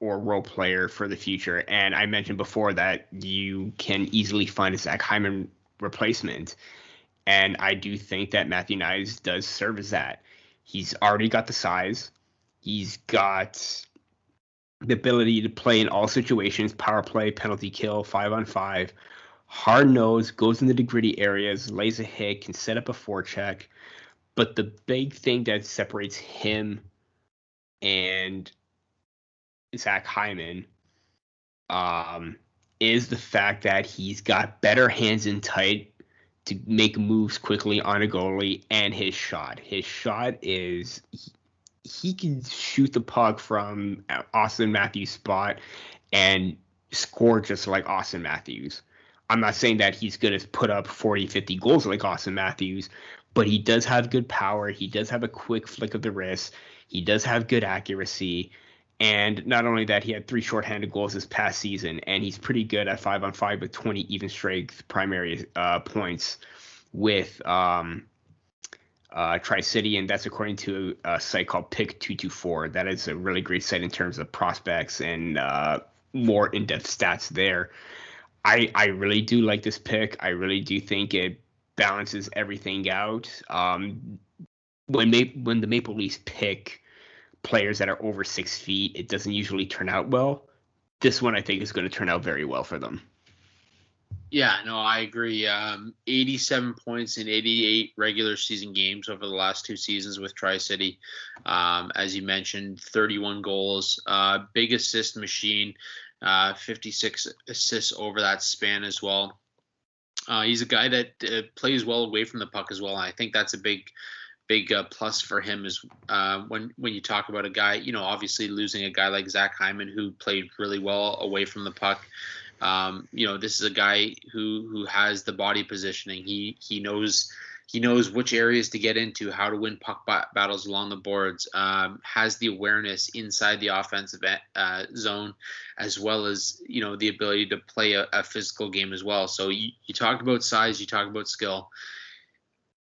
or role player for the future. And I mentioned before that you can easily find a Zach Hyman replacement. And I do think that Matthew Knies does serve as that. He's already got the size. He's got the ability to play in all situations power play, penalty kill, five on five. Hard nose, goes into the gritty areas, lays a hit, can set up a forecheck. But the big thing that separates him and Zach Hyman um, is the fact that he's got better hands in tight to make moves quickly on a goalie and his shot. His shot is he can shoot the puck from Auston Matthews' spot and score just like Auston Matthews. I'm not saying that he's going to put up 40, 50 goals like Auston Matthews, but he does have good power. He does have a quick flick of the wrist. He does have good accuracy. And not only that, he had three shorthanded goals this past season, and he's pretty good at five on five with 20 even strength primary uh, points with um, uh, Tri City, and that's according to a site called Pick Two Two Four. That is a really great site in terms of prospects and uh, more in depth stats there. I I really do like this pick. I really do think it balances everything out. Um, when Ma- when the Maple Leafs pick players that are over six feet, it doesn't usually turn out well. This one I think is going to turn out very well for them. Yeah, no, I agree. Um, 87 points in 88 regular season games over the last two seasons with Tri City. Um, as you mentioned, 31 goals, uh, big assist machine, uh, 56 assists over that span as well. Uh, he's a guy that uh, plays well away from the puck as well. And I think that's a big, big uh, plus for him is uh, when when you talk about a guy, you know, obviously losing a guy like Zach Hyman who played really well away from the puck. Um, you know, this is a guy who who has the body positioning. He he knows he knows which areas to get into, how to win puck battles along the boards. Um, has the awareness inside the offensive uh, zone, as well as you know the ability to play a, a physical game as well. So you, you talk about size, you talk about skill.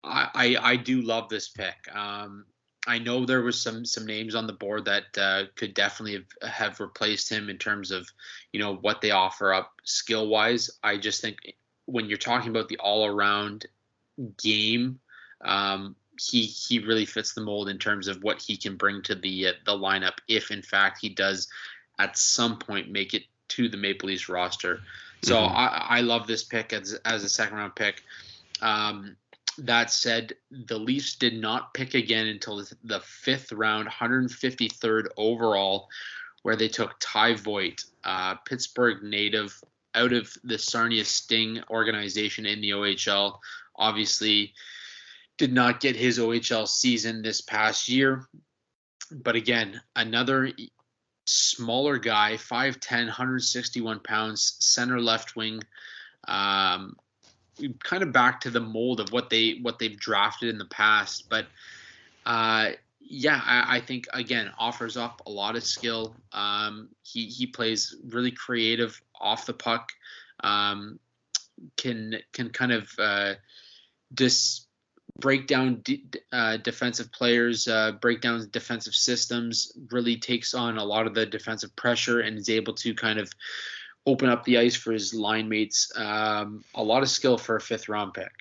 I, I, I do love this pick. Um, I know there was some some names on the board that uh, could definitely have, have replaced him in terms of you know what they offer up skill wise. I just think when you're talking about the all around game, um, he he really fits the mold in terms of what he can bring to the uh, the lineup if in fact he does at some point make it to the Maple Leafs roster. So mm-hmm. I, I love this pick as as a second round pick. Um, that said, the Leafs did not pick again until the fifth round, 153rd overall, where they took Ty Voit, uh, Pittsburgh native, out of the Sarnia Sting organization in the OHL. Obviously, did not get his OHL season this past year. But again, another smaller guy, 5'10, 161 pounds, center left wing. Um, kind of back to the mold of what they what they've drafted in the past. But uh, yeah, I, I, think again offers up a lot of skill. Um, he he plays really creative off the puck. Um, can can kind of uh, just break down uh, defensive players, uh, break down defensive systems. Really takes on a lot of the defensive pressure and is able to kind of open up the ice for his line mates. Um, a lot of skill for a fifth round pick.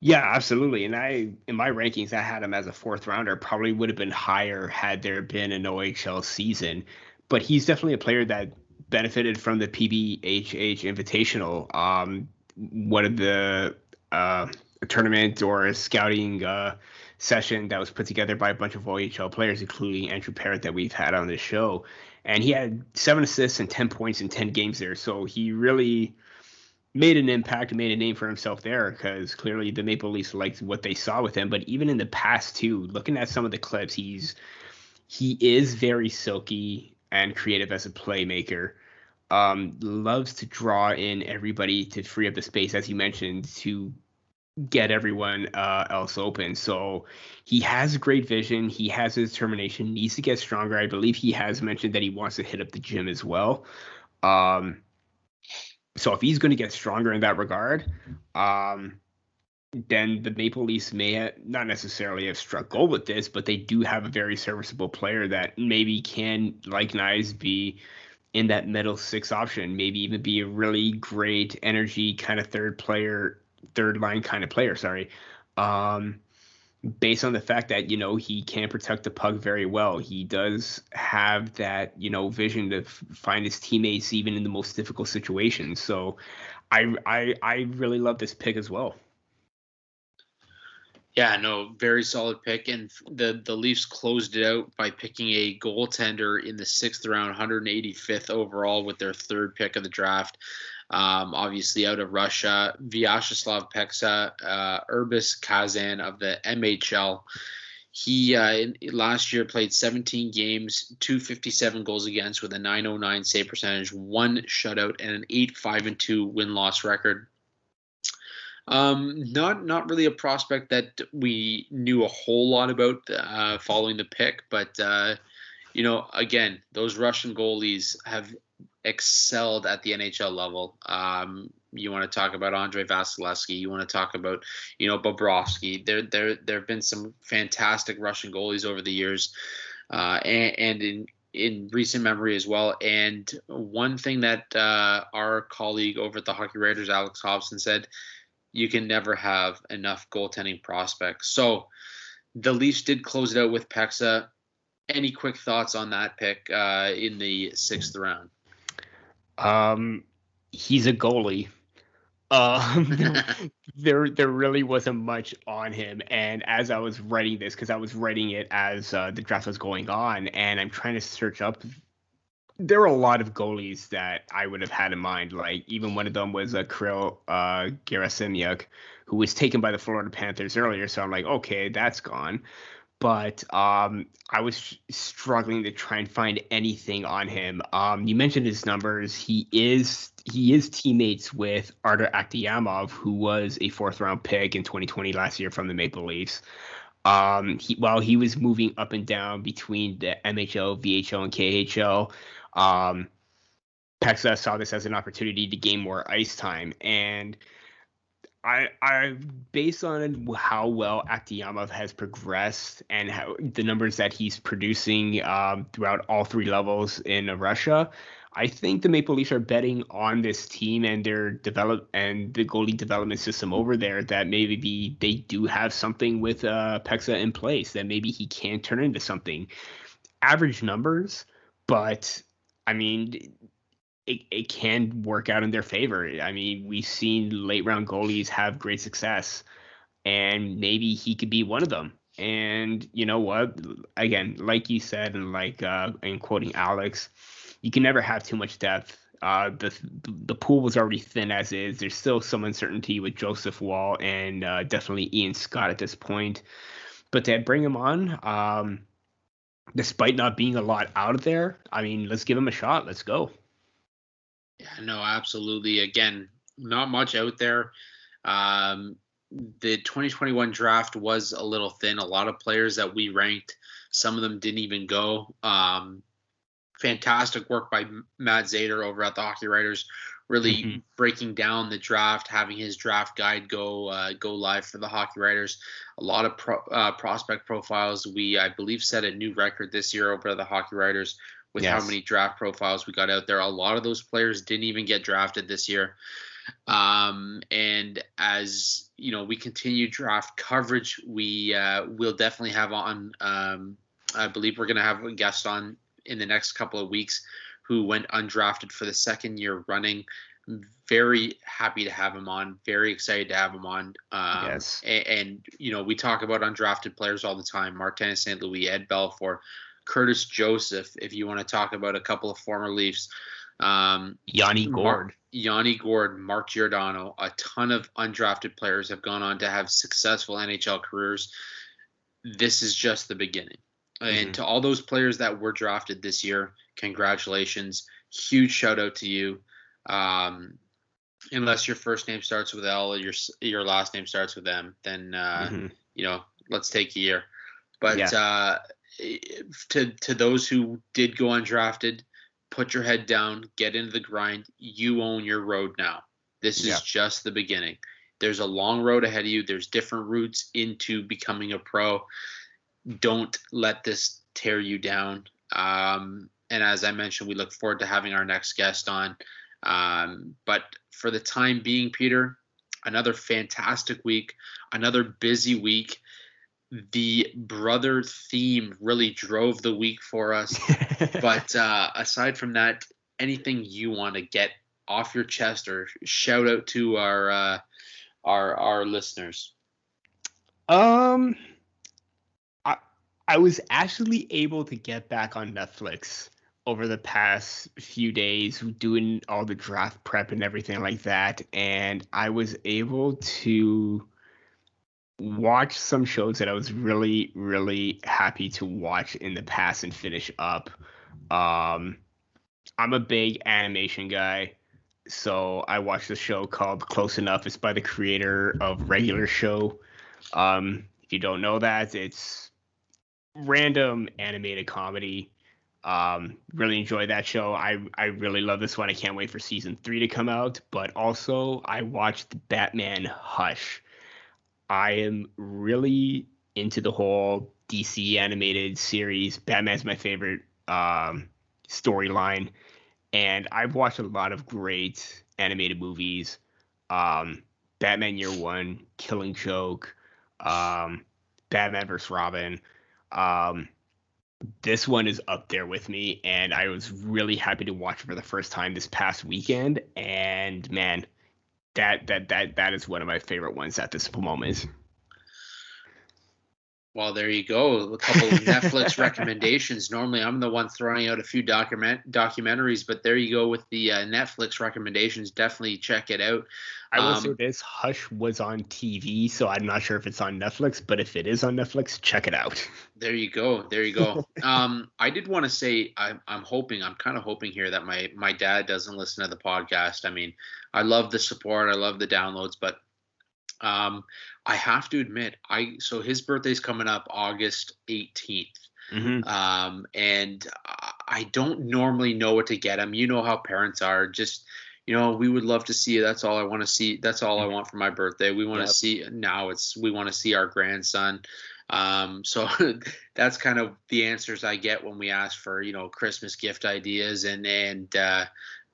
Yeah, absolutely. And I, in my rankings, I had him as a fourth rounder. Probably would have been higher had there been an OHL season. But he's definitely a player that benefited from the PBHH Invitational. Um, one of the uh, tournament or a scouting uh, session that was put together by a bunch of OHL players, including Andrew Parrott that we've had on the show. And he had seven assists and 10 points in 10 games there. So he really made an impact, made a name for himself there because clearly the Maple Leafs liked what they saw with him. But even in the past too, looking at some of the clips, he's he is very silky and creative as a playmaker. Um, loves to draw in everybody to free up the space, as you mentioned, to get everyone uh, else open. So he has great vision. He has his determination. Needs to get stronger. I believe he has mentioned that he wants to hit up the gym as well. Um, so if he's going to get stronger in that regard, um, then the Maple Leafs may not necessarily have struck gold with this, but they do have a very serviceable player that maybe can, like Knies, be in that middle six option, maybe even be a really great energy kind of third player, third line kind of player. Sorry. Um, based on the fact that you know he can protect the puck very well. He does have that you know vision to f- find his teammates even in the most difficult situations. So, I I I really love this pick as well. Yeah, no, very solid pick, and the the Leafs closed it out by picking a goaltender in the sixth round, 185th overall, with their third pick of the draft. Um, obviously, out of Russia, Vyacheslav Peksa, uh, Irbis Kazan of the MHL. He uh, in, last year played 17 games, 257 goals against with a 909 save percentage, one shutout, and an 8 5 and 2 win loss record. Um, not not really a prospect that we knew a whole lot about uh, following the pick, but uh, you know, again, those Russian goalies have excelled at the NHL level. Um, you want to talk about Andre Vasilevskiy. You want to talk about, you know, Bobrovsky. There, there, there have been some fantastic Russian goalies over the years, uh, and, and, in in recent memory as well. And one thing that uh, our colleague over at the Hockey Writers, Alex Hobson, said, you can never have enough goaltending prospects. So the Leafs did close it out with Peksa. Any quick thoughts on that pick uh, in the sixth round? Um, he's a goalie. Um, <laughs> there, there really wasn't much on him. And as I was writing this, because I was writing it as uh, the draft was going on, and I'm trying to search up, there were a lot of goalies that I would have had in mind. Like even one of them was a uh, Kirill uh, Gerasimyuk, who was taken by the Florida Panthers earlier. So I'm like, okay, that's gone but um, I was struggling to try and find anything on him. Um, you mentioned his numbers. He is he is teammates with Artur Akhtyamov, who was a fourth round pick in 2020 last year from the Maple Leafs. Um, he, while he was moving up and down between the MHL, VHL, and KHL, um, Peksa saw this as an opportunity to gain more ice time and I, I, based on how well Akhtyamov has progressed and how the numbers that he's producing um, throughout all three levels in Russia, I think the Maple Leafs are betting on this team and their develop and the goalie development system over there that maybe be, they do have something with uh, Peksa in place that maybe he can turn into something. Average numbers, but I mean it, it can work out in their favor. I mean, we've seen late round goalies have great success, and maybe he could be one of them. And you know what? Again, like you said, and like uh, in quoting Alex, you can never have too much depth. Uh, the the pool was already thin as is. There's still some uncertainty with Joseph Woll and uh, definitely Ian Scott at this point. But to bring him on, um, despite not being a lot out of there, I mean, let's give him a shot. Let's go. Yeah, no, absolutely. Again, not much out there. Um, the 2021 draft was a little thin. A lot of players that we ranked, some of them didn't even go. Um, fantastic work by Matt Zator over at the Hockey Writers, really mm-hmm. breaking down the draft, having his draft guide go uh, go live for the Hockey Writers. A lot of pro, uh, prospect profiles. We, I believe, set a new record this year over at the Hockey Writers with yes. how many draft profiles we got out there. A lot of those players didn't even get drafted this year. Um, and as you know we continue draft coverage, we uh, will definitely have on. Um, I believe we're going to have a guest on in the next couple of weeks who went undrafted for the second year running. Very happy to have him on. Very excited to have him on. Um, Yes. And, and you know we talk about undrafted players all the time. Martin St. Louis, Ed Belfour, Curtis Joseph. If you want to talk about a couple of former Leafs. Um, Yanni Gourde. Yanni Gourde, Mark Giordano, a ton of undrafted players have gone on to have successful NHL careers. This is just the beginning. And Mhm. to all those players that were drafted this year, congratulations. Huge shout out to you. Um, unless your first name starts with L or your your last name starts with M, then uh, Mhm. you know, let's take a year. But Yeah. uh, to to those who did go undrafted, put your head down, get into the grind. You own your road now. This is Yeah. just the beginning. There's a long road ahead of you. There's different routes into becoming a pro. Don't let this tear you down. Um, and as I mentioned, we look forward to having our next guest on. Um, but for the time being, Peter, another fantastic week, another busy week. The brother theme really drove the week for us. <laughs> but uh, aside from that, anything you want to get off your chest or shout out to our uh, our our listeners? Um, I I was actually able to get back on Netflix over the past few days, doing all the draft prep and everything like that, and I was able to watch some shows that I was really really happy to watch in the past and finish up. Um, I'm a big animation guy. So I watched a show called Close Enough. It's by the creator of Regular Show. Um, if you don't know that, it's random animated comedy. Um, really enjoy that show. I I really love this one. I can't wait for season three to come out. But also, I watched Batman Hush. I am really into the whole DC animated series. Batman's my favorite um, storyline, and I've watched a lot of great animated movies. Um, Batman Year One, Killing Joke, um, Batman vs Robin. Um, this one is up there with me, and I was really happy to watch it for the first time this past weekend. And man, that that that that is one of my favorite ones at this moment. Well, there you go. A couple of Netflix <laughs> recommendations. Normally, I'm the one throwing out a few document documentaries, but there you go with the uh, Netflix recommendations. Definitely check it out. I will Um, say this: Hush was on TV, so I'm not sure if it's on Netflix. But if it is on Netflix, check it out. <laughs> There you go. There you go. um, I did want to say I'm I'm hoping I'm kind of hoping here that my my dad doesn't listen to the podcast. I mean, I love the support, I love the downloads, but um, I have to admit, I so his birthday's coming up August 18th. Mm-hmm. um, and I- don't normally know what to get him. You know how parents are. Just you know, we would love to see you. That's all I want to see. That's all I want for my birthday. We want to Yep. see now. It's we want to see our grandson. Um, so <laughs> that's kind of the answers I get when we ask for you know Christmas gift ideas and and uh,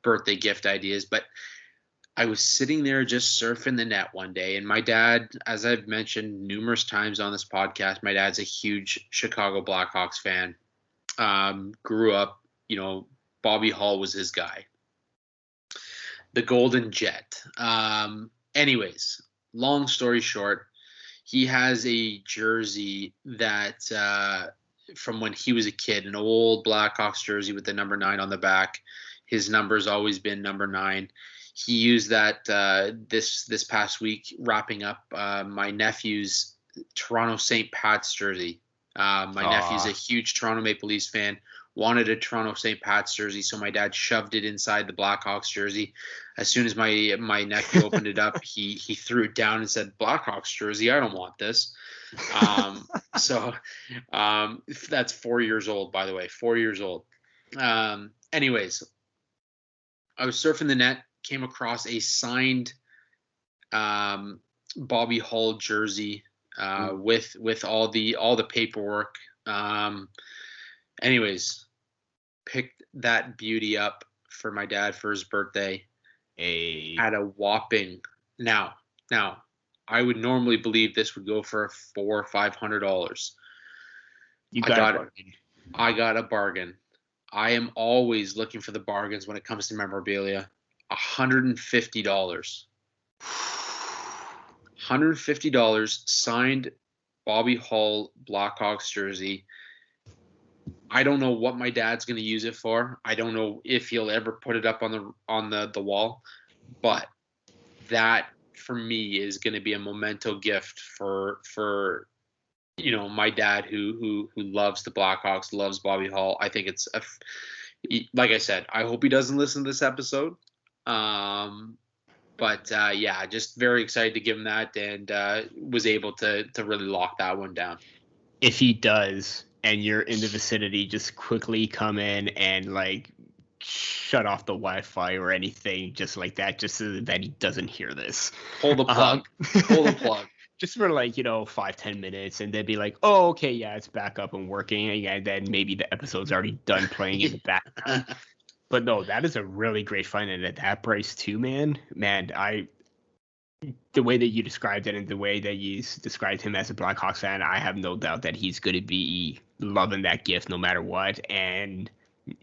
birthday gift ideas. But I was sitting there just surfing the net one day, and my dad, as I've mentioned numerous times on this podcast, my dad's a huge Chicago Blackhawks fan. Um, grew up, you know, Bobby Hull was his guy. The Golden Jet. Um, anyways, long story short, he has a jersey that uh, from when he was a kid, an old Blackhawks jersey with the number nine on the back. His number's always been number nine he used that uh, this this past week, wrapping up uh, my nephew's Toronto St. Pat's jersey. Uh, my Aw. nephew's a huge Toronto Maple Leafs fan. Wanted a Toronto St. Pat's jersey, so my dad shoved it inside the Blackhawks jersey. As soon as my my nephew <laughs> opened it up, he he threw it down and said, "Blackhawks jersey, I don't want this." Um, <laughs> so um, that's four years old, by the way, four years old. Um, anyways, I was surfing the net, came across a signed um, Bobby Hull jersey uh, with with all the all the paperwork. Um, anyways, picked that beauty up for my dad for his birthday A at a whopping now Now, I would normally believe this would go for four or five hundred dollars. You I got, got it. it. I got a bargain. I am always looking for the bargains when it comes to memorabilia. $150. $150 signed Bobby Hull Blackhawks jersey. I don't know what my dad's going to use it for. I don't know if he'll ever put it up on the on the the wall, but that for me is going to be a memento gift for for you know my dad who who who loves the Blackhawks, loves Bobby Hull. I think it's a like I said. I hope he doesn't listen to this episode. Um, but uh, yeah, just very excited to give him that, and uh, was able to to really lock that one down. If he does, and you're in the vicinity, just quickly come in and like shut off the Wi-Fi or anything, just like that, just so that he doesn't hear this. Pull the plug. Um, <laughs> Pull the plug. just for like you know five ten minutes and they'd be like oh okay yeah it's back up and working and then maybe the episode's already done playing in the <laughs> background but no that is a really great find and at that price too man man i the way that you described it and the way that you described him as a blackhawks fan i have no doubt that he's going to be loving that gift no matter what and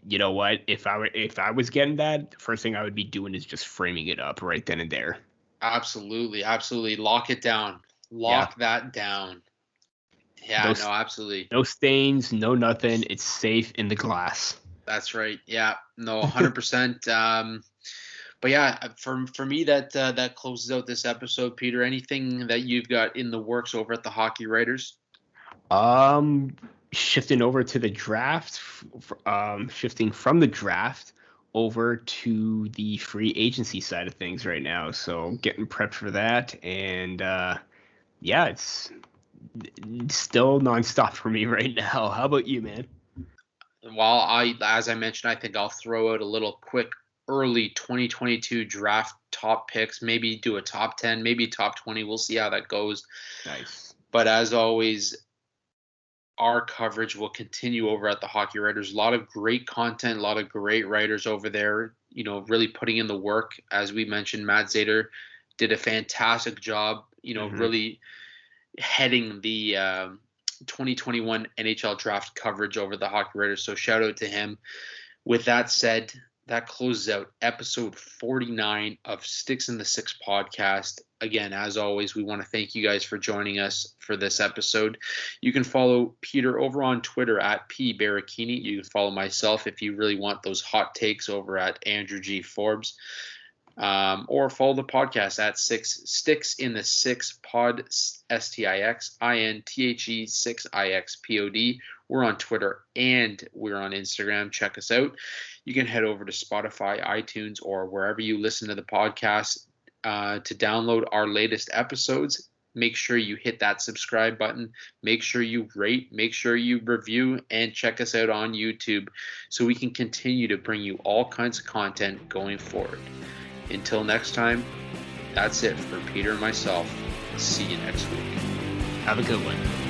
you know what if i were if i was getting that the first thing i would be doing is just framing it up right then and there Absolutely, absolutely. Lock it down. Lock that down. Yeah, Those- no, absolutely. no stains no nothing it's safe in the glass That's right. Yeah, no, <laughs> hundred percent. Um, but yeah, for for me, that uh, that closes out this episode. Peter, anything that you've got in the works over at the Hockey Writers? Um, shifting over to the draft, um, shifting from the draft over to the free agency side of things right now. So getting prepped for that, and uh, yeah, it's still nonstop <laughs> for me right now. How about you, man? Well, I as I mentioned, I think I'll throw out a little quick early 2022 draft top picks. Maybe do a top 10, maybe top 20. We'll see how that goes. Nice. But as always, our coverage will continue over at the Hockey Writers. A lot of great content, a lot of great writers over there, you know, really putting in the work. As we mentioned, Matt Zator did a fantastic job, you know, Mhm. really heading the um, 2021 NHL draft coverage over the Hockey Writers. So shout out to him. With that said, that closes out episode 49 of Sticks in the Six podcast. Again, as always, we want to thank you guys for joining us for this episode. You can follow Peter over on Twitter at P. You can follow myself if you really want those hot takes over at Andrew G Forbes. Um, or follow the podcast at six sticks in the six pod S T I X I N T H E six I X P O D. We're on Twitter and we're on Instagram. Check us out. You can head over to Spotify, iTunes, or wherever you listen to the podcast uh, to download our latest episodes. Make sure you hit that subscribe button. Make sure you rate, make sure you review, and check us out on YouTube so we can continue to bring you all kinds of content going forward. Until next time, that's it for Peter and myself. See you next week. Have a good one.